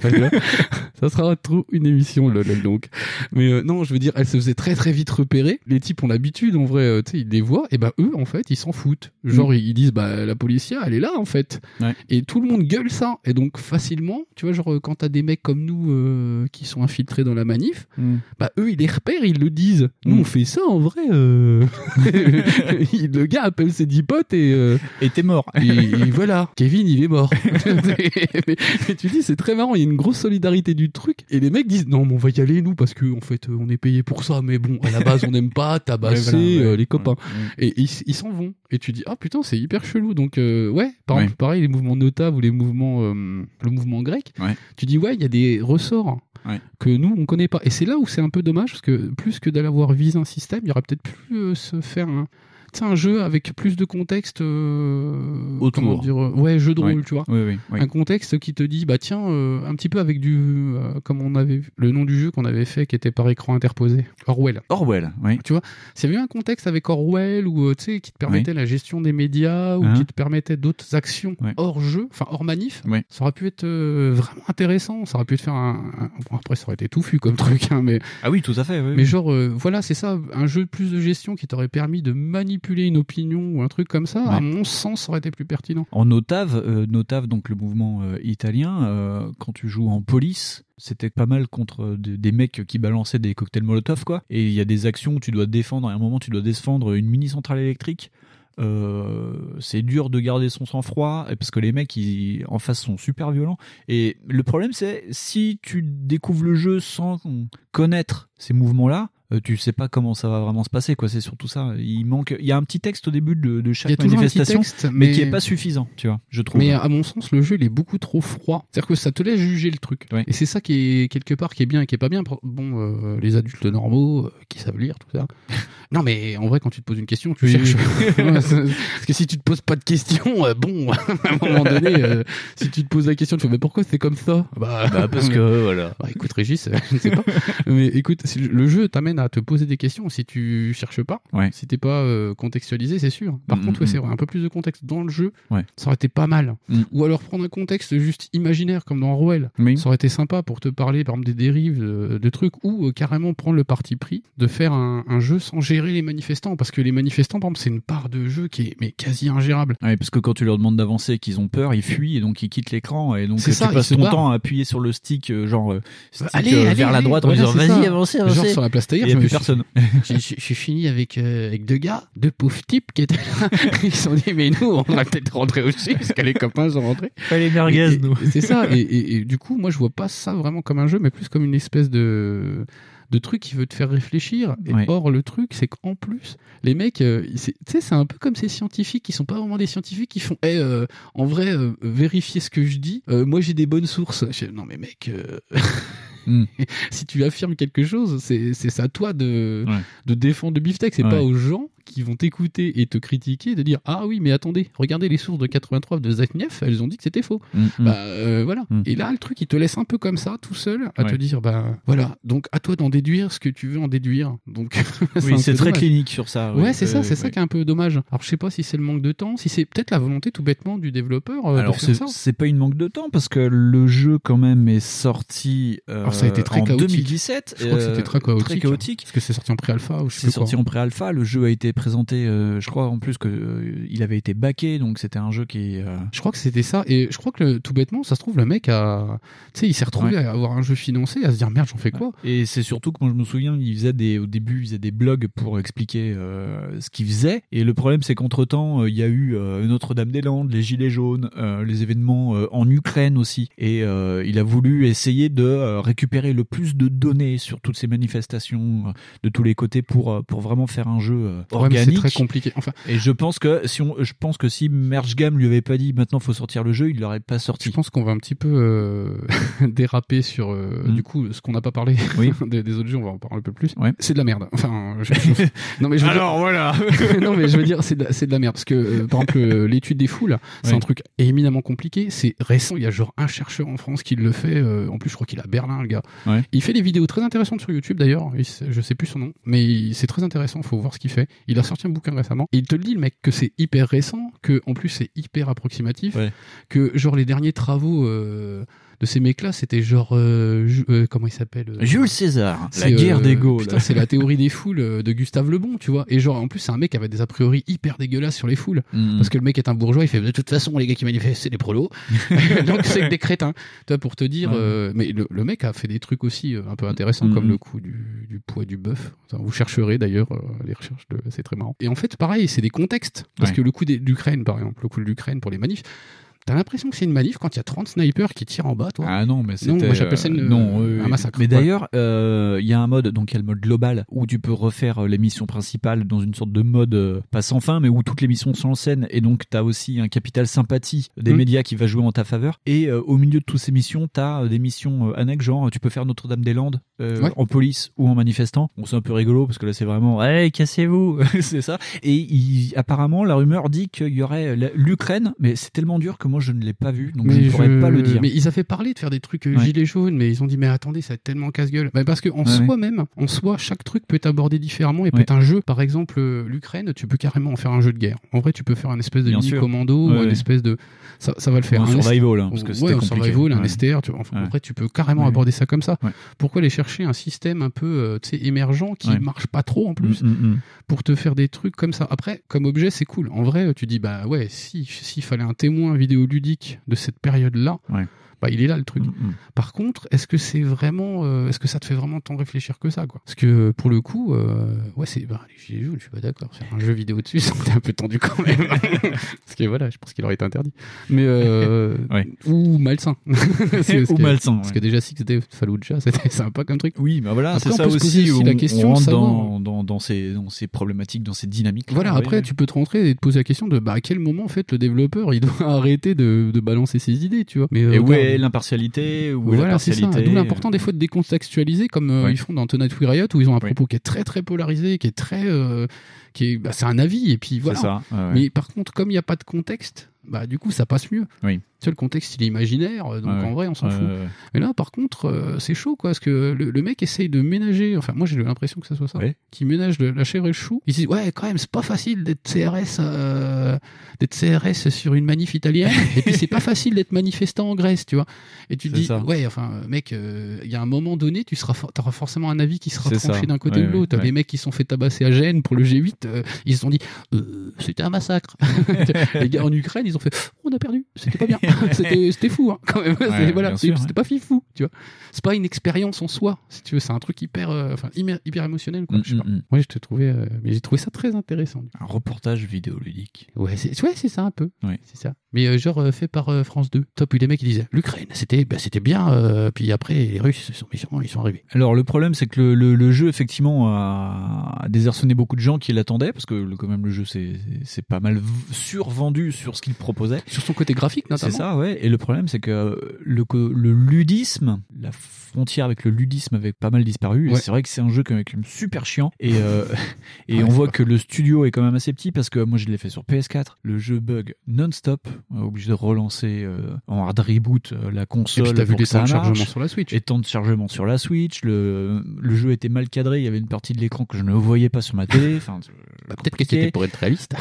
Speaker 5: Ça sera trop une émission, lol, donc. Mais euh, non, je veux dire, elle se faisait très très vite repérer. Les types ont l'habitude, en vrai, euh, tu sais, ils les voient, et bah eux, en fait, ils s'en foutent. Genre,
Speaker 4: Mm.
Speaker 5: ils disent, bah la policière, elle est là, en fait. Et tout le monde gueule ça. Et donc, facilement, tu vois, genre, quand t'as des mecs comme nous euh, qui sont infiltrés dans la manif,
Speaker 4: Mm.
Speaker 5: bah eux, ils les repèrent, ils le disent. Nous, on fait ça, en vrai. le gars appelle ses dix potes et...
Speaker 4: Et t'es mort.
Speaker 5: et, et voilà, Kevin, il est mort. mais, mais tu dis, c'est très marrant, il y a une grosse solidarité du truc. Et les mecs disent, non, mais on va y aller, nous, parce que en fait, euh, on est payé pour ça. Mais bon, à la base, on n'aime pas tabasser
Speaker 4: Ouais, voilà, ouais.
Speaker 5: euh, les copains. Et ils ils s'en vont. Et tu dis, ah putain, c'est hyper chelou. Donc, euh, ouais, par
Speaker 4: Ouais.
Speaker 5: exemple, pareil, les mouvements notables ou les mouvements, euh, le mouvement grec. Tu dis, ouais, il y a des ressorts que nous, on connaît pas. Et c'est là où c'est un peu dommage, parce que plus que d'aller avoir visé un système, il y aurait peut-être euh, se faire un, tu sais, un jeu avec plus de contexte. euh,
Speaker 4: Autour.
Speaker 5: comment dire, euh, ouais, jeu de rôle, tu vois.
Speaker 4: Oui, oui, oui.
Speaker 5: Un contexte qui te dit, bah tiens, euh, un petit peu avec du. euh, comme on avait vu, le nom du jeu qu'on avait fait qui était par écran interposé. Orwell.
Speaker 4: Orwell, oui.
Speaker 5: Tu vois, s'il y avait eu un contexte avec Orwell ou tu sais qui te permettait la gestion des médias ou
Speaker 4: Hein
Speaker 5: qui te permettait d'autres actions hors jeu, enfin hors manif, ça aurait pu être vraiment intéressant. Ça aurait pu te faire un, un- bon, après ça aurait été touffu comme truc, hein, mais
Speaker 4: Ah oui, tout à fait. oui,
Speaker 5: mais genre voilà c'est ça, un jeu de plus de gestion qui t'aurait permis de manipuler manipuler une opinion ou un truc comme ça, à mon sens, ça aurait été plus pertinent.
Speaker 4: En Otave, euh, Notave, donc le mouvement euh, italien, euh, quand tu joues en police, c'était pas mal contre des, des mecs qui balançaient des cocktails Molotov, quoi. Et il y a des actions où tu dois défendre, à un moment, tu dois défendre une mini centrale électrique. Euh, c'est dur de garder son sang-froid parce que les mecs ils, en face sont super violents et le problème c'est si tu découvres le jeu sans connaître ces mouvements là euh, tu sais pas comment ça va vraiment se passer quoi c'est surtout ça il manque il y a un petit texte au début de, de chaque manifestation
Speaker 5: texte,
Speaker 4: mais...
Speaker 5: mais-
Speaker 4: qui est pas suffisant tu vois je trouve
Speaker 5: Mais à mon sens, le jeu il est beaucoup trop froid. C'est-à-dire que ça te laisse juger le truc. Et c'est ça qui est quelque part qui est bien et qui est pas bien. Bon, euh, les adultes normaux euh, qui savent lire tout ça. non, mais en vrai, quand tu te poses une question, tu
Speaker 4: Oui,
Speaker 5: cherches.
Speaker 4: oui.
Speaker 5: C'est- Parce que si tu te poses pas de questions, bon, à un moment donné, si tu te poses la question, tu fais mais pourquoi c'est comme ça? Bah,
Speaker 4: Bah, parce que, voilà.
Speaker 5: Bah, écoute, Régis, je ne sais pas. mais écoute, le jeu t'amène à te poser des questions si tu cherches pas.
Speaker 4: Ouais.
Speaker 5: Si t'es pas euh, contextualisé, c'est sûr. Par
Speaker 4: Mm,
Speaker 5: contre,
Speaker 4: mm,
Speaker 5: ouais, c'est
Speaker 4: mm.
Speaker 5: vrai, un peu plus de contexte dans le jeu,
Speaker 4: Ouais.
Speaker 5: ça aurait été pas mal.
Speaker 4: Mm.
Speaker 5: Ou alors prendre un contexte juste imaginaire comme dans Orwell. Ça aurait été sympa pour te parler, par exemple, des dérives, euh, de trucs, ou euh, carrément prendre le parti pris de faire un, un jeu sans gérer les manifestants. Parce que les manifestants, par exemple, c'est une part de jeu qui est mais quasi ingérable.
Speaker 4: Ouais, parce que quand tu leur demandes d'avancer et qu'ils ont peur, ils fuient et donc ils quittent l'écran et donc
Speaker 5: C'est ça,
Speaker 4: tu
Speaker 5: ils
Speaker 4: passes
Speaker 5: se
Speaker 4: ton
Speaker 5: barrent.
Speaker 4: temps à appuyer sur le stick euh, genre stick,
Speaker 5: Allez, allez,
Speaker 4: vers la droite en disant vas-y
Speaker 5: ça.
Speaker 4: avancez
Speaker 5: Genre
Speaker 4: avancez.
Speaker 5: sur la place
Speaker 4: Et il y a
Speaker 5: je
Speaker 4: plus
Speaker 5: suis-
Speaker 4: personne.
Speaker 5: J'ai j'ai- j'ai fini avec, euh, avec deux gars, deux pauvres types qui étaient là. Ils se sont dit, mais nous, on va peut-être rentrer aussi, parce que les copains sont rentrés.
Speaker 4: les merguez, nous.
Speaker 5: C'est ça. Et, et- et du coup, moi, je vois pas ça vraiment comme un jeu, mais plus comme une espèce de de truc qui veut te faire réfléchir. Et
Speaker 4: Ouais.
Speaker 5: Or, le truc, c'est qu'en plus, les mecs, euh, tu sais, c'est un peu comme ces scientifiques qui sont pas vraiment des scientifiques qui font, Eh, euh, en vrai, euh, vérifier ce que je dis. Euh, moi, j'ai des bonnes sources. Je non, mais mec.
Speaker 4: Hmm.
Speaker 5: si tu affirmes quelque chose, c'est c'est à toi de,
Speaker 4: Ouais.
Speaker 5: de défendre le beefsteak. C'est
Speaker 4: Ouais.
Speaker 5: pas aux gens qui vont t'écouter et te critiquer de dire ah oui mais attendez regardez les sources de 83 de Zetnev elles ont dit que c'était faux
Speaker 4: Mm, mm.
Speaker 5: bah euh, voilà
Speaker 4: Mm.
Speaker 5: et là le truc il te laisse un peu comme ça tout seul à
Speaker 4: Ouais.
Speaker 5: te dire bah voilà donc à toi d'en déduire ce que tu veux en déduire donc
Speaker 4: Oui, c'est très
Speaker 5: dommage.
Speaker 4: clinique sur ça.
Speaker 5: ouais c'est ça c'est ça qui est un peu dommage alors je sais pas si c'est le manque de temps si c'est peut-être la volonté tout bêtement du développeur euh, de
Speaker 4: Alors
Speaker 5: faire
Speaker 4: c'est
Speaker 5: ça
Speaker 4: c'est pas une manque de temps parce que le jeu quand même est sorti euh,
Speaker 5: Alors, ça a été très
Speaker 4: en
Speaker 5: chaotique.
Speaker 4: 2017.
Speaker 5: Je crois que c'était
Speaker 4: euh,
Speaker 5: très chaotique.
Speaker 4: Très chaotique.
Speaker 5: Parce que c'est sorti en pré-alpha ou je sais
Speaker 4: C'est sorti
Speaker 5: quoi.
Speaker 4: en pré-alpha. Le jeu a été présenté, euh, je crois en plus que euh, il avait été backé, donc c'était un jeu qui. euh,
Speaker 5: Je crois que c'était ça. Et je crois que le- tout bêtement, ça se trouve, le mec a. Tu sais, il s'est retrouvé
Speaker 4: Ouais.
Speaker 5: à avoir un jeu financé, à se dire merde, j'en fais quoi?
Speaker 4: Et c'est surtout que moi je me souviens, il faisait des, au début, il faisait des blogs pour expliquer ce qu'il faisait. Et le problème, c'est qu'entre temps, il y a eu Notre-Dame-des-Landes, les Gilets jaunes, les événements en Ukraine aussi. Et il a voulu essayer de récupérer le plus de données sur toutes ces manifestations de tous les côtés pour pour vraiment faire un jeu
Speaker 5: Ouais, c'est très compliqué. Enfin,
Speaker 4: Et je pense que si on, je pense que si Merge Game lui avait pas dit maintenant faut sortir le jeu, il l'aurait pas sorti.
Speaker 5: je pense qu'on va un petit peu euh, déraper sur euh,
Speaker 4: Mm.
Speaker 5: du coup ce qu'on n'a pas parlé
Speaker 4: Oui.
Speaker 5: des, des autres jeux. On va en parler un peu plus.
Speaker 4: Ouais.
Speaker 5: C'est de la merde. Enfin, je- non mais je veux dire-
Speaker 4: Alors voilà.
Speaker 5: non mais je veux dire c'est de, de la merde parce que euh, par exemple l'étude des foules c'est
Speaker 4: Ouais.
Speaker 5: un truc éminemment compliqué c'est récent il y a genre un chercheur en France qui le fait euh, en plus je crois qu'il est à Berlin le gars
Speaker 4: Ouais.
Speaker 5: il fait des vidéos très intéressantes sur YouTube d'ailleurs je sais plus son nom mais c'est très intéressant faut voir ce qu'il fait il a sorti un bouquin récemment et il te le dit le mec que c'est hyper récent que en plus c'est hyper approximatif
Speaker 4: Ouais.
Speaker 5: que genre les derniers travaux euh, de ces mecs-là, c'était genre euh, euh, comment il s'appelle euh,
Speaker 4: Jules César, la guerre des Gaules.
Speaker 5: putain, c'est la théorie des foules de Gustave Le Bon, tu vois. Et genre, en plus, c'est un mec qui avait des a priori hyper dégueulasses sur les foules.
Speaker 4: Mm.
Speaker 5: Parce que le mec est un bourgeois, il fait de toute façon, les gars qui manifestent, c'est des prolos. Donc c'est que des crétins. Tu vois, pour te dire,
Speaker 4: Ouais.
Speaker 5: mais le, le mec a fait des trucs aussi un peu intéressants,
Speaker 4: Mm.
Speaker 5: comme le coup du, du poids du bœuf. Enfin, vous chercherez d'ailleurs euh, les recherches, de, c'est très marrant. Et en fait, pareil, c'est des contextes. Parce
Speaker 4: Ouais.
Speaker 5: que le coup d'Ukraine, par exemple, le coup de l'Ukraine pour les manifs, T'as l'impression que c'est une manif quand il y a 30 snipers qui tirent en bas, toi.
Speaker 4: Ah non, mais c'était.
Speaker 5: Non, moi j'appelle ça une-
Speaker 4: euh, non,
Speaker 5: un
Speaker 4: oui.
Speaker 5: massacre.
Speaker 4: Mais d'ailleurs, euh, il y a un mode, donc il y a le mode global, où tu peux refaire euh, les missions principales dans une sorte de mode euh, pas sans fin, mais où toutes les missions sont en scène, et donc t'as aussi un capital sympathie des
Speaker 5: Mm.
Speaker 4: médias qui va jouer en ta faveur. Et euh, au milieu de toutes ces missions, t'as euh, des missions euh, annexes, genre tu peux faire Notre-Dame-des-Landes euh,
Speaker 5: Ouais.
Speaker 4: en police ou en manifestant. Bon, c'est un peu rigolo parce que là c'est vraiment, hey, cassez-vous, c'est ça. Et il- apparemment, la rumeur dit qu'il y aurait l'Ukraine, mais c'est tellement dur que moi je ne l'ai pas vu, donc je ne pourrais
Speaker 5: je-
Speaker 4: pas le dire.
Speaker 5: Mais ils avaient parlé de faire des trucs euh,
Speaker 4: Ouais.
Speaker 5: gilets jaunes, mais ils ont dit mais attendez, ça va être tellement casse-gueule. Bah, parce que en
Speaker 4: Ouais,
Speaker 5: soi même, en soi, chaque truc peut être abordé différemment et peut être un jeu. Par exemple, euh, l'Ukraine, tu peux carrément en faire un jeu de guerre. En vrai, tu peux faire un espèce de
Speaker 4: Bien
Speaker 5: mini
Speaker 4: sûr.
Speaker 5: commando ou un
Speaker 4: ouais.
Speaker 5: espèce de ça, ça va le faire.
Speaker 4: Un
Speaker 5: Un
Speaker 4: survival, hein, parce que c'était compliqué.
Speaker 5: survival, un. STR. Tu vois. Enfin, En vrai, tu peux carrément aborder ça comme ça. Pourquoi les chercheurs chercher un système un peu euh, émergent qui
Speaker 4: Ouais.
Speaker 5: marche pas trop en plus
Speaker 4: Mm, mm, mm.
Speaker 5: pour te faire des trucs comme ça. Après, comme objet, c'est cool. En vrai, tu dis bah ouais, si s'il fallait un témoin vidéoludique de cette période-là,
Speaker 4: Ouais.
Speaker 5: Bah il est là le truc.
Speaker 4: Mm,
Speaker 5: Par contre, est-ce que c'est vraiment, euh, est-ce que ça te fait vraiment tant réfléchir que ça, quoi? Parce que pour le coup, euh, ouais, c'est, bah, les gilets jaunes, je suis pas d'accord. Faire un jeu vidéo dessus, ça un peu tendu quand même. Parce que voilà, je pense qu'il aurait été interdit. Mais euh, ou malsain.
Speaker 4: Ou malsain,
Speaker 5: Parce
Speaker 4: ouais.
Speaker 5: que déjà Six Day Fallujah, c'était sympa comme truc.
Speaker 4: Oui, bah voilà, c'est
Speaker 5: on
Speaker 4: ça aussi, où
Speaker 5: la
Speaker 4: on-
Speaker 5: question
Speaker 4: on rentre dans, dans, dans ces, dans ces problématiques, dans ces dynamiques.
Speaker 5: Voilà, après, tu peux te rentrer et te poser la question de bah, à quel moment, en fait, le développeur, il doit arrêter de, de balancer ses idées, tu vois. Mais, euh,
Speaker 4: Et où l'impartialité la
Speaker 5: voilà, c'est ça. D'où l'important des fois de décontextualiser, comme euh,
Speaker 4: Ouais.
Speaker 5: ils font dans Tonight We Riot, où ils ont un propos qui est très très polarisé, qui est très, euh, qui est, bah, c'est un avis, et puis voilà.
Speaker 4: ça, ouais, ouais.
Speaker 5: Mais par contre, comme il n'y a pas de contexte, bah du coup, ça passe mieux.
Speaker 4: Oui.
Speaker 5: Le contexte, il est imaginaire, euh, donc
Speaker 4: Ouais,
Speaker 5: en vrai, on s'en
Speaker 4: ouais,
Speaker 5: fout.
Speaker 4: ouais.
Speaker 5: Mais là, par contre, euh, c'est chaud, quoi, parce que le, le mec essaye de ménager, enfin, moi j'ai l'impression que ça soit ça, qui ménage le- la chèvre et le chou. Il se dit, ouais, quand même, c'est pas facile d'être CRS, euh, d'être CRS sur une manif italienne, et puis c'est pas facile d'être manifestant en Grèce, tu vois. Et tu te dis,
Speaker 4: ça.
Speaker 5: ouais, enfin, mec, euh, il y a un moment donné, tu seras, for- auras forcément un avis qui sera tranché d'un côté ou de l'autre. Les mecs qui se sont fait tabasser à Gênes pour le G8, euh, ils se sont dit, c'était un massacre. Les gars en Ukraine, ils ont fait, on a perdu, c'était pas bien, c'était fou, hein, quand même.
Speaker 4: Ouais,
Speaker 5: voilà, c'était
Speaker 4: ouais.
Speaker 5: pas fifou, tu vois. C'est pas une expérience en soi, si tu veux, c'est un truc hyper, euh, enfin, hyper, hyper émotionnel, quoi. je sais pas. Moi, je te trouvais, euh, mais j'ai trouvé ça très intéressant.
Speaker 4: Un reportage vidéoludique.
Speaker 5: Ouais, c'est ouais, c'est ça un peu.
Speaker 4: Ouais.
Speaker 5: C'est ça. Mais euh, genre euh, fait par euh, France 2. Top, puis les mecs ils disaient l'Ukraine, c'était bah, c'était bien euh, puis après les Russes ils sont ils sont arrivés.
Speaker 4: Alors le problème c'est que le, le, le jeu effectivement a, désarçonné beaucoup de gens qui l'attendaient parce que le- quand même le jeu c'est c'est pas mal survendu sur ce qu'il proposait.
Speaker 5: Sur son côté graphique
Speaker 4: C'est
Speaker 5: notamment.
Speaker 4: ça ouais et le problème c'est que le, le ludisme, la frontière avec le ludisme avait pas mal disparu
Speaker 5: Ouais.
Speaker 4: c'est vrai que c'est un jeu qui est quand même super chiant et euh, et on voit que le studio est quand même assez petit parce que moi je l'ai fait sur PS4, le jeu bug non-stop, obligé de relancer euh, en hard reboot euh, la console.
Speaker 5: Et puis t'as vu les temps de chargement sur la Switch.
Speaker 4: Et temps de chargement sur la Switch, le, le jeu était mal cadré, il y avait une partie de l'écran que je ne voyais pas sur ma télé. Enfin,
Speaker 5: Bah, peut-être que c'était pour être réaliste.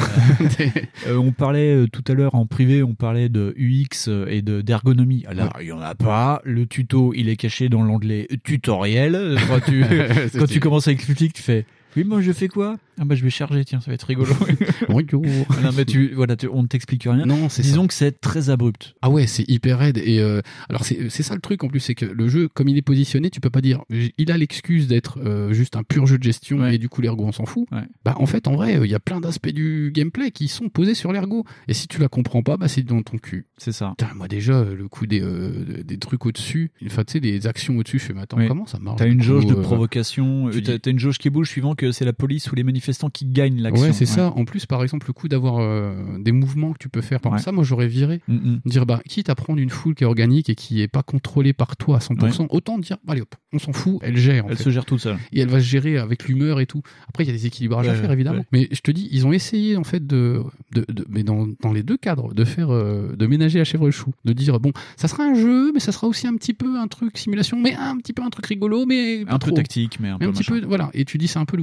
Speaker 4: Euh, on parlait euh, tout à l'heure en privé, on parlait de UX euh, et de d'ergonomie. Alors, il y en a pas. Le tuto, il est caché dans l'onglet tutoriel. Quand tu, quand tu commences à expliquer, tu fais oui, moi je fais quoi? Ah bah je vais charger, tiens, ça va être rigolo.
Speaker 5: Bonjour.
Speaker 4: non, mais tu, voilà, tu- on ne t'explique rien.
Speaker 5: Non, c'est
Speaker 4: Disons que c'est très abrupt.
Speaker 5: Ah ouais, c'est hyper raide. Et euh, alors c'est c'est ça le truc en plus, c'est que le jeu, comme il est positionné, tu peux pas dire. Il a l'excuse d'être euh, juste un pur jeu de gestion et du coup l'ergo on s'en fout. Bah en fait, en vrai, euh, il y a plein d'aspects du gameplay qui sont posés sur l'ergo. Et si tu la comprends pas, bah c'est dans ton cul.
Speaker 4: C'est ça.
Speaker 5: Putain, moi déjà le coup des euh, des trucs au dessus, enfin tu sais des actions au dessus, je fais mais attends
Speaker 4: Oui.
Speaker 5: comment ça marche
Speaker 4: T'as une
Speaker 5: coup,
Speaker 4: jauge de
Speaker 5: euh,
Speaker 4: provocation,
Speaker 5: tu
Speaker 4: t'as
Speaker 5: dis-
Speaker 4: t'as une jauge qui bouge suivant que c'est la police ou les manifestants qui gagnent l'action.
Speaker 5: Ouais, c'est ça. En plus, par exemple, le coup d'avoir euh, des mouvements que tu peux faire. Par exemple,
Speaker 4: Ouais.
Speaker 5: ça, moi, j'aurais viré.
Speaker 4: Mm,
Speaker 5: Dire, bah, quitte à prendre une foule qui est organique et qui est pas contrôlée par toi à 100%, autant dire, allez hop, on s'en fout, elle gère. en
Speaker 4: Elle
Speaker 5: fait.
Speaker 4: se gère toute seule.
Speaker 5: Et elle va se gérer avec l'humeur et tout. Après, il y a des équilibrages à faire, évidemment.
Speaker 4: ouais.
Speaker 5: Mais je te dis, ils ont essayé, en fait, de, de, de- mais dans, dans les deux cadres, de faire, euh, de ménager la chèvre et le chou. De dire, bon, ça sera un jeu, mais ça sera aussi un petit peu un truc simulation, mais un petit peu un truc rigolo, mais
Speaker 4: Un peu
Speaker 5: trop.
Speaker 4: tactique, mais un peu
Speaker 5: petit peu, voilà. Et tu dis, c'est un peu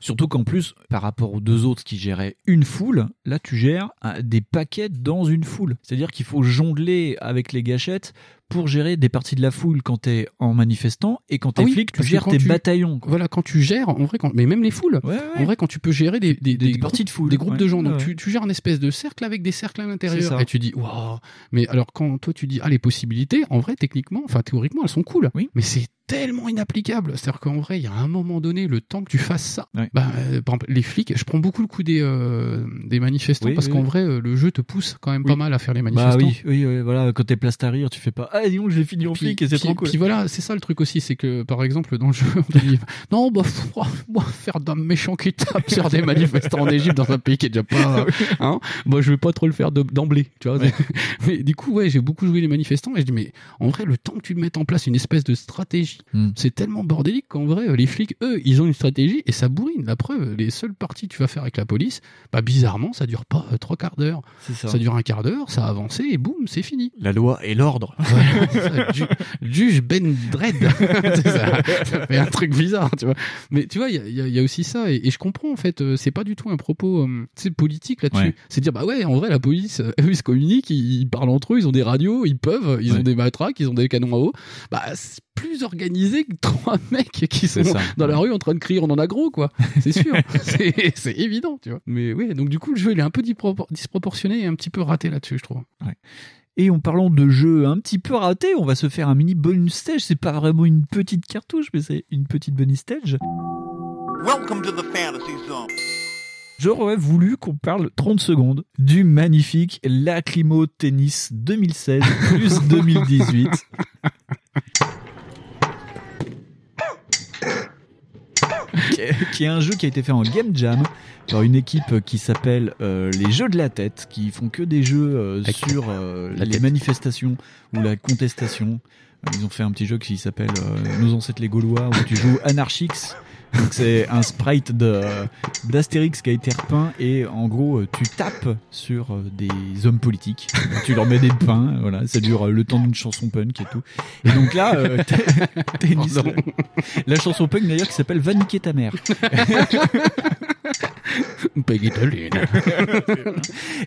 Speaker 4: Surtout qu'en plus, par rapport aux deux autres qui géraient une foule, là tu gères euh, des paquets dans une foule. C'est-à-dire qu'il faut jongler avec les gâchettes pour gérer des parties de la foule quand t'es en manifestant et quand t'es
Speaker 5: Ah oui,
Speaker 4: flic, tu gères tes
Speaker 5: tu-
Speaker 4: bataillons. quoi.
Speaker 5: Voilà, quand tu gères, en vrai, quand, mais même les foules, en vrai, quand tu peux gérer des, des, des
Speaker 4: parties
Speaker 5: groupes-
Speaker 4: de foule,
Speaker 5: des groupes
Speaker 4: ouais.
Speaker 5: de gens, donc
Speaker 4: Ouais.
Speaker 5: tu, tu gères une espèce de cercle avec des cercles à l'intérieur, et tu dis, waouh, mais alors quand toi tu dis, ah, les possibilités, en vrai, techniquement, enfin, théoriquement, elles sont cool, mais c'est tellement inapplicable. C'est-à-dire qu'en vrai, il y a un moment donné, le temps que tu fasses ça, bah, euh, par exemple, les flics, je prends beaucoup le coup des, euh, des manifestants,
Speaker 4: Oui,
Speaker 5: parce
Speaker 4: oui,
Speaker 5: qu'en
Speaker 4: oui.
Speaker 5: vrai, euh, le jeu te pousse quand même
Speaker 4: Oui.
Speaker 5: pas mal à faire les
Speaker 4: Bah
Speaker 5: manifestants.
Speaker 4: oui, oui, oui, voilà, quand t'es place à rire, tu fais pas Ah, dis donc, j'ai fini en flic et c'est trop cool.
Speaker 5: puis voilà, c'est ça le truc aussi, c'est que par exemple dans le jeu, on dit non, bah, oh, moi, faire d'un méchant qui tape sur des manifestants en Égypte dans un pays qui est déjà pas, hein, bah, je vais pas trop le faire de- d'emblée, tu vois. Mais du coup, ouais, j'ai beaucoup joué les manifestants et je dis mais en vrai, le temps que tu mettes en place une espèce de stratégie,
Speaker 4: Hmm.
Speaker 5: c'est tellement bordélique qu'en vrai, les flics, eux, ils ont une stratégie et ça bourrine. La preuve, les seules parties que tu vas faire avec la police, bah bizarrement, ça dure pas euh, trois quarts d'heure.
Speaker 4: Ça.
Speaker 5: Ça dure un quart d'heure, ça a avancé et boum, c'est fini.
Speaker 4: La loi et l'ordre.
Speaker 5: Ju- juge Ben Dredd. C'est ça, ça fait un truc bizarre, tu vois. Mais tu vois, il y a, y y aussi ça, et, et je comprends en fait, euh, c'est pas du tout un propos euh, politique là-dessus.
Speaker 4: Ouais.
Speaker 5: C'est dire, bah ouais, en vrai, la police, eux, ils se communiquent, ils, ils parlent entre eux, ils ont des radios, ils peuvent, ils ont
Speaker 4: Ouais.
Speaker 5: des matraques, ils ont des canons à eau. Bah, c'est plus organisé que trois mecs qui sont
Speaker 4: ça.
Speaker 5: dans la rue en train de crier on en a gros quoi. C'est sûr, c'est évident, tu vois. Mais oui, donc du coup le jeu il est un peu dispropor- disproportionné et un petit peu raté là-dessus, je trouve.
Speaker 4: Et en parlant de jeux un petit peu ratés, on va se faire un mini bonus stage. C'est pas vraiment une petite cartouche, mais c'est une petite bonus stage.
Speaker 16: Welcome to the fantasy zone.
Speaker 4: J'aurais voulu qu'on parle 30 secondes du magnifique Lacrymo Tennis 2016 plus 2018. qui est- qui est un jeu qui a été fait en Game Jam par une équipe qui s'appelle euh, les Jeux de la Tête, qui font que des jeux euh, sur euh, les
Speaker 5: tête.
Speaker 4: manifestations ou la contestation. Ils ont fait un petit jeu qui s'appelle euh, Nos ancêtres les Gaulois, où tu joues Anarchix. Donc c'est un sprite de d'Astérix qui a été repeint et en gros tu tapes sur euh, des hommes politiques, tu leur mets des pains, voilà, ça dure euh, le temps d'une chanson punk et tout. Et donc là, euh, tennis, la chanson punk d'ailleurs qui s'appelle Va niquer ta mère.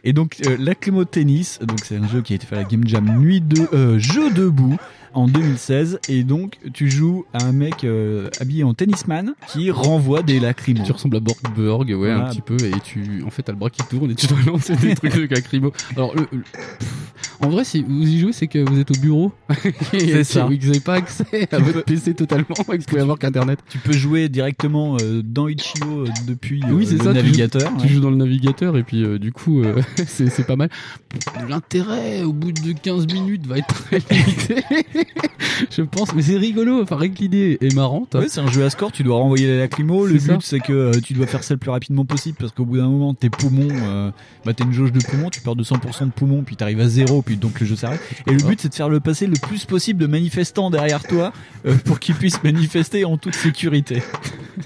Speaker 4: Et donc euh, Lacrymo Tennis, donc c'est un jeu qui a été fait à la Game Jam Nuit de euh, jeu debout en 2016 et donc tu joues à un mec euh, habillé en tennisman qui renvoie des lacrymos.
Speaker 5: Tu ressembles à Borgburg, ouais,
Speaker 4: Voilà.
Speaker 5: un petit peu, et tu, en fait, t'as le bras qui tourne et tu dois lancer des trucs de lacrymo. Alors, le- le- en vrai, si vous y jouez, c'est que vous êtes au bureau.
Speaker 4: C'est ça.
Speaker 5: Vous n'avez pas accès à votre PC totalement, et que vous pouvez avoir qu'Internet.
Speaker 4: Tu peux jouer directement euh, dans Itch.io euh, depuis
Speaker 5: Oui, c'est
Speaker 4: le
Speaker 5: ça. tu
Speaker 4: navigateur.
Speaker 5: joues-
Speaker 4: ouais.
Speaker 5: Tu, joues dans le navigateur, et puis, du coup, c'est pas mal. L'intérêt, au bout de 15 minutes, va être très limité. Je pense, mais c'est rigolo. Enfin, rien que l'idée est marrante.
Speaker 4: Ouais, c'est un jeu à score, tu dois renvoyer les lacrymos. Le but, c'est que euh, tu dois faire ça le plus rapidement possible parce qu'au bout d'un moment, tes poumons, euh, bah, t'as une jauge de poumons, tu perds de 100% de poumons, puis t'arrives à zéro, puis donc le jeu s'arrête. Et le but, c'est de faire le passer le plus possible de manifestants derrière toi euh, pour qu'ils puissent manifester en toute sécurité.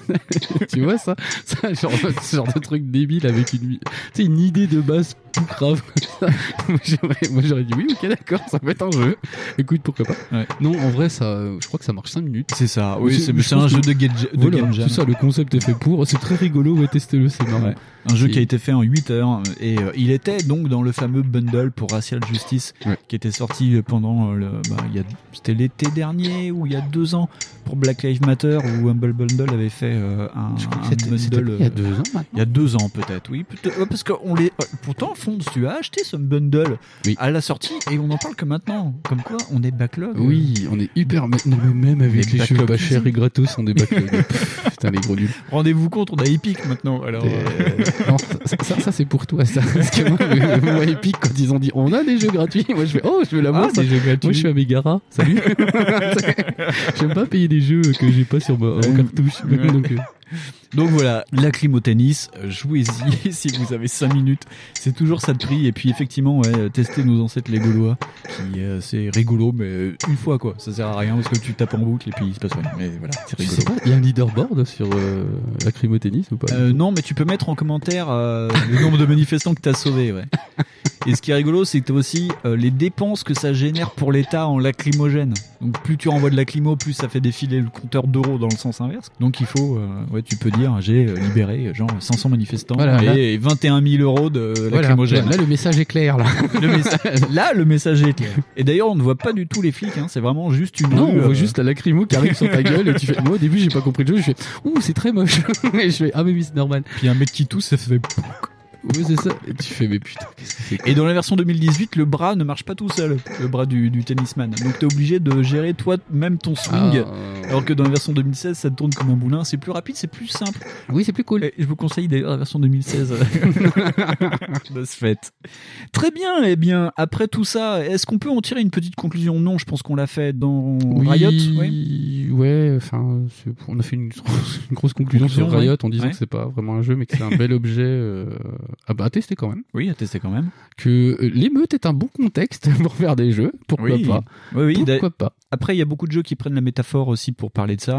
Speaker 5: tu vois ça, ça genre, ce genre de truc débile avec une, idée de base grave. Moi, j'aurais- dit oui, ok, d'accord, ça peut être un jeu. Écoute, pourquoi pas. Non, en vrai, ça, euh, je crois que ça marche 5 minutes.
Speaker 4: C'est ça, oui, c'est- un jeu
Speaker 5: que-
Speaker 4: de de
Speaker 5: Voilà,
Speaker 4: Game Jam.
Speaker 5: C'est ça, le concept est fait pour. C'est très rigolo, ouais, testez-le, c'est marrant.
Speaker 4: Ouais. Un jeu
Speaker 5: Et-
Speaker 4: qui a été fait en 8 heures et euh, il était donc dans le fameux bundle pour Racial Justice qui était sorti pendant euh, le bah, il y a c'était l'été dernier ou il y a deux ans pour Black Lives Matter où Humble Bundle avait fait euh, un, un bundle
Speaker 5: il y a
Speaker 4: euh,
Speaker 5: deux ans maintenant.
Speaker 4: il y a deux ans peut-être oui peut-être- ouais, parce que on les euh, pourtant Fonds tu as acheté ce bundle à la sortie et on en parle que maintenant comme quoi on est backlog
Speaker 5: Oui, on est hyper. Non, mais même avec
Speaker 4: Les
Speaker 5: les, jeux pas chers et gratos, on est backlog. Putain, les gros nuls.
Speaker 4: rendez-vous compte on a Epic maintenant alors euh,
Speaker 5: Non, ça, ça, ça, c'est pour toi, ça. Parce que moi, moi, Epic, quand ils ont dit on a des jeux gratuits, moi je fais oh, je veux l'avoir.
Speaker 4: Ah, des jeux gratuits.
Speaker 5: Moi je suis à Megara. Salut. J'aime pas payer des jeux que j'ai pas sur ma en cartouche. Donc, euh,
Speaker 4: Donc voilà, Lacrymo Tennis, euh, jouez-y si vous avez 5 minutes. C'est toujours ça de prix. Et puis effectivement, ouais, euh, testez nos ancêtres les Gaulois, qui euh, c'est rigolo, mais une fois quoi. Ça sert à rien parce que tu tapes en boucle et puis il se passe rien. Mais voilà, c'est rigolo.
Speaker 5: il y a un leaderboard sur euh, la Tennis ou pas?
Speaker 4: Euh, non, mais tu peux mettre en commentaire le nombre de manifestants que tu as sauvés. Ouais. Et ce qui est rigolo, c'est que tu as aussi les dépenses que ça génère pour l'État en lacrymogène. Donc plus tu renvoies de lacrymo, plus ça fait défiler le compteur d'euros dans le sens inverse. Donc il faut, ouais, tu peux dire, j'ai euh, libéré euh, genre 500 manifestants
Speaker 5: Voilà, là-
Speaker 4: et 21 000 euros de
Speaker 5: Voilà,
Speaker 4: lacrymogène.
Speaker 5: là le message est clair là.
Speaker 4: Le message- là, le message est clair. Et d'ailleurs, on ne voit pas du tout les flics. Hein, c'est vraiment juste une.
Speaker 5: Non,
Speaker 4: rue,
Speaker 5: on voit
Speaker 4: euh,
Speaker 5: juste la lacrymo qui arrive sur ta gueule et tu fais. Moi au début j'ai pas compris le jeu, je fais ouh c'est très moche. et je fais ah mais oui c'est normal.
Speaker 4: Puis un mec qui tousse, ça fait.
Speaker 5: Oui c'est ça. Et tu fais mais putain qu'est-ce que c'est que-
Speaker 4: Et dans la version 2018, le bras ne marche pas tout seul, le bras du, du tennisman. Donc t'es obligé de gérer toi-même ton swing.
Speaker 5: Ah.
Speaker 4: Alors que dans la version 2016, ça tourne comme un boulin. C'est plus rapide, c'est plus simple.
Speaker 5: Oui c'est plus cool.
Speaker 4: Et je vous conseille d'ailleurs la version 2016 de ce fait. Très bien. Eh bien, après tout ça, est-ce qu'on peut en tirer une petite conclusion? Non, je pense qu'on l'a fait dans
Speaker 5: Oui,
Speaker 4: Riot. ouais.
Speaker 5: ouais, enfin, c'est- on a fait une, une grosse conclusion sur Riot en disant
Speaker 4: Ouais.
Speaker 5: que c'est pas vraiment un jeu, mais que c'est un bel objet euh, à, bah, à tester quand même.
Speaker 4: Oui, à tester quand même.
Speaker 5: Que euh, l'émeute est un bon contexte pour faire des jeux, pourquoi
Speaker 4: Oui.
Speaker 5: pas
Speaker 4: Oui, oui,
Speaker 5: Pourquoi pas
Speaker 4: Après, il y a beaucoup de jeux qui prennent la métaphore aussi pour parler de ça.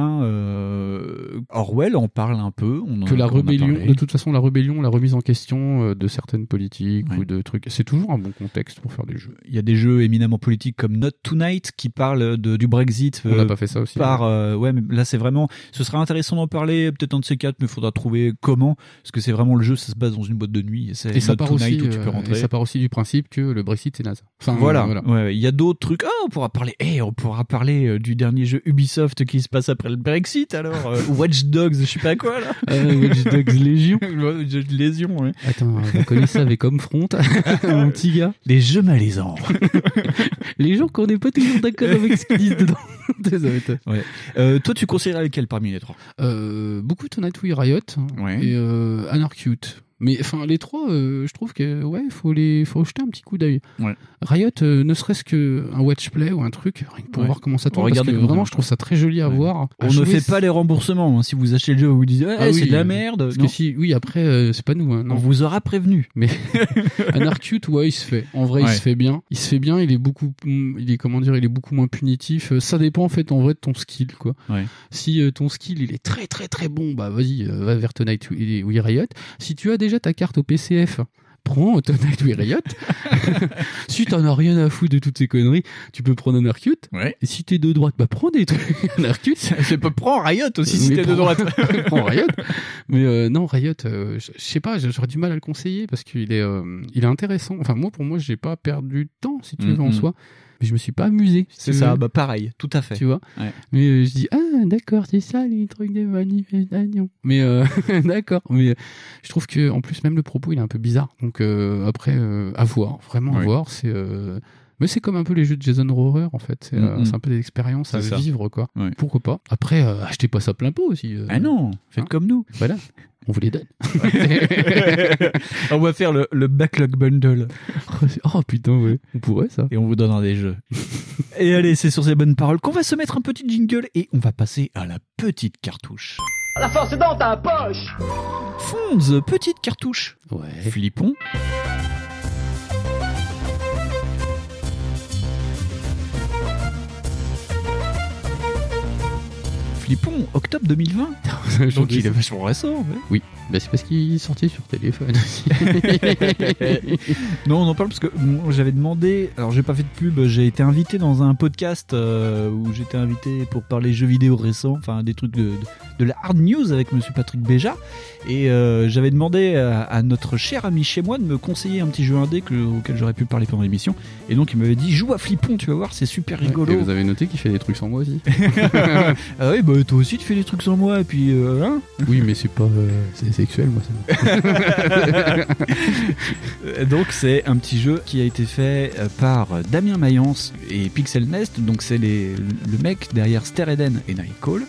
Speaker 4: Euh, Orwell en parle un peu. On
Speaker 5: Que
Speaker 4: a-
Speaker 5: la rébellion, de toute façon, la rébellion, la remise en question euh, de certaines politiques ou de trucs, c'est toujours un bon contexte pour faire des jeux.
Speaker 4: Il y a des jeux éminemment politiques comme Not Tonight qui parlent de, du Brexit
Speaker 5: On n'a pas fait ça aussi,
Speaker 4: par euh, ouais, mais là c'est vraiment, ce sera intéressant d'en parler, peut-être un de ces quatre, mais il faudra trouver comment, parce que c'est vraiment le jeu, ça se base dans une boîte de nuit, c'est
Speaker 5: Et ça, part aussi,
Speaker 4: où tu peux
Speaker 5: euh,
Speaker 4: rentrer.
Speaker 5: et ça part aussi du principe que le Brexit c'est naze. Enfin,
Speaker 4: voilà.
Speaker 5: voilà.
Speaker 4: Ouais, ouais. Il y a d'autres trucs. Ah, on pourra parler. Eh, on pourra parler euh, du dernier jeu Ubisoft qui se passe après le Brexit. Alors, euh, Watch Dogs, je sais pas quoi là.
Speaker 5: Watch Dogs Légion.
Speaker 4: Légion. Ouais.
Speaker 5: Attends, on connaît ça avec Homefront, mon petit gars?
Speaker 4: Les jeux malaisants.
Speaker 5: Les gens qu'on n'est pas toujours d'accord avec ce qu'ils disent dedans. Désolé.
Speaker 4: Ouais. Euh, toi, tu conseillerais lequel parmi les trois?
Speaker 5: Euh, beaucoup Tonight We Riot
Speaker 4: Ouais.
Speaker 5: et euh, Anarchute. Mais enfin les trois, euh, je trouve que ouais, faut les, faut jeter un petit coup d'œil.
Speaker 4: Ouais.
Speaker 5: Riot, euh, ne serait-ce que un watch play ou un truc, rien que pour
Speaker 4: Ouais.
Speaker 5: voir comment ça tourne. Parce que vraiment, je trouve ça très joli à voir. À
Speaker 4: On ne
Speaker 5: jouer,
Speaker 4: fait
Speaker 5: c'est-
Speaker 4: pas les remboursements. hein. Si vous achetez le jeu, vous dites ouais,
Speaker 5: Ah
Speaker 4: c'est
Speaker 5: oui,
Speaker 4: de la
Speaker 5: euh,
Speaker 4: merde.
Speaker 5: Parce
Speaker 4: Non.
Speaker 5: que si, oui, après, euh, c'est pas nous. Hein, non.
Speaker 4: On vous aura prévenu.
Speaker 5: Mais Anarchute, ouais, il se fait. En vrai,
Speaker 4: Ouais.
Speaker 5: il se fait bien. Il se fait bien. Il est beaucoup, il est comment dire, il est beaucoup moins punitif. Ça dépend en fait en vrai de ton skill, quoi.
Speaker 4: Ouais.
Speaker 5: Si euh, ton skill il est très très très bon, bah vas-y, euh, va vers Tonight We Riot. Si tu as déjà ta carte au PCF. Prends Tonight We Riot. si t'en as rien à foutre de toutes ces conneries, tu peux prendre Anarchute.
Speaker 4: Ouais.
Speaker 5: Et si t'es de droite, bah prends des trucs.
Speaker 4: C'est pas prends Riot aussi si t'es de droite.
Speaker 5: prends Riot. Mais euh, non, Riot, euh, je sais pas, j'aurais du mal à le conseiller parce qu'il est, euh, il est intéressant. Enfin, moi, pour moi, j'ai pas perdu de temps, si tu veux, en soi. Mais je me suis pas amusé. si
Speaker 4: C'est ça.
Speaker 5: veux.
Speaker 4: Bah pareil. Tout à fait.
Speaker 5: Tu vois
Speaker 4: Ouais.
Speaker 5: Mais euh, je dis, ah, d'accord, c'est ça les trucs de manifestation. Mais euh, d'accord. Mais euh, je trouve que en plus, même le propos, il est un peu bizarre. Donc euh, après, à voir, vraiment à
Speaker 4: Oui.
Speaker 5: voir. C'est. Euh, Mais c'est comme un peu les jeux de Jason Rohrer en fait. C'est euh,
Speaker 4: Mhm.
Speaker 5: c'est un peu des expériences à
Speaker 4: ça.
Speaker 5: vivre quoi.
Speaker 4: Ouais.
Speaker 5: Pourquoi pas? Après, euh, achetez pas ça plein pot aussi. euh.
Speaker 4: Ah non, faites
Speaker 5: Hein
Speaker 4: comme nous.
Speaker 5: Voilà, on vous les donne.
Speaker 4: on va faire le, le backlog bundle.
Speaker 5: oh putain, ouais. On pourrait ça.
Speaker 4: Et on vous donnera des jeux. et allez, c'est sur ces bonnes paroles qu'on va se mettre un petit jingle et on va passer à la petite cartouche.
Speaker 17: La force est dans ta poche
Speaker 4: Fonz, petite cartouche.
Speaker 5: Ouais.
Speaker 4: Flippon. Flippon, octobre 2020. Donc il est vachement récent. ouais.
Speaker 5: Oui, bah, c'est parce qu'il est sorti sur téléphone aussi.
Speaker 4: non, on en parle parce que j'avais demandé. Alors, j'ai pas fait de pub. J'ai été invité dans un podcast euh, où j'étais invité pour parler jeux vidéo récents, enfin des trucs de, de, de la hard news avec Monsieur Patrick Béja. Et euh, j'avais demandé à, à notre cher ami chez moi de me conseiller un petit jeu indé que, auquel j'aurais pu parler pendant l'émission. Et donc, il m'avait dit joue à Flippon, tu vas voir, c'est super rigolo.
Speaker 5: Et vous avez noté qu'il fait des trucs sans moi aussi.
Speaker 4: ah oui, bah toi aussi tu fais des trucs sans moi, et puis euh, hein?
Speaker 5: Oui, mais c'est pas. Sexuel, moi.
Speaker 4: Donc c'est un petit jeu qui a été fait euh, par Damien Mayence et Pixel Nest. Donc c'est le mec derrière Star Eden et Nightcall.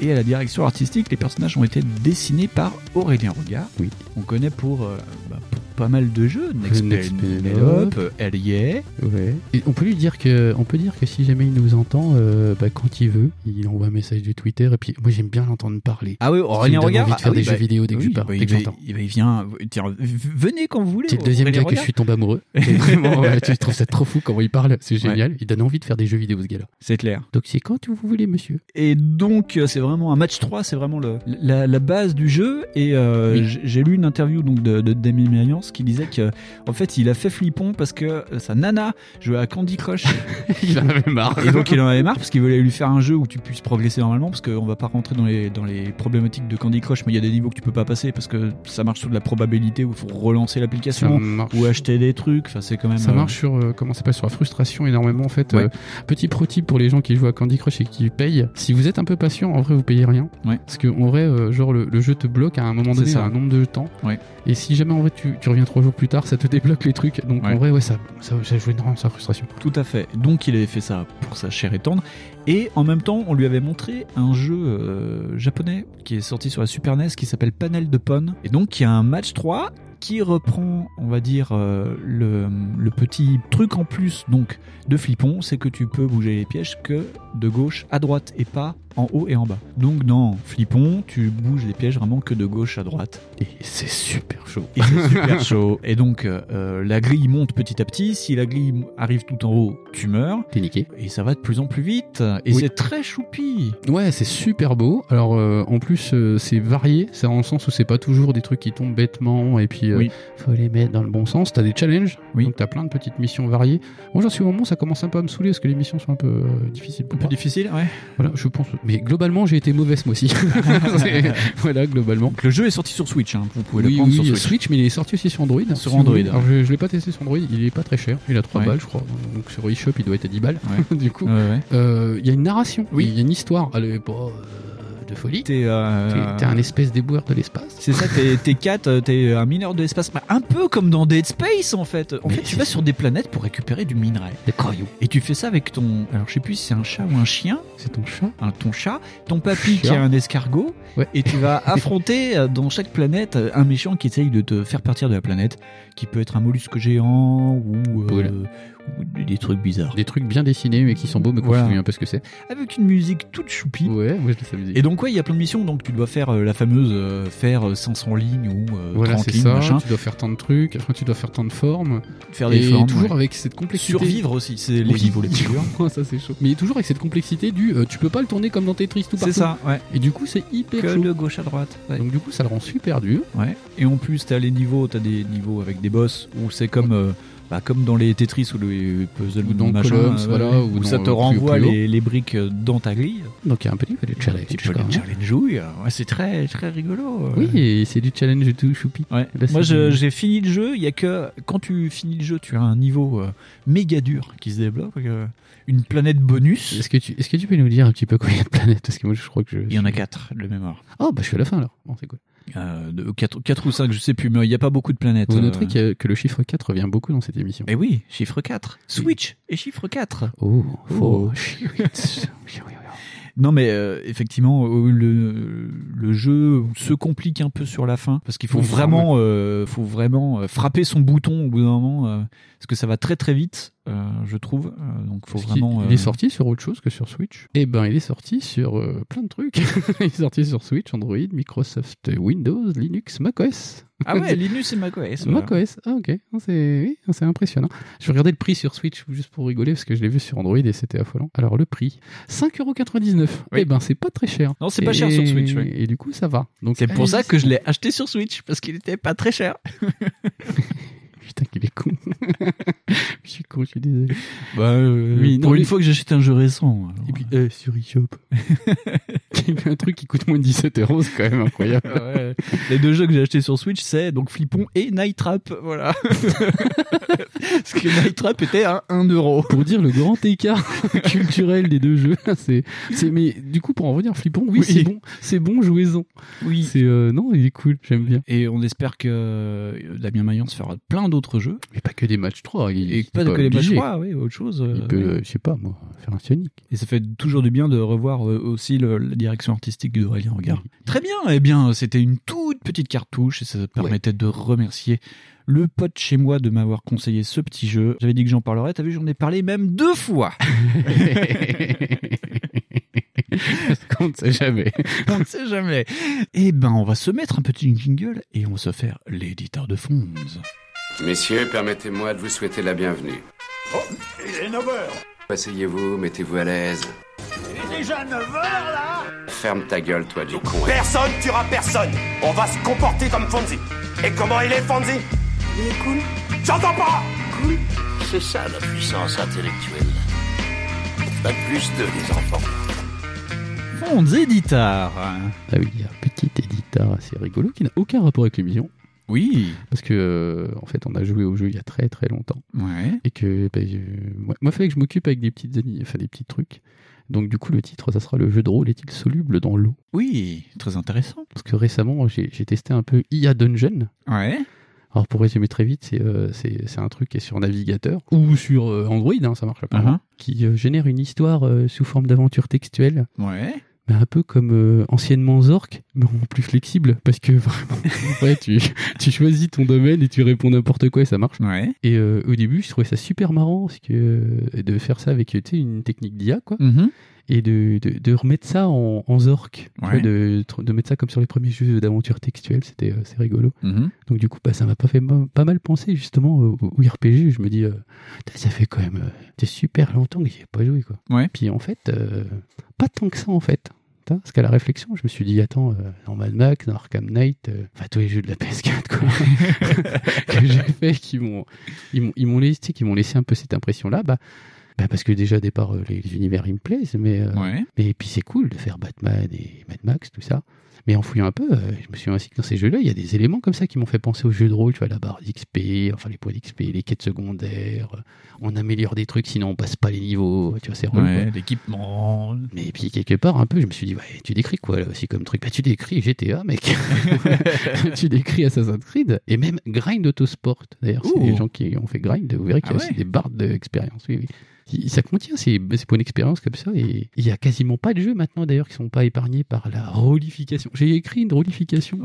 Speaker 4: Et à la direction artistique, les personnages ont été dessinés par Aurélien Regard.
Speaker 5: Oui.
Speaker 4: On connaît pour, euh, bah, pour pas mal de jeux, Next,
Speaker 5: Next
Speaker 4: Penelope, euh, Hell Yeah.
Speaker 5: Ouais. Et on peut lui dire que, on peut dire que si jamais il nous entend, euh, bah, quand il veut, il envoie un message du Twitter. Et puis, moi, j'aime bien l'entendre parler.
Speaker 4: Ah oui, Aurélien Regard.
Speaker 5: envie de faire
Speaker 4: Ah oui,
Speaker 5: des
Speaker 4: bah,
Speaker 5: jeux vidéo dès que
Speaker 4: oui,
Speaker 5: je parle,
Speaker 4: bah,
Speaker 5: dès
Speaker 4: il,
Speaker 5: que j'entends.
Speaker 4: il il vient. tiens, v- venez quand vous voulez.
Speaker 5: C'est le deuxième gars que je suis tombé amoureux. Vraiment, ouais, je trouve ça trop fou comment il parle. C'est génial. Il donne envie de faire des jeux vidéo, ce gars-là.
Speaker 4: C'est clair.
Speaker 5: Donc, c'est quand vous voulez, monsieur.
Speaker 4: Et donc, euh, c'est vraiment un match 3, c'est vraiment le, la, la base du jeu. Et euh,
Speaker 5: Oui.
Speaker 4: j'ai lu une interview donc de, de Damien Qui disait que, en fait, il a fait flippon parce que euh, sa nana jouait à Candy Crush.
Speaker 5: il en avait marre.
Speaker 4: Et donc, il en avait marre parce qu'il voulait lui faire un jeu où tu puisses progresser normalement. Parce qu'on va pas rentrer dans les, dans les problématiques de Candy Crush, mais il y a des niveaux que tu peux pas passer parce que ça marche sur de la probabilité où il faut relancer l'application ou acheter des trucs. Enfin, c'est quand même.
Speaker 5: Ça
Speaker 4: euh,
Speaker 5: marche sur euh, comment ça sur la frustration énormément en fait.
Speaker 4: Ouais.
Speaker 5: Euh, petit pro tip pour les gens qui jouent à Candy Crush et qui payent. Si vous êtes un peu patient, en vrai vous payez rien.
Speaker 4: Ouais.
Speaker 5: Parce que en vrai, genre le, le jeu te bloque à un moment donné
Speaker 4: ça.
Speaker 5: à un nombre de temps.
Speaker 4: Ouais.
Speaker 5: Et si jamais en vrai tu, tu reviens trois jours plus tard, ça te débloque les trucs. Donc
Speaker 4: Ouais.
Speaker 5: en vrai ouais ça ça, ça joue énormément la frustration.
Speaker 4: Tout à fait. Donc il avait fait ça pour sa chair et tendre. Et en même temps, on lui avait montré un jeu euh, japonais qui est sorti sur la Super NES qui s'appelle Panel de Pon. Et donc il y a un match 3 qui reprend, on va dire, euh, le, le petit truc en plus donc de Flippon, c'est que tu peux bouger les pièges que de gauche à droite et pas en haut et en bas. Donc dans Flippon, tu bouges les pièges vraiment que de gauche à droite.
Speaker 5: Et c'est super chaud.
Speaker 4: Et c'est super chaud. Et donc euh, la grille monte petit à petit. Si la grille arrive tout en haut, tu meurs.
Speaker 5: T'es niqué.
Speaker 4: Et ça va de plus en plus vite. et
Speaker 5: Oui.
Speaker 4: c'est très choupi.
Speaker 5: Ouais, c'est super beau. Alors euh, en plus euh, c'est varié, c'est dans le sens où c'est pas toujours des trucs qui tombent bêtement et puis
Speaker 4: Oui.
Speaker 5: faut les mettre dans le bon sens. T'as des challenges,
Speaker 4: Oui.
Speaker 5: donc t'as plein de petites missions variées. Moi j'en suis au moment où ça commence un peu à me saouler parce que les missions sont un peu difficiles pour
Speaker 4: Un peu
Speaker 5: moi.
Speaker 4: difficile, ouais.
Speaker 5: Voilà, je pense. Mais globalement j'ai été mauvaise moi aussi. Voilà, globalement.
Speaker 4: Donc, le jeu est sorti sur Switch, hein. vous pouvez le prendre
Speaker 5: oui,
Speaker 4: sur
Speaker 5: Switch.
Speaker 4: Switch.
Speaker 5: mais il est sorti aussi sur Android.
Speaker 4: Sur Android.
Speaker 5: Alors je, je l'ai pas testé sur Android, il est pas très cher, il a 3
Speaker 4: Ouais.
Speaker 5: balles je crois. Donc sur eShop il doit être à 10 balles.
Speaker 4: Ouais.
Speaker 5: du coup,
Speaker 4: Ouais, ouais.
Speaker 5: euh, il y a une narration,
Speaker 4: Oui.
Speaker 5: il y a une histoire. Elle est pas euh, de folie.
Speaker 4: T'es euh,
Speaker 5: T'es un espèce d'éboueur de l'espace.
Speaker 4: C'est ça, t'es t'es Kat, euh, t'es un mineur de l'espace. Un peu comme dans Dead Space en fait. En
Speaker 5: Mais
Speaker 4: fait, tu vas
Speaker 5: ça.
Speaker 4: sur des planètes pour récupérer du minerai.
Speaker 5: Des cailloux.
Speaker 4: Et tu fais ça avec ton. Alors je sais plus si c'est un chat ou un chien.
Speaker 5: C'est ton chat
Speaker 4: Un, ton chat. Ton papy qui est un escargot.
Speaker 5: Ouais.
Speaker 4: Et tu vas affronter euh, dans chaque planète euh, un méchant qui essaye de te faire partir de la planète. Qui peut être un mollusque géant ou, euh. Ou des- trucs bizarres.
Speaker 5: Des trucs bien dessinés mais qui sont beaux mais qu'on
Speaker 4: Voilà.
Speaker 5: un peu ce que c'est.
Speaker 4: Avec une musique toute choupie.
Speaker 5: Ouais, moi je musique.
Speaker 4: Et donc ouais, il y a plein de missions. Donc tu dois faire euh, la fameuse euh, faire euh, 500 lignes ou euh,
Speaker 5: voilà,
Speaker 4: 30
Speaker 5: c'est
Speaker 4: lignes,
Speaker 5: ça.
Speaker 4: machin.
Speaker 5: Tu dois faire tant de trucs, après tu dois faire tant de formes.
Speaker 4: Faire des
Speaker 5: et
Speaker 4: formes,
Speaker 5: toujours
Speaker 4: ouais.
Speaker 5: avec cette complexité.
Speaker 4: Survivre aussi, c'est les
Speaker 5: Oui.
Speaker 4: niveaux les plus durs.
Speaker 5: ça c'est chaud. Mais toujours avec cette complexité du euh, tu peux pas le tourner comme dans Tetris tout partout.
Speaker 4: C'est ça, ouais.
Speaker 5: Et du coup c'est hyper
Speaker 4: Que
Speaker 5: chaud.
Speaker 4: de gauche à droite. ouais.
Speaker 5: Donc du coup ça le rend super dur.
Speaker 4: Ouais. Et en plus, t'as les niveaux, t'as des niveaux avec des boss où c'est comme, euh, bah, comme dans les Tetris ou les puzzles
Speaker 5: Ou dans
Speaker 4: machin,
Speaker 5: Columns,
Speaker 4: euh,
Speaker 5: voilà,
Speaker 4: ouais,
Speaker 5: ou
Speaker 4: où
Speaker 5: dans,
Speaker 4: ça te
Speaker 5: plus-
Speaker 4: renvoie
Speaker 5: plus
Speaker 4: les, les briques euh, dans ta grille.
Speaker 5: Donc il y a un petit peu de challenge.
Speaker 4: Peux
Speaker 5: quand
Speaker 4: les
Speaker 5: même.
Speaker 4: challenge oui, euh, ouais, c'est très très rigolo.
Speaker 5: Oui, et c'est du challenge et tout choupi.
Speaker 4: Ouais.
Speaker 5: Là,
Speaker 4: Moi, j'ai fini le jeu. Il y a que quand tu finis le jeu, tu as un niveau euh, méga dur qui se débloque, euh, une planète bonus.
Speaker 5: Est-ce que, tu, est-ce que tu peux nous dire un petit peu combien il y a de planètes? Parce que moi je crois que je.
Speaker 4: Il y en a 4 de mémoire.
Speaker 5: Oh, bah je suis à la fin alors. Bon, c'est cool.
Speaker 4: Euh, de 4, ou 5, je sais plus, mais il n'y a pas beaucoup de planètes.
Speaker 5: Vous
Speaker 4: euh.
Speaker 5: noterez que le chiffre 4 revient beaucoup dans cette émission.
Speaker 4: Eh oui, chiffre 4. Switch et chiffre 4.
Speaker 5: Oh,
Speaker 4: Oh. Non mais euh, effectivement euh, le, le jeu se complique un peu sur la fin parce qu'il faut
Speaker 5: Oui,
Speaker 4: vraiment euh, faut vraiment euh, frapper son bouton au bout d'un moment euh, parce que ça va très très vite euh, je trouve Euh, donc faut vraiment
Speaker 5: Il
Speaker 4: euh,
Speaker 5: est sorti sur autre chose que sur Switch Eh ben, il est sorti sur euh, plein de trucs. il est sorti sur Switch, Android, Microsoft, Windows, Linux, macOS.
Speaker 4: Ah ouais, Linux et macOS. voilà.
Speaker 5: macOS, ah ok, Ah, c'est oui, ah, c'est impressionnant. Je vais regarder le prix sur Switch juste pour rigoler parce que je l'ai vu sur Android et c'était affolant. Alors le prix, 5,99€.
Speaker 4: Oui.
Speaker 5: Eh ben c'est pas très cher.
Speaker 4: Non, c'est pas cher sur Switch, oui.
Speaker 5: Et du coup ça va. Donc
Speaker 4: C'est pour ça que je l'ai acheté sur Switch parce qu'il était pas très cher.
Speaker 5: Putain qu'il est con. Je suis con, je suis désolé.
Speaker 4: Bah, euh,
Speaker 5: Oui,
Speaker 4: pour
Speaker 5: non,
Speaker 4: une
Speaker 5: mais-
Speaker 4: fois que j'achète un jeu récent. alors.
Speaker 5: Et puis euh, sur eShop. un truc qui coûte moins de 17 euros, c'est quand même incroyable.
Speaker 4: Ouais. Les deux jeux que j'ai achetés sur Switch, c'est donc Flippon et Night Trap. Voilà. Parce que Night Trap était à 1 euro.
Speaker 5: pour dire le grand écart culturel des deux jeux. C'est, c'est, mais du coup, pour en revenir flippant, oui,
Speaker 4: Oui.
Speaker 5: c'est bon, c'est bon, jouez-en.
Speaker 4: Oui.
Speaker 5: C'est, euh, non, il est cool, j'aime bien.
Speaker 4: Et on espère que euh, Damien Mayence fera plein d'autres jeux.
Speaker 5: Mais pas que des matchs 3. Il,
Speaker 4: Et
Speaker 5: il est
Speaker 4: pas, que les matchs
Speaker 5: obligé.
Speaker 4: 3, oui, autre chose. euh,
Speaker 5: Il peut,
Speaker 4: oui.
Speaker 5: je sais pas, moi, faire un Sonic.
Speaker 4: Et ça fait toujours du bien de revoir euh, aussi le- la direction artistique d'Aurélien Regard. Très bien, eh bien, c'était une toute petite cartouche et ça permettait de remercier le pote chez moi de m'avoir conseillé ce petit jeu. J'avais dit que j'en parlerais, t'as vu, j'en ai parlé même deux fois.
Speaker 5: Qu'on ne sait jamais.
Speaker 4: on ne sait jamais. Eh ben, on va se mettre un petit jingle et on va se faire l'éditeur de Fonds.
Speaker 18: Messieurs, permettez-moi de vous souhaiter la bienvenue.
Speaker 16: Oh, il est 9h.
Speaker 18: Asseyez-vous, mettez-vous à l'aise.
Speaker 16: Il est déjà 9h là
Speaker 18: Ferme ta gueule, toi, du con.
Speaker 19: Personne tuera personne. On va se comporter comme Fonzie. Et comment il est, Fonzie?
Speaker 12: Il est cool.
Speaker 19: J'entends pas
Speaker 12: Cool. C'est ça la puissance intellectuelle. Pas plus de les enfants.
Speaker 4: Fonds éditeur.
Speaker 5: Ah oui, il y a un petit éditeur assez rigolo qui n'a aucun rapport avec l'émission.
Speaker 4: Oui.
Speaker 5: Parce que, euh, en fait, on a joué au jeu il y a très très longtemps.
Speaker 4: Ouais.
Speaker 5: Et que, bah, euh, moi, il fallait que je m'occupe avec des petites enfin des petits trucs. Donc, du coup, le titre, ça sera le jeu de rôle est-il soluble dans l'eau?
Speaker 4: Oui, très intéressant.
Speaker 5: Parce que récemment, j'ai testé un peu IA Dungeon.
Speaker 4: Ouais.
Speaker 5: Alors, pour résumer très vite, c'est euh, c'est- un truc qui est sur navigateur ou sur Android, hein, ça marche apparemment,
Speaker 4: Uh-huh.
Speaker 5: qui génère une histoire sous forme d'aventure textuelle.
Speaker 4: Ouais.
Speaker 5: Mais un peu comme euh, anciennement Zork, mais en plus flexible, parce que vraiment, ouais, tu, tu choisis ton domaine et tu réponds n'importe quoi et ça marche.
Speaker 4: Ouais.
Speaker 5: Et euh, au début, je trouvais ça super marrant parce que, euh, de faire ça avec tu sais, une technique d'IA, quoi.
Speaker 4: Mhm.
Speaker 5: et de, de, de remettre ça en, en Zork,
Speaker 4: Ouais.
Speaker 5: vois, de, de mettre ça comme sur les premiers jeux d'aventure textuelle, c'était euh, c'est rigolo.
Speaker 4: Mhm.
Speaker 5: Donc du coup, bah, ça m'a pas fait ma- pas mal penser justement au, au RPG. Je me dis, euh, ça fait quand même euh, c'est super longtemps que j'y ai pas joué quoi.
Speaker 4: Ouais.
Speaker 5: Puis en fait, pas tant que ça en fait. Parce qu'à la réflexion, je me suis dit, attends, euh, dans Mad Max, dans Arkham Knight, euh, enfin tous les jeux de la PS4 quoi, que j'ai fait, qui m'ont, ils m'ont, ils m'ont laissé, qui m'ont laissé un peu cette impression-là, bah, bah parce que déjà au départ euh, les, univers ils me plaisent, mais,
Speaker 4: Ouais.
Speaker 5: mais puis c'est cool de faire Batman et Mad Max, tout ça. Mais en fouillant un peu, euh, je me suis ainsi que dans ces jeux-là, il y a des éléments comme ça qui m'ont fait penser aux jeux de rôle, tu vois, la barre d'XP, enfin les points d'XP, les quêtes secondaires, euh, on améliore des trucs sinon on passe pas les niveaux, tu vois, c'est
Speaker 4: Ouais, l'équipement.
Speaker 5: Mais puis quelque part un peu, je me suis dit, ouais, tu décris quoi là aussi comme truc? Bah tu décris GTA, mec. tu décris Assassin's Creed et même Grind Autosport. D'ailleurs, c'est les gens qui ont fait Grind, vous verrez qu'il y a
Speaker 4: Ah
Speaker 5: aussi des barres d'expérience. Oui, oui. Ça contient ces, ces points d'expérience comme ça et il y a quasiment pas de jeux maintenant d'ailleurs qui sont pas épargnés par la rolification. J'ai écrit une que
Speaker 4: Rolification.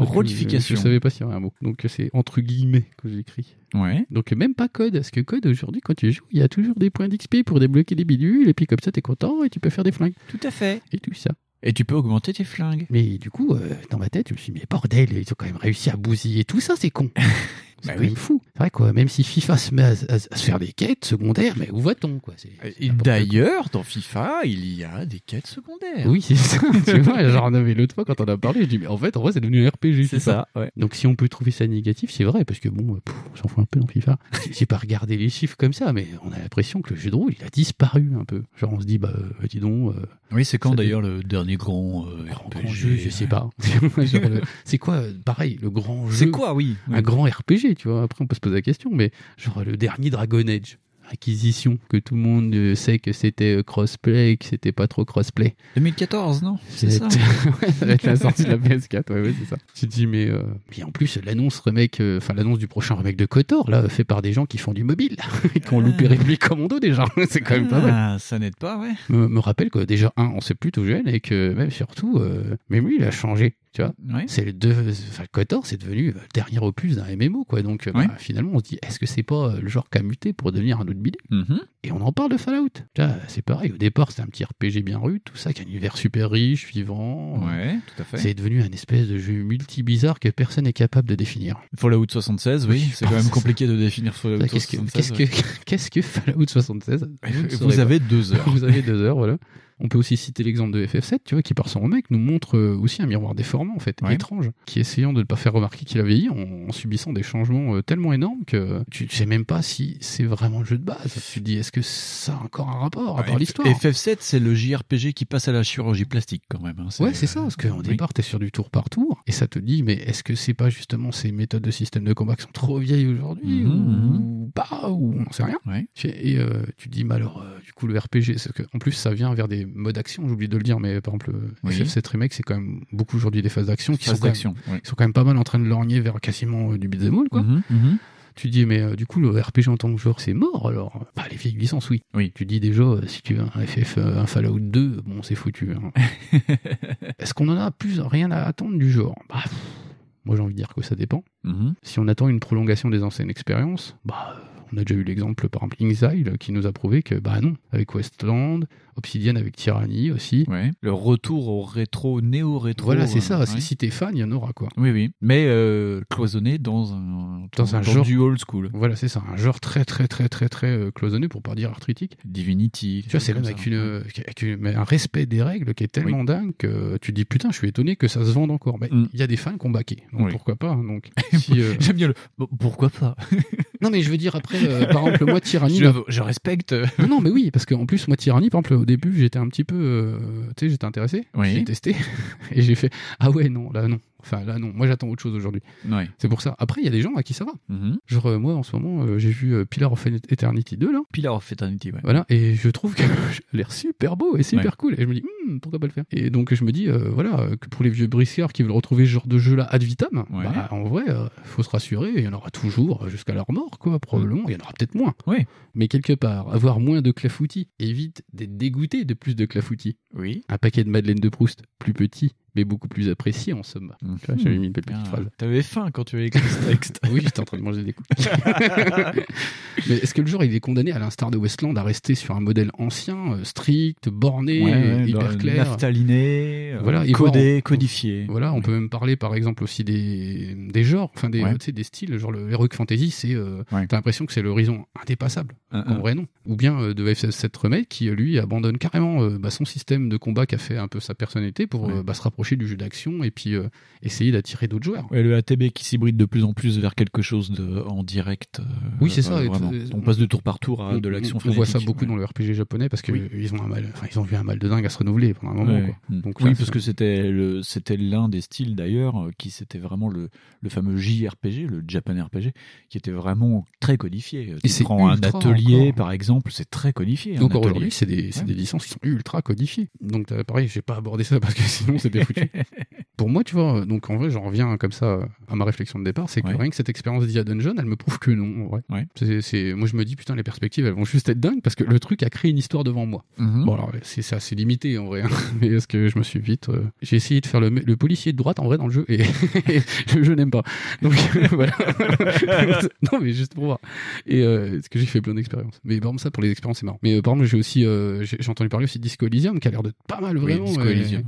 Speaker 5: Je, je savais pas s'il y avait un mot. Donc c'est entre guillemets que j'ai écrit.
Speaker 4: Ouais.
Speaker 5: Donc même pas code, parce que code aujourd'hui quand tu joues, il y a toujours des points d'XP pour débloquer des bidules et puis comme ça t'es content et tu peux faire des flingues.
Speaker 4: Tout à fait.
Speaker 5: Et tout ça.
Speaker 4: Et tu peux augmenter tes flingues.
Speaker 5: Mais du coup, euh, dans ma tête, je me suis dit, mais bordel, ils ont quand même réussi à bousiller tout ça, c'est con. c'est
Speaker 4: Bah
Speaker 5: quand même fou. C'est vrai, quoi. Même si FIFA se met à, à- à se faire des quêtes secondaires, mais où va-t-on, quoi? C'est- c'est
Speaker 4: Et
Speaker 5: n'importe quoi.
Speaker 4: d'ailleurs, dans FIFA, il y a des quêtes secondaires.
Speaker 5: Oui, c'est ça. tu vois, j'en avais l'autre fois quand on a parlé, je dis, mais en fait, en vrai, c'est devenu un RPG.
Speaker 4: C'est ça, ouais.
Speaker 5: Donc, si on peut trouver ça négatif, c'est vrai, parce que bon, euh, pff, on s'en fout un peu dans FIFA. J'ai- pas regardé les chiffres comme ça, mais on a l'impression que le jeu de rôle, il a disparu un peu. Genre, on se dit, bah, euh, dis donc. euh,
Speaker 4: Oui, c'est quand d'ailleurs le dernier grand euh, RPG
Speaker 5: grand jeu, je sais pas. Genre le- c'est quoi, pareil, le grand jeu?
Speaker 4: C'est quoi, oui.
Speaker 5: Un grand RPG, tu vois. Après, on peut se poser la question, mais genre le dernier Dragon Age. Acquisition, que tout le monde euh, sait que c'était euh, crossplay et que c'était pas trop crossplay.
Speaker 4: 2014, non? C'est ça.
Speaker 5: Ouais, ça va être la sortie de la PS4, ouais, ouais, c'est ça. Tu te dis, mais, euh, mais en plus, l'annonce remake, euh, enfin, l'annonce du prochain remake de KOTOR, là, fait par des gens qui font du mobile, et qui ont loupé République Commando déjà. c'est quand même pas mal
Speaker 4: Ah, ça n'aide pas, ouais.
Speaker 5: me, me rappelle que déjà, un, on s'est plutôt jeune et que même surtout, euh, même lui, il a changé. Tu vois, c'est le deux, enfin, KOTOR, c'est devenu le dernier opus d'un MMO, quoi. Donc, euh, bah, finalement, on se dit, est-ce que c'est pas euh, le genre qui a muté pour devenir un autre bidule
Speaker 4: Mhm.
Speaker 5: Et on en parle de Fallout. C'est pareil, au départ, c'était un petit RPG bien rude, tout ça, qui a un univers super riche, vivant.
Speaker 4: Ouais, tout à fait.
Speaker 5: C'est devenu un espèce de jeu multi-bizarre que personne n'est capable de définir.
Speaker 4: Fallout 76, oui, c'est quand même compliqué de définir Fallout
Speaker 5: Ça, Qu'est-ce que,
Speaker 4: 76.
Speaker 5: qu'est-ce que, Fallout 76 Vous
Speaker 4: Vous avez deux heures.
Speaker 5: Vous avez deux heures, voilà. On peut aussi citer l'exemple de FF7, tu vois, qui par son remake nous montre euh, aussi un miroir déformant, en fait,
Speaker 4: Ouais.
Speaker 5: étrange, qui essayant de ne pas faire remarquer qu'il a vieilli en, en subissant des changements euh, tellement énormes que tu, tu sais même pas si c'est vraiment le jeu de base. Tu te dis, est-ce que ça a encore un rapport à part l'histoire?
Speaker 4: FF7, c'est le JRPG qui passe à la chirurgie plastique quand même. hein.
Speaker 5: Ouais, c'est ça, parce qu'au
Speaker 4: oui.
Speaker 5: départ, t'es sur du tour par tour, et ça te dit, mais est-ce que c'est pas justement ces méthodes de système de combat qui sont trop vieilles aujourd'hui,
Speaker 4: Mhm,
Speaker 5: ou pas, ou on sait rien?
Speaker 4: Ouais.
Speaker 5: Et euh, tu te dis, mais alors, euh, du coup, le RPG, c'est que, en plus, ça vient vers des modes d'action, j'oublie de le dire, mais par exemple, le
Speaker 4: Oui.
Speaker 5: FF7 Remake, c'est quand même beaucoup aujourd'hui des phases d'action qui
Speaker 4: Phase
Speaker 5: sont, même, qui sont quand même pas mal en train de lorgner vers quasiment euh, du beat'em all, quoi.
Speaker 4: Mhm, mhm.
Speaker 5: Tu dis, mais euh, du coup, le RPG en tant que joueur, c'est mort, alors? Bah, les vieilles licences, oui.
Speaker 4: Oui.
Speaker 5: Tu dis déjà, euh, si tu veux un FF, euh, un Fallout 2, bon, c'est foutu. hein. Est-ce qu'on en a plus rien à attendre du genre? Bah, pff, moi j'ai envie de dire que ça dépend.
Speaker 4: Mhm.
Speaker 5: Si on attend une prolongation des anciennes expériences, bah, on a déjà eu l'exemple par exemple Exile qui nous a prouvé que bah non, avec Westland, Obsidian avec Tyranny aussi.
Speaker 4: Ouais. Le retour au rétro, néo-rétro.
Speaker 5: Voilà, c'est
Speaker 4: euh,
Speaker 5: ça.
Speaker 4: ouais.
Speaker 5: Si, t'es fan, il y en aura quoi.
Speaker 4: Oui, oui. Mais euh, cloisonné dans un,
Speaker 5: Dans un genre
Speaker 4: du old school.
Speaker 5: Voilà, c'est ça, un genre très très très très très euh, cloisonné pour pas dire arthritique.
Speaker 4: Divinity.
Speaker 5: Tu vois, c'est même avec, une, avec une- un respect des règles qui est tellement dingue que tu te dis putain, je suis étonné que ça se vende encore. Mais il y a des fans qui ont baqué, donc
Speaker 4: Mm. Oui.
Speaker 5: pourquoi pas. hein, Donc, si, euh,
Speaker 4: J'aime bien le. Bon, pourquoi pas?
Speaker 5: Non, mais je veux dire, après, euh, par exemple, moi, Tyranny.
Speaker 4: Je respecte.
Speaker 5: Non, non, mais oui, parce qu'en plus, moi, Tyranny, par exemple, au début, j'étais un petit peu. euh, tu sais, j'étais intéressé.
Speaker 4: Oui.
Speaker 5: J'ai testé. et j'ai fait Ah ouais, non, là, non. Enfin, là, non. Moi, j'attends autre chose aujourd'hui.
Speaker 4: Ouais.
Speaker 5: C'est pour ça. Après, il y a des gens à qui ça va.
Speaker 4: Mhm.
Speaker 5: Genre, euh, moi, en ce moment, euh, j'ai vu euh, Pillar of Eternity 2, là.
Speaker 4: Pillar of Eternity, ouais.
Speaker 5: Voilà, et je trouve que a l'air super beau et super
Speaker 4: Ouais.
Speaker 5: cool. Et je me dis, Hmm, pourquoi pas le faire? Et donc, je me dis, voilà, que pour les vieux briscards qui veulent retrouver ce genre de jeu-là ad vitam,
Speaker 4: Ouais.
Speaker 5: bah, en vrai, faut se rassurer, il y en aura toujours jusqu'à leur mort, quoi, probablement. Il y en aura peut-être moins.
Speaker 4: Oui.
Speaker 5: Mais quelque part, avoir moins de clafoutis évite d'être dégoûté de plus de clafoutis.
Speaker 4: Oui.
Speaker 5: Un paquet de Madeleine de Proust plus petit mais beaucoup plus apprécié en somme. Tu vois, J'avais mis une belle petite
Speaker 4: Ah,
Speaker 5: phrase.
Speaker 4: T'avais faim quand tu avais écrit ce texte.
Speaker 5: oui, j'étais en train de manger des coups. mais est-ce que le joueur il est condamné, à l'instar de Westland, à rester sur un modèle ancien, euh, strict, borné,
Speaker 4: Ouais,
Speaker 5: euh, hyper clair
Speaker 4: Naftaliné, euh,
Speaker 5: voilà,
Speaker 4: codé,
Speaker 5: voir, on-
Speaker 4: codifié.
Speaker 5: Voilà, on peut même parler par exemple aussi des, des genres, enfin des,
Speaker 4: Ouais.
Speaker 5: tu sais, des styles, genre le Heroic Fantasy, c'est euh,
Speaker 4: Ouais.
Speaker 5: t'as l'impression que c'est l'horizon indépassable.
Speaker 4: Un,
Speaker 5: En vrai non. Ou bien euh, de FF7 Remake qui lui abandonne carrément euh, bah, son système de combat qui a fait un peu sa personnalité pour euh, bah, se rapprocher du jeu d'action et puis euh, essayer d'attirer d'autres joueurs.
Speaker 4: Ouais, le ATB qui s'hybride de plus en plus vers quelque chose de, en direct. euh,
Speaker 5: Oui, c'est ça.
Speaker 4: euh,
Speaker 5: et
Speaker 4: On passe de tour par tour à
Speaker 5: on-
Speaker 4: de l'action
Speaker 5: On voit ça beaucoup
Speaker 4: ouais.
Speaker 5: dans le RPG japonais parce que
Speaker 4: Oui.
Speaker 5: ils ont un mal, enfin ils ont vu un mal de dingue à se renouveler pendant un moment.
Speaker 4: Ouais.
Speaker 5: quoi.
Speaker 4: Mm.
Speaker 5: Donc
Speaker 4: oui,
Speaker 5: là,
Speaker 4: parce que c'était le, c'était l'un des styles d'ailleurs qui c'était vraiment le, le fameux JRPG, le Japan RPG, qui était vraiment très codifié.
Speaker 5: Et
Speaker 4: Tu
Speaker 5: c'est
Speaker 4: prends un atelier
Speaker 5: encore.
Speaker 4: par exemple, c'est très codifié.
Speaker 5: Donc aujourd'hui, c'est des, c'est
Speaker 4: Ouais.
Speaker 5: des licences qui sont ultra codifiées. Donc pareil, j'ai pas abordé ça parce que sinon c'était Pour moi, tu vois, donc en vrai, j'en reviens comme ça à ma réflexion de départ, c'est que
Speaker 4: Ouais.
Speaker 5: rien que cette expérience d'IA Dungeon, elle me prouve que non. en vrai.
Speaker 4: Ouais.
Speaker 5: C'est, c'est- moi, je me dis putain, les perspectives, elles vont juste être dingues parce que le truc a créé une histoire devant moi.
Speaker 4: Mhm.
Speaker 5: Bon alors, c'est, c'est assez limité en vrai, hein. mais est-ce que je me suis vite, euh, j'ai essayé de faire le, le policier de droite en vrai dans le jeu et le jeu n'aime pas. Donc voilà. non mais juste pour voir. Et euh, parce que j'ai fait plein d'expériences. Mais par exemple ça pour les expériences c'est marrant. Mais euh, par exemple j'ai aussi euh, j'ai, entendu parler aussi de Disco Elysium qui a l'air de pas mal
Speaker 4: Oui,
Speaker 5: vraiment.
Speaker 4: Disco
Speaker 5: euh,
Speaker 4: Elysium,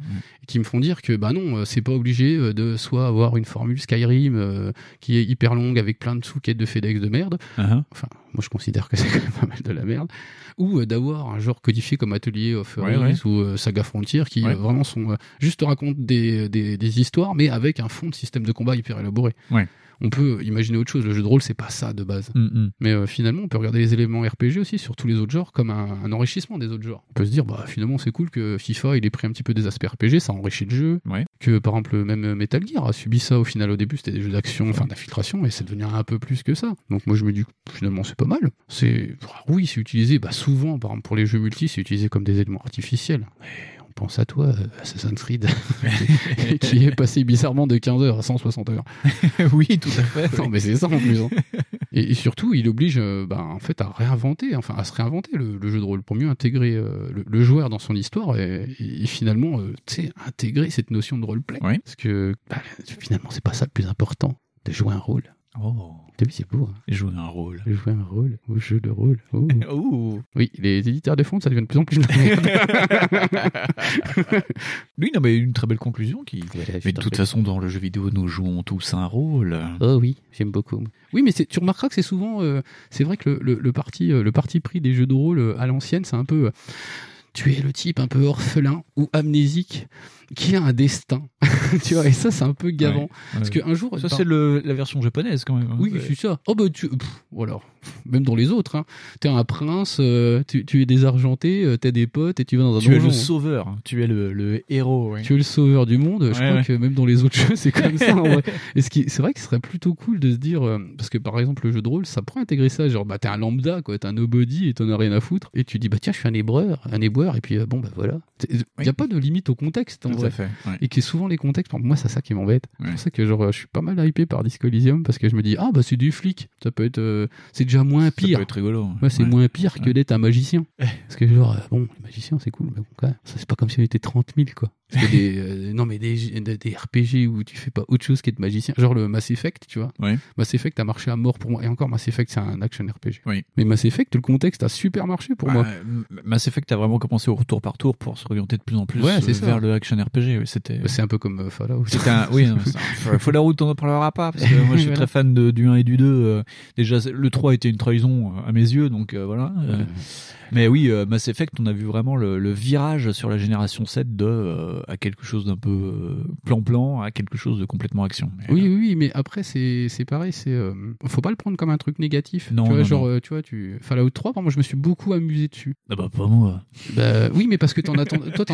Speaker 5: et qui me font dire que bah non euh, c'est pas obligé euh, de soit avoir une formule Skyrim euh, qui est hyper longue avec plein de sous-quêtes de FedEx de merde.
Speaker 4: Uh-huh.
Speaker 5: Enfin moi je considère que c'est quand même pas mal de la merde. Ou d'avoir un genre codifié comme Atelier of
Speaker 4: Ouais,
Speaker 5: ou Saga Frontier qui
Speaker 4: Ouais.
Speaker 5: vraiment sont juste racontent des, des, des histoires mais avec un fond de système de combat hyper élaboré.
Speaker 4: Ouais.
Speaker 5: On peut imaginer autre chose. Le jeu de rôle, c'est pas ça de base.
Speaker 4: Mm, mm.
Speaker 5: Mais euh, finalement, on peut regarder les éléments RPG aussi sur tous les autres genres comme un, un enrichissement des autres genres. On peut se dire, bah finalement, c'est cool que FIFA il ait pris un petit peu des aspects RPG, ça enrichit le jeu.
Speaker 4: Ouais.
Speaker 5: Que par exemple, même Metal Gear a subi ça au final. Au début, c'était des jeux d'action, enfin d'infiltration, et c'est devenu un peu plus que ça. Donc moi, je me dis, finalement, c'est pas mal. C'est oui, c'est utilisé. Bah souvent, par exemple pour les jeux multi, c'est utilisé comme des éléments artificiels. Mais pense à toi, euh, Assassin's Creed, qui est passé bizarrement de 15 heures à 160 heures.
Speaker 4: oui, tout à fait.
Speaker 5: Non, mais c'est ça en plus. hein. Et, et surtout, il oblige euh, bah, en fait à réinventer, enfin à se réinventer le, le jeu de rôle pour mieux intégrer euh, le, le joueur dans son histoire et, et finalement, euh, intégrer cette notion de roleplay. Parce que bah, finalement, c'est pas ça le plus important, de jouer un rôle.
Speaker 4: Oh.
Speaker 5: T'as vu, c'est beau. Hein
Speaker 4: Jouer un rôle.
Speaker 5: Jouer un rôle au jeu de rôle. Oh. Oui, les éditeurs de fond, ça devient de plus en plus.
Speaker 4: Oui, non, mais une très belle conclusion qui. mais de toute
Speaker 5: fait.
Speaker 4: façon, dans le jeu vidéo, nous jouons tous un rôle.
Speaker 5: Oh oui, j'aime beaucoup. Oui, mais tu remarqueras que c'est souvent, euh, c'est vrai que le, le- le parti, euh, le parti pris des jeux de rôle euh, à l'ancienne, c'est un peu, euh, tu es le type un peu orphelin ou amnésique qui a un destin, tu vois. Et ça, c'est un peu gavant,
Speaker 4: Ouais,
Speaker 5: parce qu'un jour,
Speaker 4: Ça, c'est la version japonaise quand même. hein.
Speaker 5: oui, c'est ça. Oh bah tu, pff, voilà. Même dans les autres, hein. T'es un prince, euh, tu, tu es désargenté, euh, t'as des potes et tu vas dans un
Speaker 4: Tu es
Speaker 5: donjon.
Speaker 4: le sauveur, hein. tu es le, le héros. ouais.
Speaker 5: Tu es le sauveur du monde. Je crois que même dans les autres jeux, c'est comme ça. en vrai. Et ce qui, c'est vrai que ce serait plutôt cool de se dire, euh, parce que par exemple, le jeu de rôle, ça pourrait intégrer ça. Genre, bah, t'es un lambda, quoi. T'es un nobody et t'en as rien à foutre. Et tu dis, bah, tiens, je suis un ébreur, un Et puis, euh, bon, bah, voilà. Il n'y a pas de limite au contexte, en
Speaker 4: Tout
Speaker 5: vrai.
Speaker 4: fait, ouais.
Speaker 5: Et qui est souvent les contextes. Pour moi, c'est ça qui m'embête. C'est pour ça que, genre, je suis pas mal hypé par Disco Elysium parce que je me dis, ah, bah, c'est du flic. Ça peut être, euh, c'est déjà moins pire.
Speaker 4: peut être rigolo.
Speaker 5: Ouais, c'est moins pire que d'être un magicien. Parce que genre, euh, bon, les magiciens, c'est cool, mais bon, quand même, c'est pas comme si on était 30 000, quoi. Parce que des, euh, non, mais des, des, RPG où tu fais pas autre chose qu'être magicien. Genre le Mass Effect, tu vois.
Speaker 4: Ouais.
Speaker 5: Mass Effect a marché à mort pour moi. Et encore, Mass Effect, c'est un action RPG.
Speaker 4: Oui.
Speaker 5: Mais Mass Effect, le contexte a super marché pour moi.
Speaker 4: Mass Effect a vraiment commencé au retour par tour pour s'orienter de plus en plus
Speaker 5: Ouais,
Speaker 4: euh,
Speaker 5: ça.
Speaker 4: vers le action RPG. oui, C'était.
Speaker 5: C'est un peu comme euh, Fallout.
Speaker 4: C'était un, oui, non, c'est un- Fallout, on en parlera pas, parce que moi je suis
Speaker 5: Voilà.
Speaker 4: très fan de- du 1 et du 2. euh, déjà, le 3 était une trahison à mes yeux, donc euh, voilà. mais oui, Mass Effect, on a vu vraiment le, le virage sur la génération 7 de euh, à quelque chose d'un peu euh, plan-plan à quelque chose de complètement action.
Speaker 5: Oui, oui, oui, mais après, c'est pareil. c'est euh, Faut pas le prendre comme un truc négatif.
Speaker 4: Non,
Speaker 5: tu vois,
Speaker 4: non,
Speaker 5: genre,
Speaker 4: non.
Speaker 5: euh, tu vois, tu... Fallout 3, par moi, je me suis beaucoup amusé dessus.
Speaker 4: Ah bah, pas moi.
Speaker 5: Bah, oui, mais parce que toi, t'en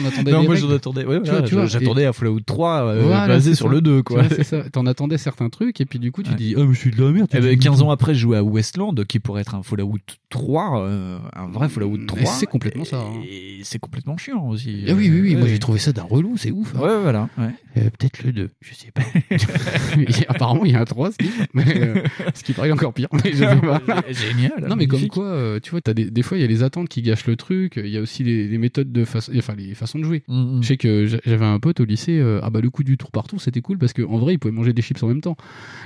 Speaker 5: attendais
Speaker 4: Non, moi j'en attendais. Ouais,
Speaker 5: Tu
Speaker 4: voilà, j'attendais
Speaker 5: et-
Speaker 4: à Fallout 3 euh,
Speaker 5: Voilà,
Speaker 4: basé sur
Speaker 5: ça.
Speaker 4: le 2,
Speaker 5: Tu
Speaker 4: quoi.
Speaker 5: c'est ça. T'en attendais certains trucs, et puis du coup, tu dis, oh, mais je suis de la merde. tu
Speaker 4: Eh ben, 15 ans après, je jouais à Westland, qui pourrait être un Fallout 3, euh, un vrai Fallout 3.
Speaker 5: c'est complètement ça, hein.
Speaker 4: Et c'est complètement chiant aussi.
Speaker 5: Ah oui, oui, oui. Moi, j'ai trouvé ça d'un relou, c'est ouf. hein.
Speaker 4: Ouais, voilà. Ouais.
Speaker 5: Euh, Peut-être le 2, je sais pas. Apparemment, il y a un 3, ce qui, mais, euh, ce qui paraît encore pire. Mais je sais pas.
Speaker 4: Génial.
Speaker 5: Non, mais comme quoi, euh, tu vois, as des, des fois, il y a les attentes qui gâchent le truc. Il y a aussi les, les méthodes de façon, enfin, les façons de jouer.
Speaker 4: Mm,
Speaker 5: Je sais que j'a- j'avais un pote au lycée, ah bah, le coup du tour par tour, c'était cool parce qu'en vrai, il pouvait manger des chips en même temps.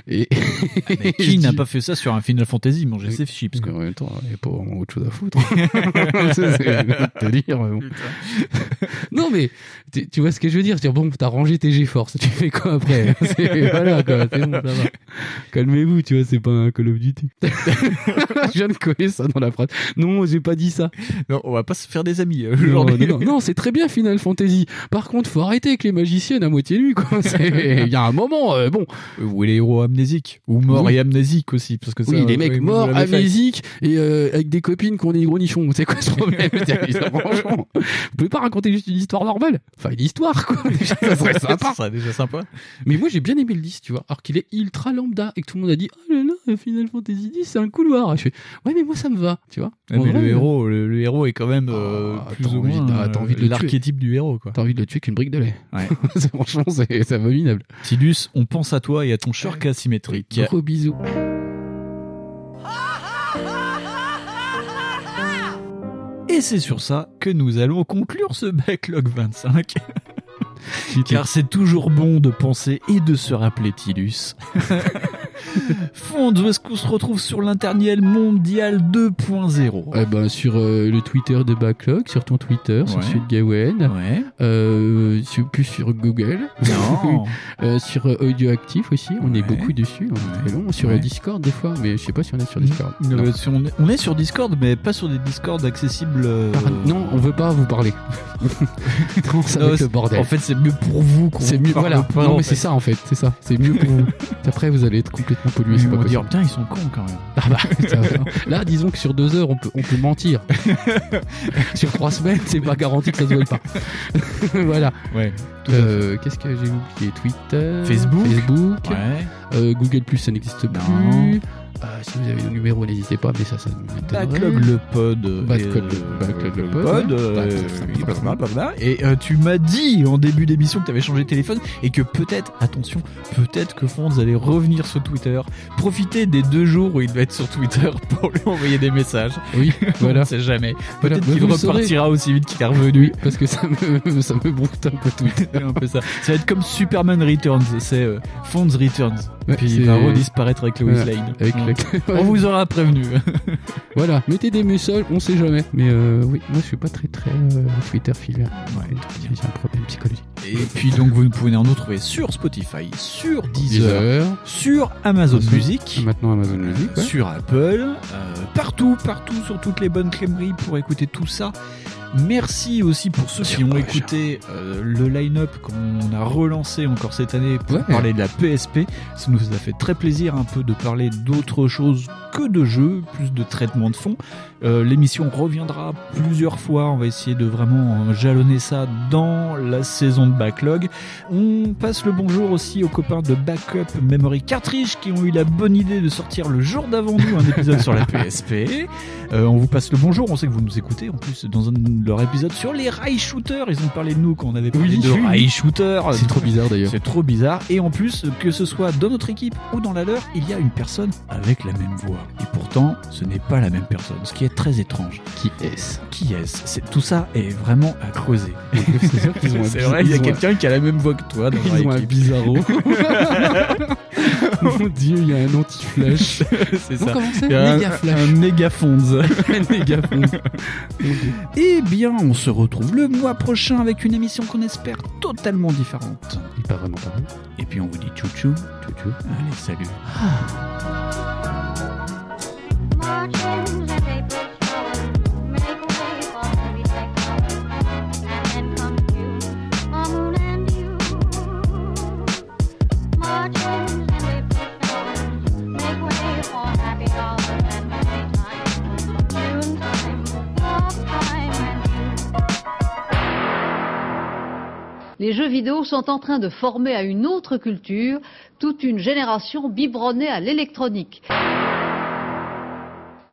Speaker 5: Et
Speaker 4: Mais
Speaker 5: je
Speaker 4: qui n'a pas fait ça sur un Final Fantasy, manger ses chips quoi.
Speaker 5: En même temps, il n'y a pas vraiment autre chose à foutre. c'est c'est te dire. mais bon. non, mais tu, tu vois ce que je veux dire? Dire bon, t'as rangé tes GeForce, tu fais quoi après? Voilà, quoi, c'est bon, ça va. Calmez-vous, tu vois, c'est pas un Call of Duty. je viens de coller ça dans la phrase. Non, j'ai pas dit ça.
Speaker 4: Non, on va pas se faire des amis euh,
Speaker 5: Non, non, non, non, c'est très bien Final Fantasy. Par contre, faut arrêter avec les magiciennes à moitié nues, quoi. Il y a un moment, euh, bon.
Speaker 4: Ou les héros amnésiques. Ou morts
Speaker 5: Oui.
Speaker 4: et amnésiques aussi. Parce que ça,
Speaker 5: Oui, les mecs
Speaker 4: oui,
Speaker 5: morts, amnésiques, et euh, avec des copines qui ont des gros nichons. C'est quoi ce problème? Franchement, vous pouvez pas raconter juste une histoire normale? Enfin, une histoire, quoi. Déjà, ça serait sympa.
Speaker 4: Ça déjà sympa.
Speaker 5: Mais moi, j'ai bien aimé le 10, tu vois. Alors qu'il est ultra lambda, et que tout le monde a dit, oh là là, Final Fantasy 10, c'est un couloir. Je fais, ouais, mais moi, ça me va, tu vois.
Speaker 4: Ouais, mais
Speaker 5: vrai,
Speaker 4: le
Speaker 5: euh,
Speaker 4: héros, le, le héros est quand même euh,
Speaker 5: Ah,
Speaker 4: plus
Speaker 5: t'as
Speaker 4: ou
Speaker 5: envie
Speaker 4: moins
Speaker 5: de- ah, t'as envie de
Speaker 4: l'archétype du héros quoi.
Speaker 5: T'as envie de le tuer qu'une brique de lait.
Speaker 4: Ouais.
Speaker 5: C'est- Franchement, c'est abominable.
Speaker 4: Tidus, on pense à toi et à ton short asymétrique.
Speaker 5: Gros bisous.
Speaker 4: Et c'est sur ça que nous allons conclure ce backlog 25. Car c'est toujours bon de penser et de se rappeler Tidus. Fond, où est-ce qu'on se retrouve sur l'interniel mondial 2.0
Speaker 5: Eh ben, sur euh, le Twitter de Backlog, sur ton Twitter, sur
Speaker 4: Ouais.
Speaker 5: celui de Gawen,
Speaker 4: Ouais.
Speaker 5: euh, sur, plus sur Google,
Speaker 4: Non.
Speaker 5: Euh, sur euh, Audioactif aussi, on est beaucoup dessus, on est très long, sur Discord des fois, mais je sais pas si on est sur Discord. Non.
Speaker 4: on, est, on est sur Discord, mais pas sur des Discord accessibles.
Speaker 5: Par- non, on veut pas vous parler. non, le bordel.
Speaker 4: En fait, c'est mieux pour vous qu'on
Speaker 5: c'est mieux, voilà.
Speaker 4: pas,
Speaker 5: non,
Speaker 4: en
Speaker 5: mais
Speaker 4: fait.
Speaker 5: c'est ça en fait, c'est ça. C'est mieux pour vous. Après, vous allez être complètement pollué,
Speaker 4: Ils
Speaker 5: c'est pas
Speaker 4: vont dire, putain, ils sont cons quand même.
Speaker 5: Ah bah, ça va. là, disons que sur deux heures, on peut, on peut mentir. sur trois semaines, c'est pas garanti que ça se voit pas. voilà.
Speaker 4: Ouais.
Speaker 5: Euh, Qu'est-ce que j'ai oublié? Twitter,
Speaker 4: Facebook.
Speaker 5: Facebook,
Speaker 4: Ouais.
Speaker 5: euh, Google Plus, ça n'existe plus. Euh, si vous avez le numéro, n'hésitez pas, mais ça, ça.
Speaker 4: Backlog le pod. euh,
Speaker 5: Backlog le-
Speaker 4: euh,
Speaker 5: le pod,
Speaker 4: euh. Et tu m'as dit en début d'émission que tu avais changé de téléphone et que peut-être, attention, peut-être que Fonds allait revenir sur Twitter. Profitez des deux jours où il va être sur Twitter pour lui envoyer des messages.
Speaker 5: Oui, voilà.
Speaker 4: On sait jamais. Peut-être
Speaker 5: bah,
Speaker 4: qu'il repartira aussi vite qu'il est revenu.
Speaker 5: Parce que ça me, ça me broute un peu Twitter.
Speaker 4: Un peu ça. Ça va être comme Superman Returns, c'est Fonds Returns. Puis il va redisparaître avec Lois Lane.
Speaker 5: avec
Speaker 4: On vous aura prévenu.
Speaker 5: Voilà, mettez des messages, on sait jamais. Mais euh, oui, moi je suis pas très très euh, Twitter filler. J'ai un problème psychologique.
Speaker 4: Et puis donc vous pouvez nous retrouver sur Spotify, sur Deezer,
Speaker 5: Deezer.
Speaker 4: sur Amazon. Music,
Speaker 5: Maintenant Amazon Music. ouais.
Speaker 4: sur Apple, euh, partout, partout sur toutes les bonnes crèmeries pour écouter tout ça. Merci aussi pour ceux qui ont écouté euh, le line-up qu'on a relancé encore cette année pour
Speaker 5: Ouais.
Speaker 4: parler de la PSP. Ça nous a fait très plaisir un peu de parler d'autre chose que de jeux, plus de traitement de fond. Euh, L'émission reviendra plusieurs fois. On va essayer de vraiment jalonner ça dans la saison de backlog. On passe le bonjour aussi aux copains de Backup Memory Cartridge qui ont eu la bonne idée de sortir le jour d'avant nous un épisode sur la PSP. Euh, on vous passe le bonjour. On sait que vous nous écoutez en plus dans un de leurs épisodes sur les rail shooters. Ils ont parlé de nous quand on avait parlé
Speaker 5: Oui,
Speaker 4: de rail shooters.
Speaker 5: C'est trop bizarre d'ailleurs.
Speaker 4: C'est trop bizarre. Et en plus, que ce soit dans notre équipe ou dans la leur, il y a une personne avec la même voix. Et pourtant, ce n'est pas la même personne, ce qui est très étrange.
Speaker 5: Qui est-ce?
Speaker 4: Qui est-ce? C'est- Tout ça est vraiment à creuser.
Speaker 5: C'est sûr qu'ils ont un
Speaker 4: C'est
Speaker 5: biz-
Speaker 4: vrai, il y a
Speaker 5: un-
Speaker 4: quelqu'un qui a la même voix que toi dans
Speaker 5: Ils ont
Speaker 4: leur
Speaker 5: un bizarro. Mon dieu, il y a un anti-flash.
Speaker 4: C'est ça.
Speaker 5: comment c'est
Speaker 4: Il y a un-. Un méga fonds. Eh bien, on se retrouve le mois prochain avec une émission qu'on espère totalement différente.
Speaker 5: Il est pas vraiment pareil.
Speaker 4: Et puis on vous dit tchou-tchou.
Speaker 5: Tchou-tchou.
Speaker 4: Allez, salut.
Speaker 20: Les jeux vidéo sont en train de former à une autre culture toute une génération biberonnée à l'électronique.